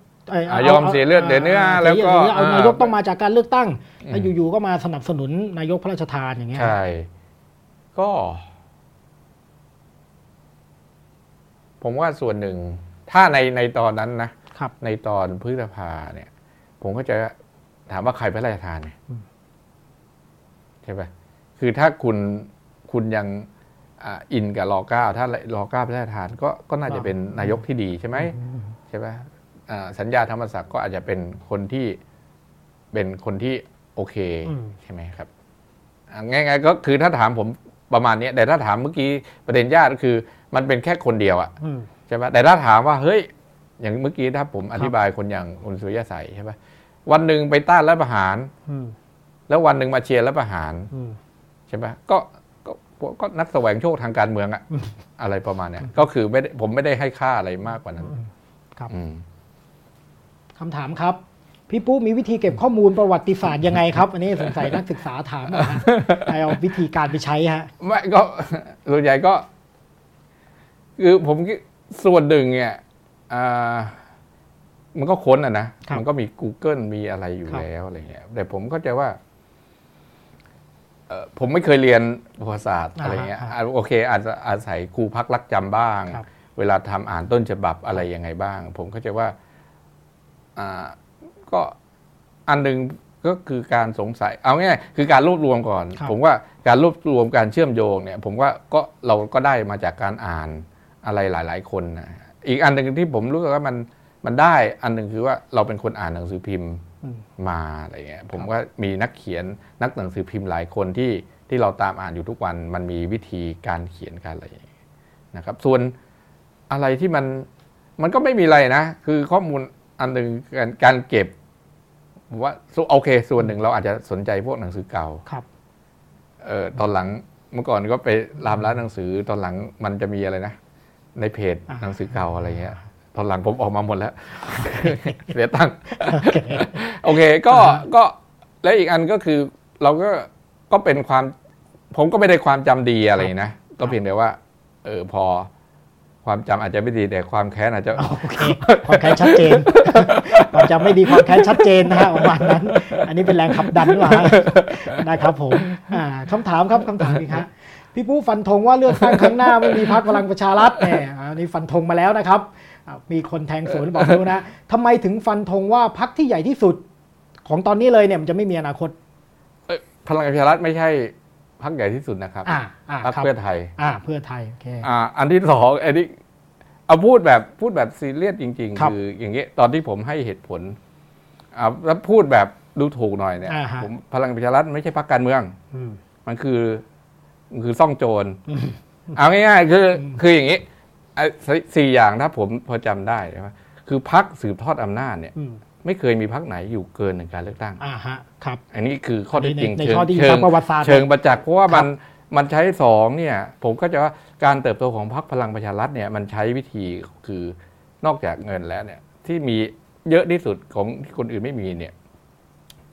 ยอมเสียเลือดเดือเนื้อแล้วก็เสียเลือดเอานายกอ่าต้องมาจากการเลือกตั้งอืมแล้วอยู่ๆก็มาสนับสนุนนายกพระราชทานอย่างเงี้ยใช่ก็ ผมว่าส่วนหนึ่ง ถ้าในในตอนนั้นนะครับในตอนพฤษภาเนี่ย ผมก็จะถามว่าใครพระราชทานเนี่ยอืมใช่ปะคือถ้าคุณคุณยังอ่าอินกับรอเก้าถ้ารอเก้าพระราชทานก็ก็น่าจะเป็นนายกที่ดีใช่ไหมอืมใช่ปะอ่า สัญญาธรรมศักดิ์ก็อาจจะเป็นคนที่เป็นคนที่โอเคอืมใช่ไหมครับอ่าง่ายๆก็คือถ้าถามผมประมาณเนี้ยแต่ถ้าถามเมื่อกี้ประเด็นญาติก็คือ มันเป็นแค่คนเดียวอะอืมใช่ไหมแต่ถ้าถามว่าเฮ้ย อย่างเมื่อกี้ถ้าผมอธิบายคนอย่างคุณสุริยะใสใช่ปะวันหนึ่งไปต้านรัฐประหารอืมแล้ววันหนึ่งมาเชียร์รัฐประหารอืมใช่ปะก็ก็ก็ก็นักแสวงโชคทางการเมืองอะอืมอะไรประมาณเนี้ยก็คือไม่ได้ผมไม่ได้ให้ค่าอะไรมากกว่านั้น ครับอืม คำถามครับ พี่ปุ๊มีวิธีเก็บข้อมูลประวัติศาสตร์ยังไงครับ อันนี้สงสัยนักศึกษาถามมาฮะใครเอาวิธีการไปใช้ฮะไม่ก็ส่วนใหญ่ก็ คือผมคิดส่วนหนึ่งเนี่ยอ่ามันก็ค้นอะนะครับมันก็มี Google มีอะไรอยู่ครับแล้วอะไรเงี้ย แต่ผมเข้าใจว่าเอ่อผมไม่เคยเรียนประวัติศาสตร์อะไรเงี้ยอ่าฮะอะโอเค อาจจะอาศัยครูพักรักจำบ้างครับเวลาทำอ่านต้นฉบับอะไรยังไงบ้าง ผมเข้าใจว่าอ่า ก็อันหนึ่งก็คือการสงสัย เอาง่ายๆคือการรวบรวมก่อนครับผมว่าการรวบรวมการเชื่อมโยงเนี่ย ผมว่าก็เราก็ได้มาจากการอ่านอะไรหลาย ๆ คนนะอีกอันหนึ่งที่ผมรู้สึกว่ามันมันได้อันหนึ่งคือว่าเราเป็นคนอ่านหนังสือพิมพ์อืมมาอะไรเงี้ยผมว่ามีนักเขียนนักหนังสือพิมพ์หลายคนที่ที่เราตามอ่านอยู่ทุกวัน มันมีวิธีการเขียนการอะไรอย่างเงี้ยนะครับ ส่วนอะไรที่มันมันก็ไม่มีอะไรนะ คือข้อมูล อันหนึ่งการการเก็บผมว่าส่วนโอเค ส่วนหนึ่งเราอาจจะสนใจพวกหนังสือเก่าครับเออตอนหลังเมื่อก่อนก็ไปรามร้านหนังสือตอนหลังมันจะมีอะไรนะ ในเพจอ่าหนังสือเก่าอะไรเงี้ยตอนหลังผมออกมาหมดแล้วเสียตังค์โอเคโอเคก็ก็และอีกอันก็คือเราก็ก็เป็นความ ผมก็ไม่ได้ความจำดีอะไรนะ ก็เพียงแต่ว่า เออพอ ความจำอาจจะไม่ดีแต่ความแค้นอาจจะโอเคความแค้นชัดเจนความจำไม่ดีความแค้นชัดเจนนะฮะประมาณนั้น อันนี้เป็นแรงขับดันหรือเปล่าฮะนะครับผมอ่าคำถามครับคำถามอีกฮะพี่ปู้ฟันธงว่าเลือกตั้งครั้งหน้าไม่มีพรรคพลังประชารัฐเนี่ยอันนี้ฟันธงมาแล้วนะครับอ่ามีคนแทงสวนบอกไม่รู้นะทำไมถึงฟันธงว่าพรรคที่ใหญ่ที่สุด ของตอนนี้เลยเนี่ยมันจะไม่มีอนาคตเอ้ยพลังประชารัฐไม่ใช่ พรรคใหญ่ที่สุดนะครับอ่าอ่าพรรคครับเพื่อไทย อ่า เพื่อไทยโอเคอ่า อันที่สองอันนี้เอาพูดแบบพูดแบบซีเรียสจริงครับๆคืออย่างเงี้ยตอนที่ผมให้เหตุผลอ่าแล้วพูดแบบดูถูกหน่อยเนี่ยอ่าฮะผมพลังประชารัฐไม่ใช่พรรคการเมืองอืมมันคือมันคือซ่องโจรอืมเอาง่ายๆคืออมคืออย่างนี้ไอ้สี่สี่อย่างถ้าผมพอจำได้นะคือพักสืบทอดอำนาจเนี่ยอืม ไม่เคยมีพักไหนอยู่เกินหนึ่งการเลือกตั้งอ่าฮะครับ อันนี้คือข้อเท็จจริงในในเชิงข้อที่เชิทางงประวัติศาสตร์เชิงประจักษ์เพราะว่าครับมันมันใช้สองเนี่ย ผมก็จะว่าการเติบโตของพรรคพลังประชารัฐเนี่ยมันใช้วิธีคือนอกจากเงินแล้วเนี่ยที่มีเยอะที่สุดของที่คนอื่นไม่มีเนี่ย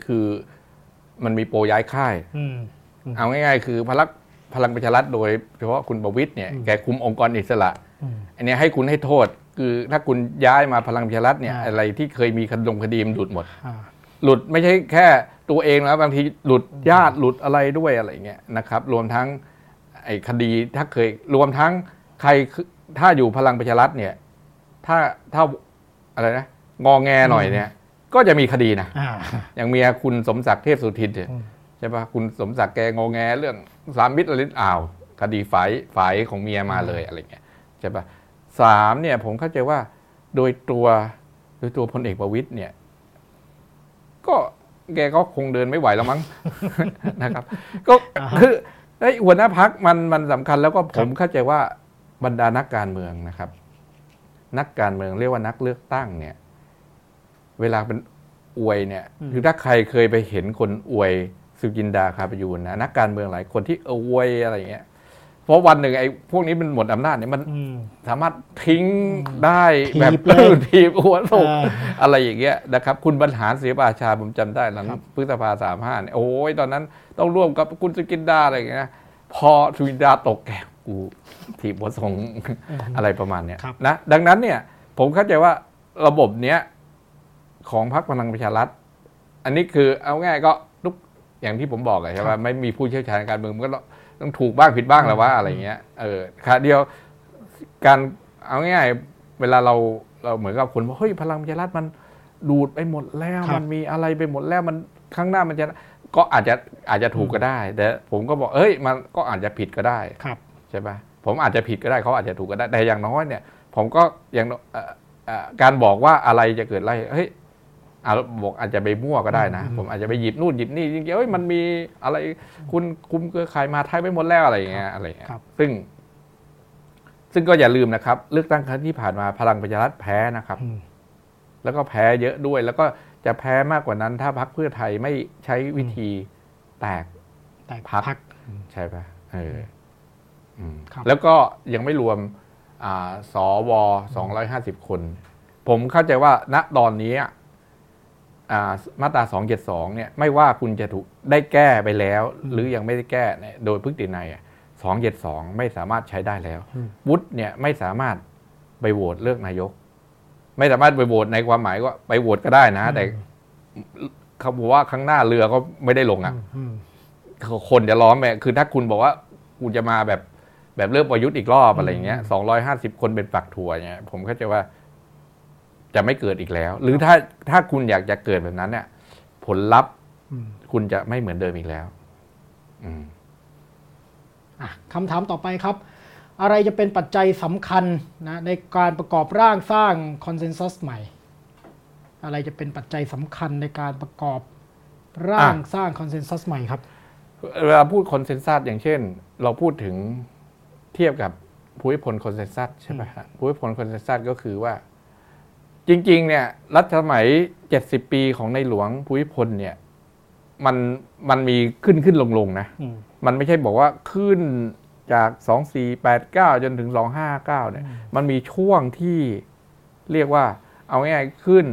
คือมันมีโปรย้ายค่ายอืมเอาง่ายๆ คือพลังพลังประชารัฐโดยเฉพาะคุณประวิตยเนี่ยอืมแกคุมองค์กรอิสระอืมอันเนี้ยให้คุณให้โทษ คือถ้าคุณย้ายมาพลังประชารัฐเนี่ยอ่าอะไรที่เคยมีคดงคดีมันหลุดหมดอ่าหลุดไม่ใช่แค่ตัวเองแล้วบางทีหลุดญาติหลุดอะไรด้วยอะไรเงี้ยนะครับ รวมทั้งไอ้คดีถ้าเคยรวมทั้งใครคือถ้าอยู่พลังประชารัฐเนี่ย ถ้าถ้าอะไรนะงอแงหน่อยเนี่ย ก็จะมีคดีนะอ่าอย่างเมียคุณสมศักดิ์เทพสุทินเนี่ยอืมใช่ปะคุณสมศักดิ์แกงอแงเรื่องสามมิตรอะไรอ้าวคดีฝ่ายฝ่ายของเมียมาเลยอะไรเงี้ยใช่ปะ สามเนี่ยผมเข้าใจว่าโดยตัวโดยตัวพลเอกประวิตยเนี่ย ก็แกก็คงเดินไม่ไหวแล้วมั้งนะครับ ก็คือไอ้ยหัวหน้าพักมันมันสำคัญแล้วก็ผมเข้าใจว่าบรรดานักการเมืองนะครับ นักการเมืองเรียกว่านักเลือกตั้งเนี่ย เวลาเป็นอวยเนี่ยอืมคือถ้าใครเคยไปเห็นคนอวยสุจินดาคาประยูนนะนักการเมืองหลายคนที่อวยอะไรอย่างเงี้ย เพราะวันหนึ่งไอ้พวกนี้มันหมดอำนาจเนี่ยมันอืมสามารถทิ้งได้ถีบแบบเลยทีบหัวโลกอ่าอะไรอย่างเงี้ยนะครับ คุณบรรหารเสียประชาผมจำได้นั้นครับพฤษภาสามห้าเนี่ยโอ้ยตอนนั้นต้องร่วมกับคุณสุกินดาอะไรอย่างเงี้ยพอสุกินดาตกแกกูถีบหัวส่งอะไรประมาณเนี้ยครับนะดังนั้นเนี่ยผมเข้าใจว่าระบบเนี้ยของพรรคพลังประชารัฐ อันนี้คือเอาง่ายก็ทุกอย่างที่ผมบอกอะใช่ไหมไม่มีผู้เชี่ยวชาญการเมืองมันก็ ต้องต้องถูกบ้างผิดบ้างแหล้วว่าอะไรเงี้ย เออค่ะเดียวการเอาง่ายๆเวลาเราเราเหมือนกับคนว่าเฮ้ยพลังประชารัฐมันดูดไปหมดแล้วครับมันมีอะไรไปหมดแล้วมันข้างหน้ามันจะก็อาจจะอาจจะถูกก็ได้ แต่ผมก็บอกเฮ้ยมันก็อาจจะผิดก็ได้ครับใช่ปะผมอาจจะผิดก็ได้เขาอาจจะถูกก็ได้แต่อย่างน้อยเนี่ย ผมก็อย่างน้อยเอ่อเอ่อการบอกว่าอะไรจะเกิดอะไรเฮ้ย อาบอกอาจจะไปมั่วก็ได้นะอืมผมอาจจะไปหยิบนู่นหยิบนี่จริงๆเฮ้ยมันมีอะไรคุณคุมเครือข่ายมาไทยไปหมดแล้วอะไรอย่างเงี้ยอะไรอย่างเงี้ยครับซึ่ง ซึ่งก็อย่าลืมนะครับ เลือกตั้งครั้งที่ผ่านมาพลังประชารัฐแพ้นะครับอืมแล้วก็แพ้เยอะด้วย แล้วก็จะแพ้มากกว่านั้น ถ้าพรรคเพื่อไทยไม่ใช้วิธีแตกแต่พรรคพักใช่ปะเอออืมครับแล้วก็ยังไม่รวมอ่าสวสองร้อยห้าสิบคน ผมเข้าใจว่าณตอนนี้อ่า มาตราสองเจ็ดสองเนี่ยไม่ว่าคุณจะถูกได้แก้ไปแล้ว หรือยังไม่ได้แก้เนี่ยโดยพฤตินัยสองเจ็ดสองไม่สามารถใช้ได้แล้วอืมวุฒิเนี่ยไม่สามารถไปโหวตเลือกนายก ไม่สามารถไปโหวตในความหมายว่าไปโหวตก็ได้นะ แต่เขาบอกว่าข้างหน้าเรือก็ไม่ได้ลงอะอืมคนจะล้อมไปคือถ้าคุณบอกว่าคุณจะมาแบบแบบเริ่มประยุทธ์อีกรอบอะไรอย่างเงี้ยสองร้อยห้าสิบคนเป็นฝักถั่วเนี่ยผมเข้าใจว่า จะไม่เกิดอีกแล้ว หรือถ้าถ้าคุณอยากจะเกิดแบบนั้น เนี่ย ผลลัพธ์อืมคุณจะไม่เหมือนเดิมอีกแล้วอืมอะคำถามต่อไปครับ อะไรจะเป็นปัจจัยสำคัญนะในการประกอบร่างสร้าง consensus ใหม่ อะไรจะเป็นปัจจัยสำคัญในการประกอบร่างสร้าง consensus ใหม่ครับเวลาพูด consensus อย่างเช่น เราพูดถึงเทียบกับภูมิพล consensus ใช่ไหมฮะภูมิพล consensus ก็คือว่า จริง ๆ เนี่ย รัชสมัยเจ็ดสิบปีของในหลวงภูมิพลเนี่ย มันมันมีขึ้นขึ้นลงลงๆนะอืมมันไม่ใช่บอกว่าขึ้นจากสองสี่แปดเก้าจนถึงสองห้าเก้าเนี่ย มันมีช่วงที่เรียกว่า เอาง่ายๆขึ้น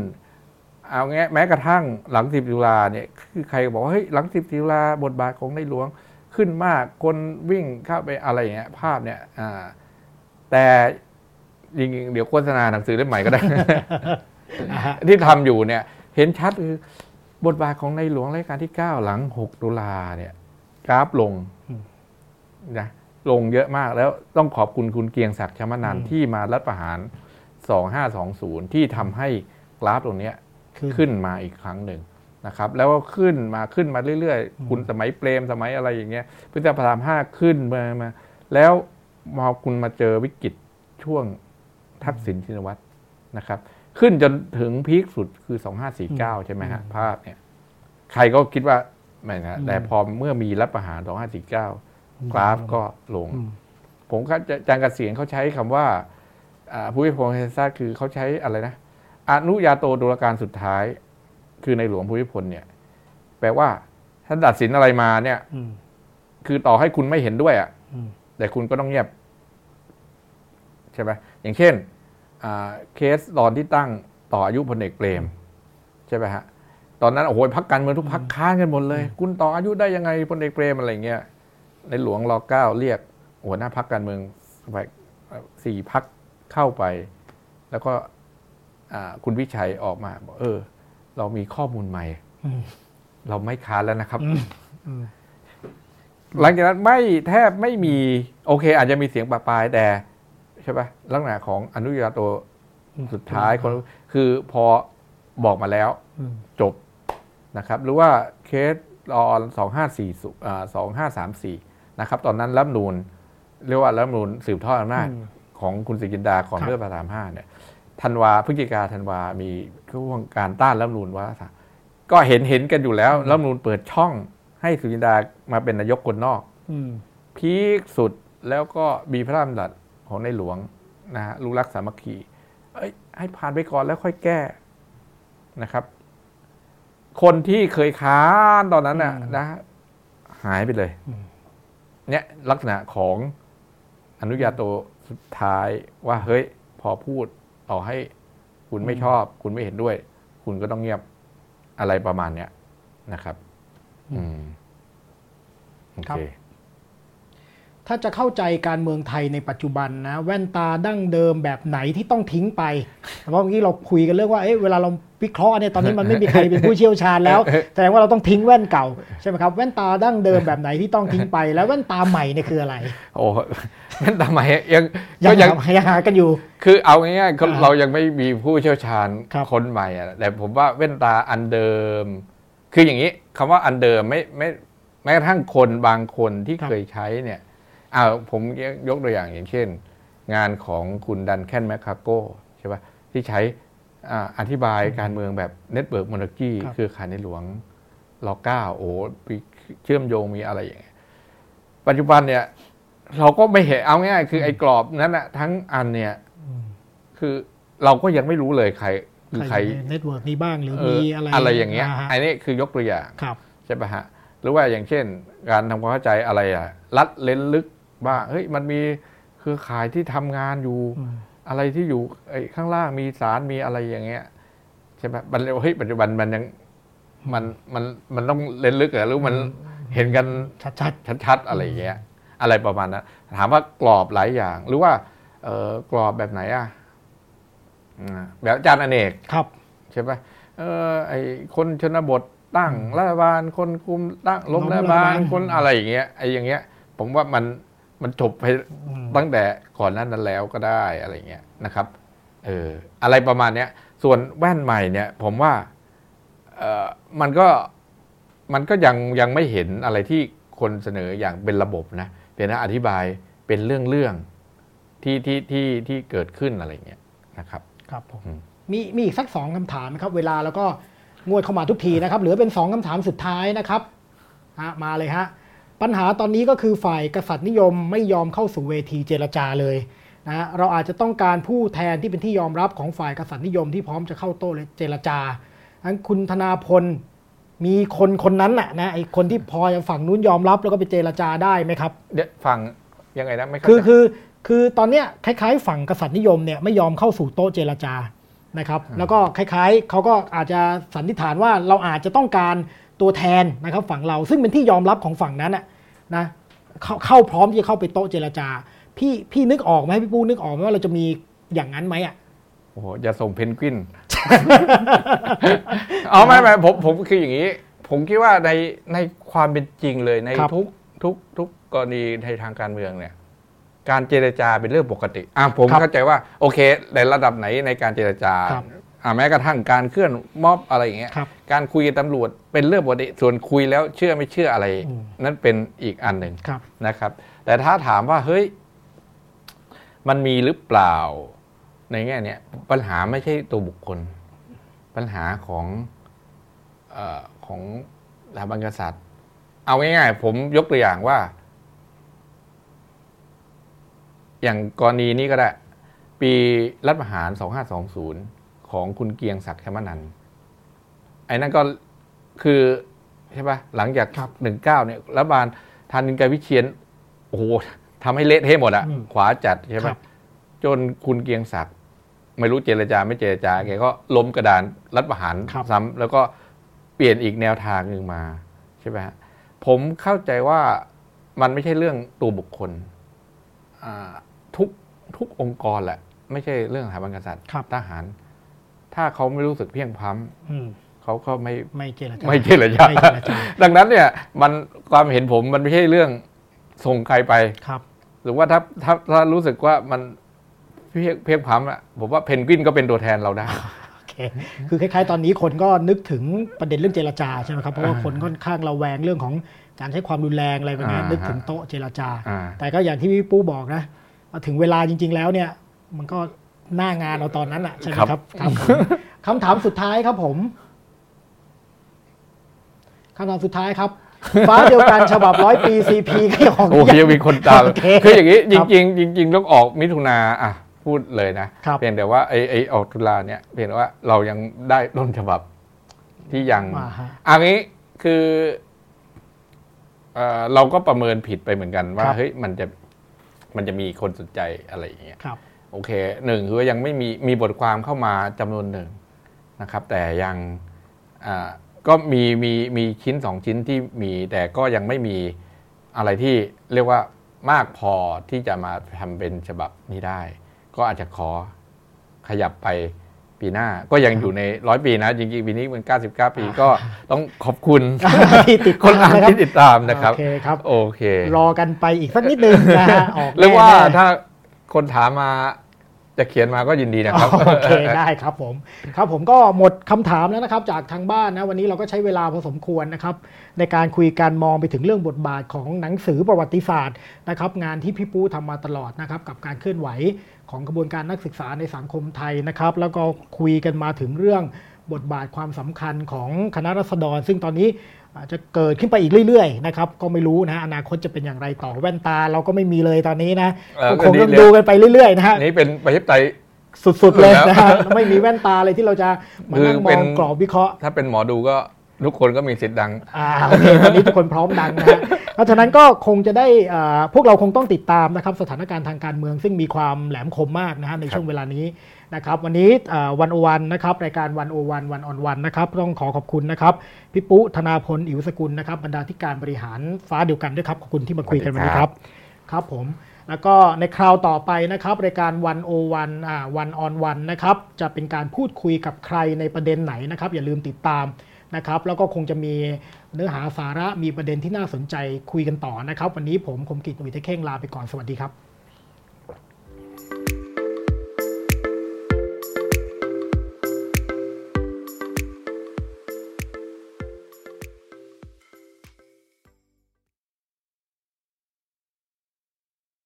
เอาง่ายแม้กระทั่งหลังสิบตุลาเนี่ย คือใครก็บอกว่าเฮ้ยหลังสิบตุลาบทบาทของในหลวงขึ้นมากคนวิ่งเข้าไปอะไรอย่างเงี้ยภาพเนี่ยอ่าแต่ จริงๆเดี๋ยวโฆษณาหนังสือเล่มใหม่ก็ได้อ่าฮะที่ทำอยู่เนี่ย เห็นชัดคือบทบาทของในหลวงรัชกาลที่ 9 หลัง 6 ตุลาเนี่ย กราฟลงอืมนะลงเยอะมากแล้วต้องขอบคุณคุณเกรียงศักดิ์ชมนันท์อืมที่มารัฐประหาร 2520 ที่ทำให้กราฟตรงเนี้ยคือขึ้นมาอีกครั้งหนึ่งนะครับ แล้วก็ขึ้นมาขึ้นมาเรื่อยอืมๆคุณสมัยเปรมสมัยอะไรอย่างเงี้ยพฤษภาห้าขึ้นมามา แล้วพอคุณมาเจอวิกฤตช่วง ทักษิณชินวัตรนะครับ ขึ้นจนถึงพีคสุดคือ 2549 ใช่ไหมฮะภาพเนี่ยใครก็คิดว่าไม่นะแต่พอเมื่อมีรัฐประหาร 2549 กราฟก็ลงอืมผมก็จะจางกระเสียงเขาใช้คำว่าอ่าผู้พิพากษาเฮซาคือเขาใช้อะไรนะอนุญาโตตุลาการสุดท้าย คือในหลวงภูมิพลเนี่ย แปลว่าถ้าตัดสินอะไรมาเนี่ยอืมคือต่อให้คุณไม่เห็นด้วยอะ่ะอืมแต่คุณก็ต้องเงียบ ใช่ไหมอย่างเช่นอ่าเคสตอนที่ตั้งต่ออายุพลเอกเปรมใช่ไหมฮะตอนนั้นโอ้โหพักการเมืองทุกพักค้านกันหมดเลย คุณต่ออายุได้ยังไงพลเอกเปรมอะไรเงี้ยในหลวงรอเก้าเรียกหัวหน้าพักการเมืองไปสี่พักเข้าไป แล้วก็อ่าคุณวิชัยออกมาบอกเออ เรามีข้อมูลใหม่อืมเราไม่ค้านแล้วนะครับอืมอืมหลังจากนั้นไม่แทบไม่มี โอเค อาจจะมีเสียงปะปายแต่ ใช่ปะลักษณะของอนุญาโตสุดท้ายคนคือพอบอกมาแล้วอืมจบนะครับ หรือว่าเคสรอนสองห้าสี่สองห้าสามสี่นะครับ ตอนนั้นรัฐธรรมนูนเรียกว่ารัฐธรรมนูนสืบทอดอำนาจอืมของคุณสิกินดาของครับเรื่องประสามห้าเนี่ยธันวาพฤศจิกาธันวามีช่วงการต้านรัฐธรรมนูนวาระสามก็เห็นเห็นกันอยู่แล้วรัฐธรรมนูนเปิดช่องให้สุจินดามาเป็นนายกคนนอกอืมพีคสุดแล้วก็มีพระราชดำรัส ของในหลวงนะฮะลูกรักสามัคคีเอ้ยให้ผ่านไปก่อนแล้วค่อยแก้นะครับ คนที่เคยค้านตอนนั้นน่ะอืมนะหายไปเลยอืมเนี่ยลักษณะของอนุญาโตสุดท้ายว่าเฮ้ย พอพูดต่อให้คุณไม่ชอบ คุณไม่เห็นด้วย คุณก็ต้องเงียบอะไรประมาณเนี้ยนะครับ อืมโอครับเค ถ้าจะเข้าใจการเมืองไทยในปัจจุบันนะ แว่นตาดั้งเดิมแบบไหนที่ต้องทิ้งไป เพราะเมื่อกี้เราคุยกันเรื่องว่าเอ๊ะเวลาเราวิเคราะห์เนี่ยตอนนี้มันไม่มีใครเป็นผู้เชี่ยวชาญแล้วแสดงว่าเราต้องทิ้งแว่นเก่าใช่ไหมครับแว่นตาดั้งเดิมแบบไหนที่ต้องทิ้งไป แล้วแว่นตาใหม่เนี่ยคืออะไร โอ้นั่นทำไมยังก็ยังยังหายังหากันอยู่ คือเอาง่ายๆก็อ่าเรายังไม่มีผู้เชี่ยวชาญครับคนใหม่อะแต่ผมว่าแว่นตาอันเดิม คืออย่างนี้คำว่าอันเดิมไม่ไม่แม้กระทั่งคนบางคนที่เคยใช้เนี่ย อ้าวผมยกตัวอย่างอย่างเช่น งานของคุณดันแคนแมคคาร์โกใช่ปะที่ใช้อ่าอธิบายการเมืองแบบเน็ตเวิร์กม n น r จีครับคือขายในหลวงร.เก้าโอ้มีเชื่อมโยงมีอะไรอย่างเงี้ยปัจจุบันเนี่ย เราก็ไม่เห็นเอาง่ายๆคือไอ้กรอบนั้นอะทั้งอันเนี่ยคือเราก็ยังไม่รู้เลยใครคือใคใครรอยู่ใใน network นี้บ้างหรือเอมีออะไรอะไรอย่างเงี้ยฮะอันนี้คือยกตัวอย่างครับใช่ปะฮะ หรือว่าอย่างเช่น การทำความเข้าใจอะไรอะรัฐเร้นลึก บ้างเฮ้ยมันมีเครือข่ายที่ทำงานอยู่อืมอะไรที่อยู่ไอ้ข้างล่างมีสารมีอะไรอย่างเงี้ยใช่ปะมันเฮ้ยปัจจุบันมันยังมันมันมันต้องเล่นลึกเหรอหรือมันเห็นกันชัดชัดๆอะไรอย่างเงี้ย อะไรประมาณนั้นถามว่ากรอบหลายอย่าง หรือว่า เออกรอบแบบไหนอะอ่าแบบอาจารย์อเนกๆครับใช่ปะเออ ไอคนชนบทตั้งรัฐบาลคนคุมตั้งล้มล้มรัฐบาลรัฐบาลคนอะไรอย่างเงี้ยไออย่างเงี้ย ผมว่ามัน มันจบไปอืมตั้งแต่ก่อนหนั้นนั้นแล้วก็ได้อะไรเงี้ยนะครับเอออะไรประมาณเนี้ย ส่วนแว่นใหม่เนี่ย ผมว่าเออมันก็มันก็ยังยังไม่เห็นอะไรที่คนเสนออย่างเป็นระบบนะเดี๋ยวนะอธิบายเป็นเรื่องเรื่องๆที่ที่ที่ที่เกิดขึ้นอะไรเงี้ยนะครับ ครับผมอืมมีมีอีกสักสองคำถามนะครับ เวลาแล้วก็งวดเข้ามาทุกทีนะครับ เหลือเป็นสองคำถามสุดท้ายนะครับฮะมาเลยฮะ ปัญหาตอนนี้ก็คือฝ่ายกษัตริย์นิยมไม่ยอมเข้าสู่เวทีเจรจาเลยนะฮะเราอาจจะต้องการผู้แทนที่เป็นที่ยอมรับของฝ่ายกษัตริย์นิยมที่พร้อมจะเข้าโต้เจรจาอันคุณธนาพลมีคนคนนั้นน่ะนะไอคนที่พอจะฝั่งนู้นยอมรับแล้วก็ไปเจรจาได้ไหมครับเดี๋ยวฟังยังไงนะไม่เข้าคือใจคือคือตอนเนี้ยคล้ายๆ ฝั่งกษัตริย์นิยมเนี่ยไม่ยอมเข้าสู่โต๊ะเจรจานะครับ แล้วก็คล้ายๆเขาก็อาจจะสันนิษฐานว่าเราอาจจะต้องการ ตัวแทนนะครับฝั่งเราซึ่งเป็นที่ยอมรับของฝั่งนั้นน่ะนะเข้าเข้าพร้อมที่จะเข้าไปโต๊ะเจรจา พี่พี่นึกออกไหมพี่ปูนึกออกไหมว่าเราจะมีอย่างนั้นไหมอะโอ้โหอย่าส่งเพนกวินเอาไม่ไม่ผมผมคืออย่างนี้ ผมคิดว่าในในความเป็นจริงเลยในครับทุกทุกทุกกรณีในทางการเมืองเนี่ย การเจรจาเป็นเรื่องปกติอะผมครับเข้าใจว่า โอเค ในระดับไหนในการเจรจาครับอะ แม้กระทั่งการเคลื่อนม็อบอะไรอย่างเงี้ยครับการคุยกับตำรวจเป็นเรื่องปกติส่วนคุยแล้วเชื่อไม่เชื่ออะไรอืมนั่นเป็นอีกอันหนึ่งครับนะครับ แต่ถ้าถามว่าเฮ้ย มันมีหรือเปล่า ในแง่เนี้ยปัญหาไม่ใช่ตัวบุคคล ปัญหาของเออของสถาบันกษัตริย์ เอาง่ายๆผมยกตัวอย่างว่า อย่างกรณีนี้ก็ได้ ปีรัฐประหาร 2520 ของคุณเกียงศักดิ์ชมนันท์ไอ้นั่นก็คือใช่ปะหลังจากครับ19เนี่ยรัฐบาลทานินกาวิเชียนโอ้โหทำให้เละเทะหมดอะอืมขวาจัดใช่คปะรับจนคุณเกียงศักดิ์ไม่รู้เจรจาไม่เจรจาแกก็ล้มกระดานรัฐประหารครับซ้ำแล้วก็เปลี่ยนอีกแนวทางหนึ่งมาใช่ไหมฮะผมเข้าใจว่ามันไม่ใช่เรื่องตัวบุคคลอ่าทุกทุกองค์กรแหละ ไม่ใช่เรื่องสถาบันกษัตริย์ครับทหาร ถ้าเขาไม่รู้สึกเพียงพล้อืมำเขาก็ไม่ไม่เจรจาไม่เจรจาไม่เจรจาดังนั้นเนี่ย มันความเห็นผมมันไม่ใช่เรื่องส่งใครไปครับ หรือว่าถ้าถ้าถ้ารู้สึกว่ามันเพียงเพียงพล้ำอะผมว่าเพนกวินก็เป็นตัวแทนเราได้โอเคคือคล้ายๆตอนนี้คนก็นึกถึงประเด็นเรื่องเจรจาใช่ไหมครับเพราะว่าอ่าคนค่อนข้างระแวงเรื่องของการใช้ความรุนแรงอะไรแบบนี้อ่านึกถึงโต๊ะเจรจาอ่าแต่ก็อย่างที่พี่ปู้บอกนะว่าถึงเวลาจริง ๆ แล้วเนี่ย มันก็ หน้างานเราตอนนั้นอะใช่ไหมครับครับผมคำถามสุดท้ายครับผมคำถามสุดท้ายครับ ฟ้าเดียวกันฉบับร้อยปีซีพีก็ยังของโอเคมีคนตามโอเคคืออย่างนี้คจรับริงๆจริงๆต้องออกมิถุนาอะพูดเลยนะครับเพียงแต่ว่าไอ้ไอ้ออกตุลาเนี่ยเพียงแต่ว่าเรายังได้ต้นฉบับที่ยังมาฮะอันนี้คือเอ่อเราก็ประเมินผิดไปเหมือนกันว่าครับเฮ้ยมันจะมันจะมีคนสนใจอะไรอย่างเงี้ยครับ โอเคหนึ่งคือว่ายังไม่มีมีบทความเข้ามาจำนวนหนึ่งนะครับ แต่ยังอ่าก็มีมีมีชิ้นสองชิ้นที่มี แต่ก็ยังไม่มีอะไรที่เรียกว่ามากพอที่จะมาทำเป็นฉบับนี้ได้ ก็อาจจะขอขยับไปปีหน้าก็ยังอยู่ในร้อยปีนะ จริงๆ ปีนี้มัน 99 ปีก็ต้องขอบคุณที่ติดคนอ่านตามะรับที่ติดตามนะครับ โอเคครับโอเค รอกันไปอีกสักนิดนึงนะฮะออกหรือว่าแน่ๆถ้าคนถามมา จะเขียนมาก็ยินดีนะครับ โอเคได้ครับผม ครับผมก็หมดคำถามแล้วนะครับ จากทางบ้านนะวันนี้เราก็ใช้เวลาพอสมควรนะครับ ในการคุยการมองไปถึงเรื่องบทบาทของหนังสือประวัติศาสตร์นะครับ งานที่พี่ปูทำมาตลอดนะครับ กับการเคลื่อนไหวของกระบวนการนักศึกษาในสังคมไทยนะครับ แล้วก็คุยกันมาถึงเรื่องบทบาทความสำคัญของคณะรัษฎร ซึ่งตอนนี้ อาจจะเกิดขึ้นไปอีกเรื่อยๆนะครับก็ไม่รู้นะอนาคตจะเป็นอย่างไรต่อแว่นตาเราก็ไม่มีเลยตอนนี้นะเออก็คงก็ดีต้องเลยดูกันไปเรื่อยๆนะฮะนี่เป็นประชาธิปไตยสุดๆเลยแล้วนะฮะไม่มีแว่นตาเลยที่เราจะมานั่งคือมเป็องนกรอบวิเคราะห์ ถ้าเป็นหมอดูก็ทุกคนก็มีสิทธิ์ดัง อ่าโอเคตอนนี้ทุกคนพร้อมดังนะฮะ เพราะฉะนั้นก็คงจะได้อ่าพวกเราคงต้องติดตามนะครับสถานการณ์ทางการเมือง ซึ่งมีความแหลมคมมากนะฮะในช่วงเวลานี้ นะครับวันนี้วันโอวันนะครับรายการวันโอวันวันออนวันนะครับต้องขอขอบคุณนะครับพี่ปุ๊ธนาพลอิ๋วสกุลนะครับบรรดาธิการบริหารฟ้าเดียวกันด้วยครับขอบคุณที่มาคุยกันวันนี้ครับครับผมแล้วก็ในคราวต่อไปนะครับรายการวันโอวันอ่าวันออนวันนะครับจะเป็นการพูดคุยกับใครในประเด็นไหนนะครับ อย่าลืมติดตามนะครับ แล้วก็คงจะมีเนื้อหาสาระมีประเด็นที่น่าสนใจคุยกันต่อนะครับ วันนี้ผมคมกิจวิทยเข่งลาไปก่อนสวัสดีครับ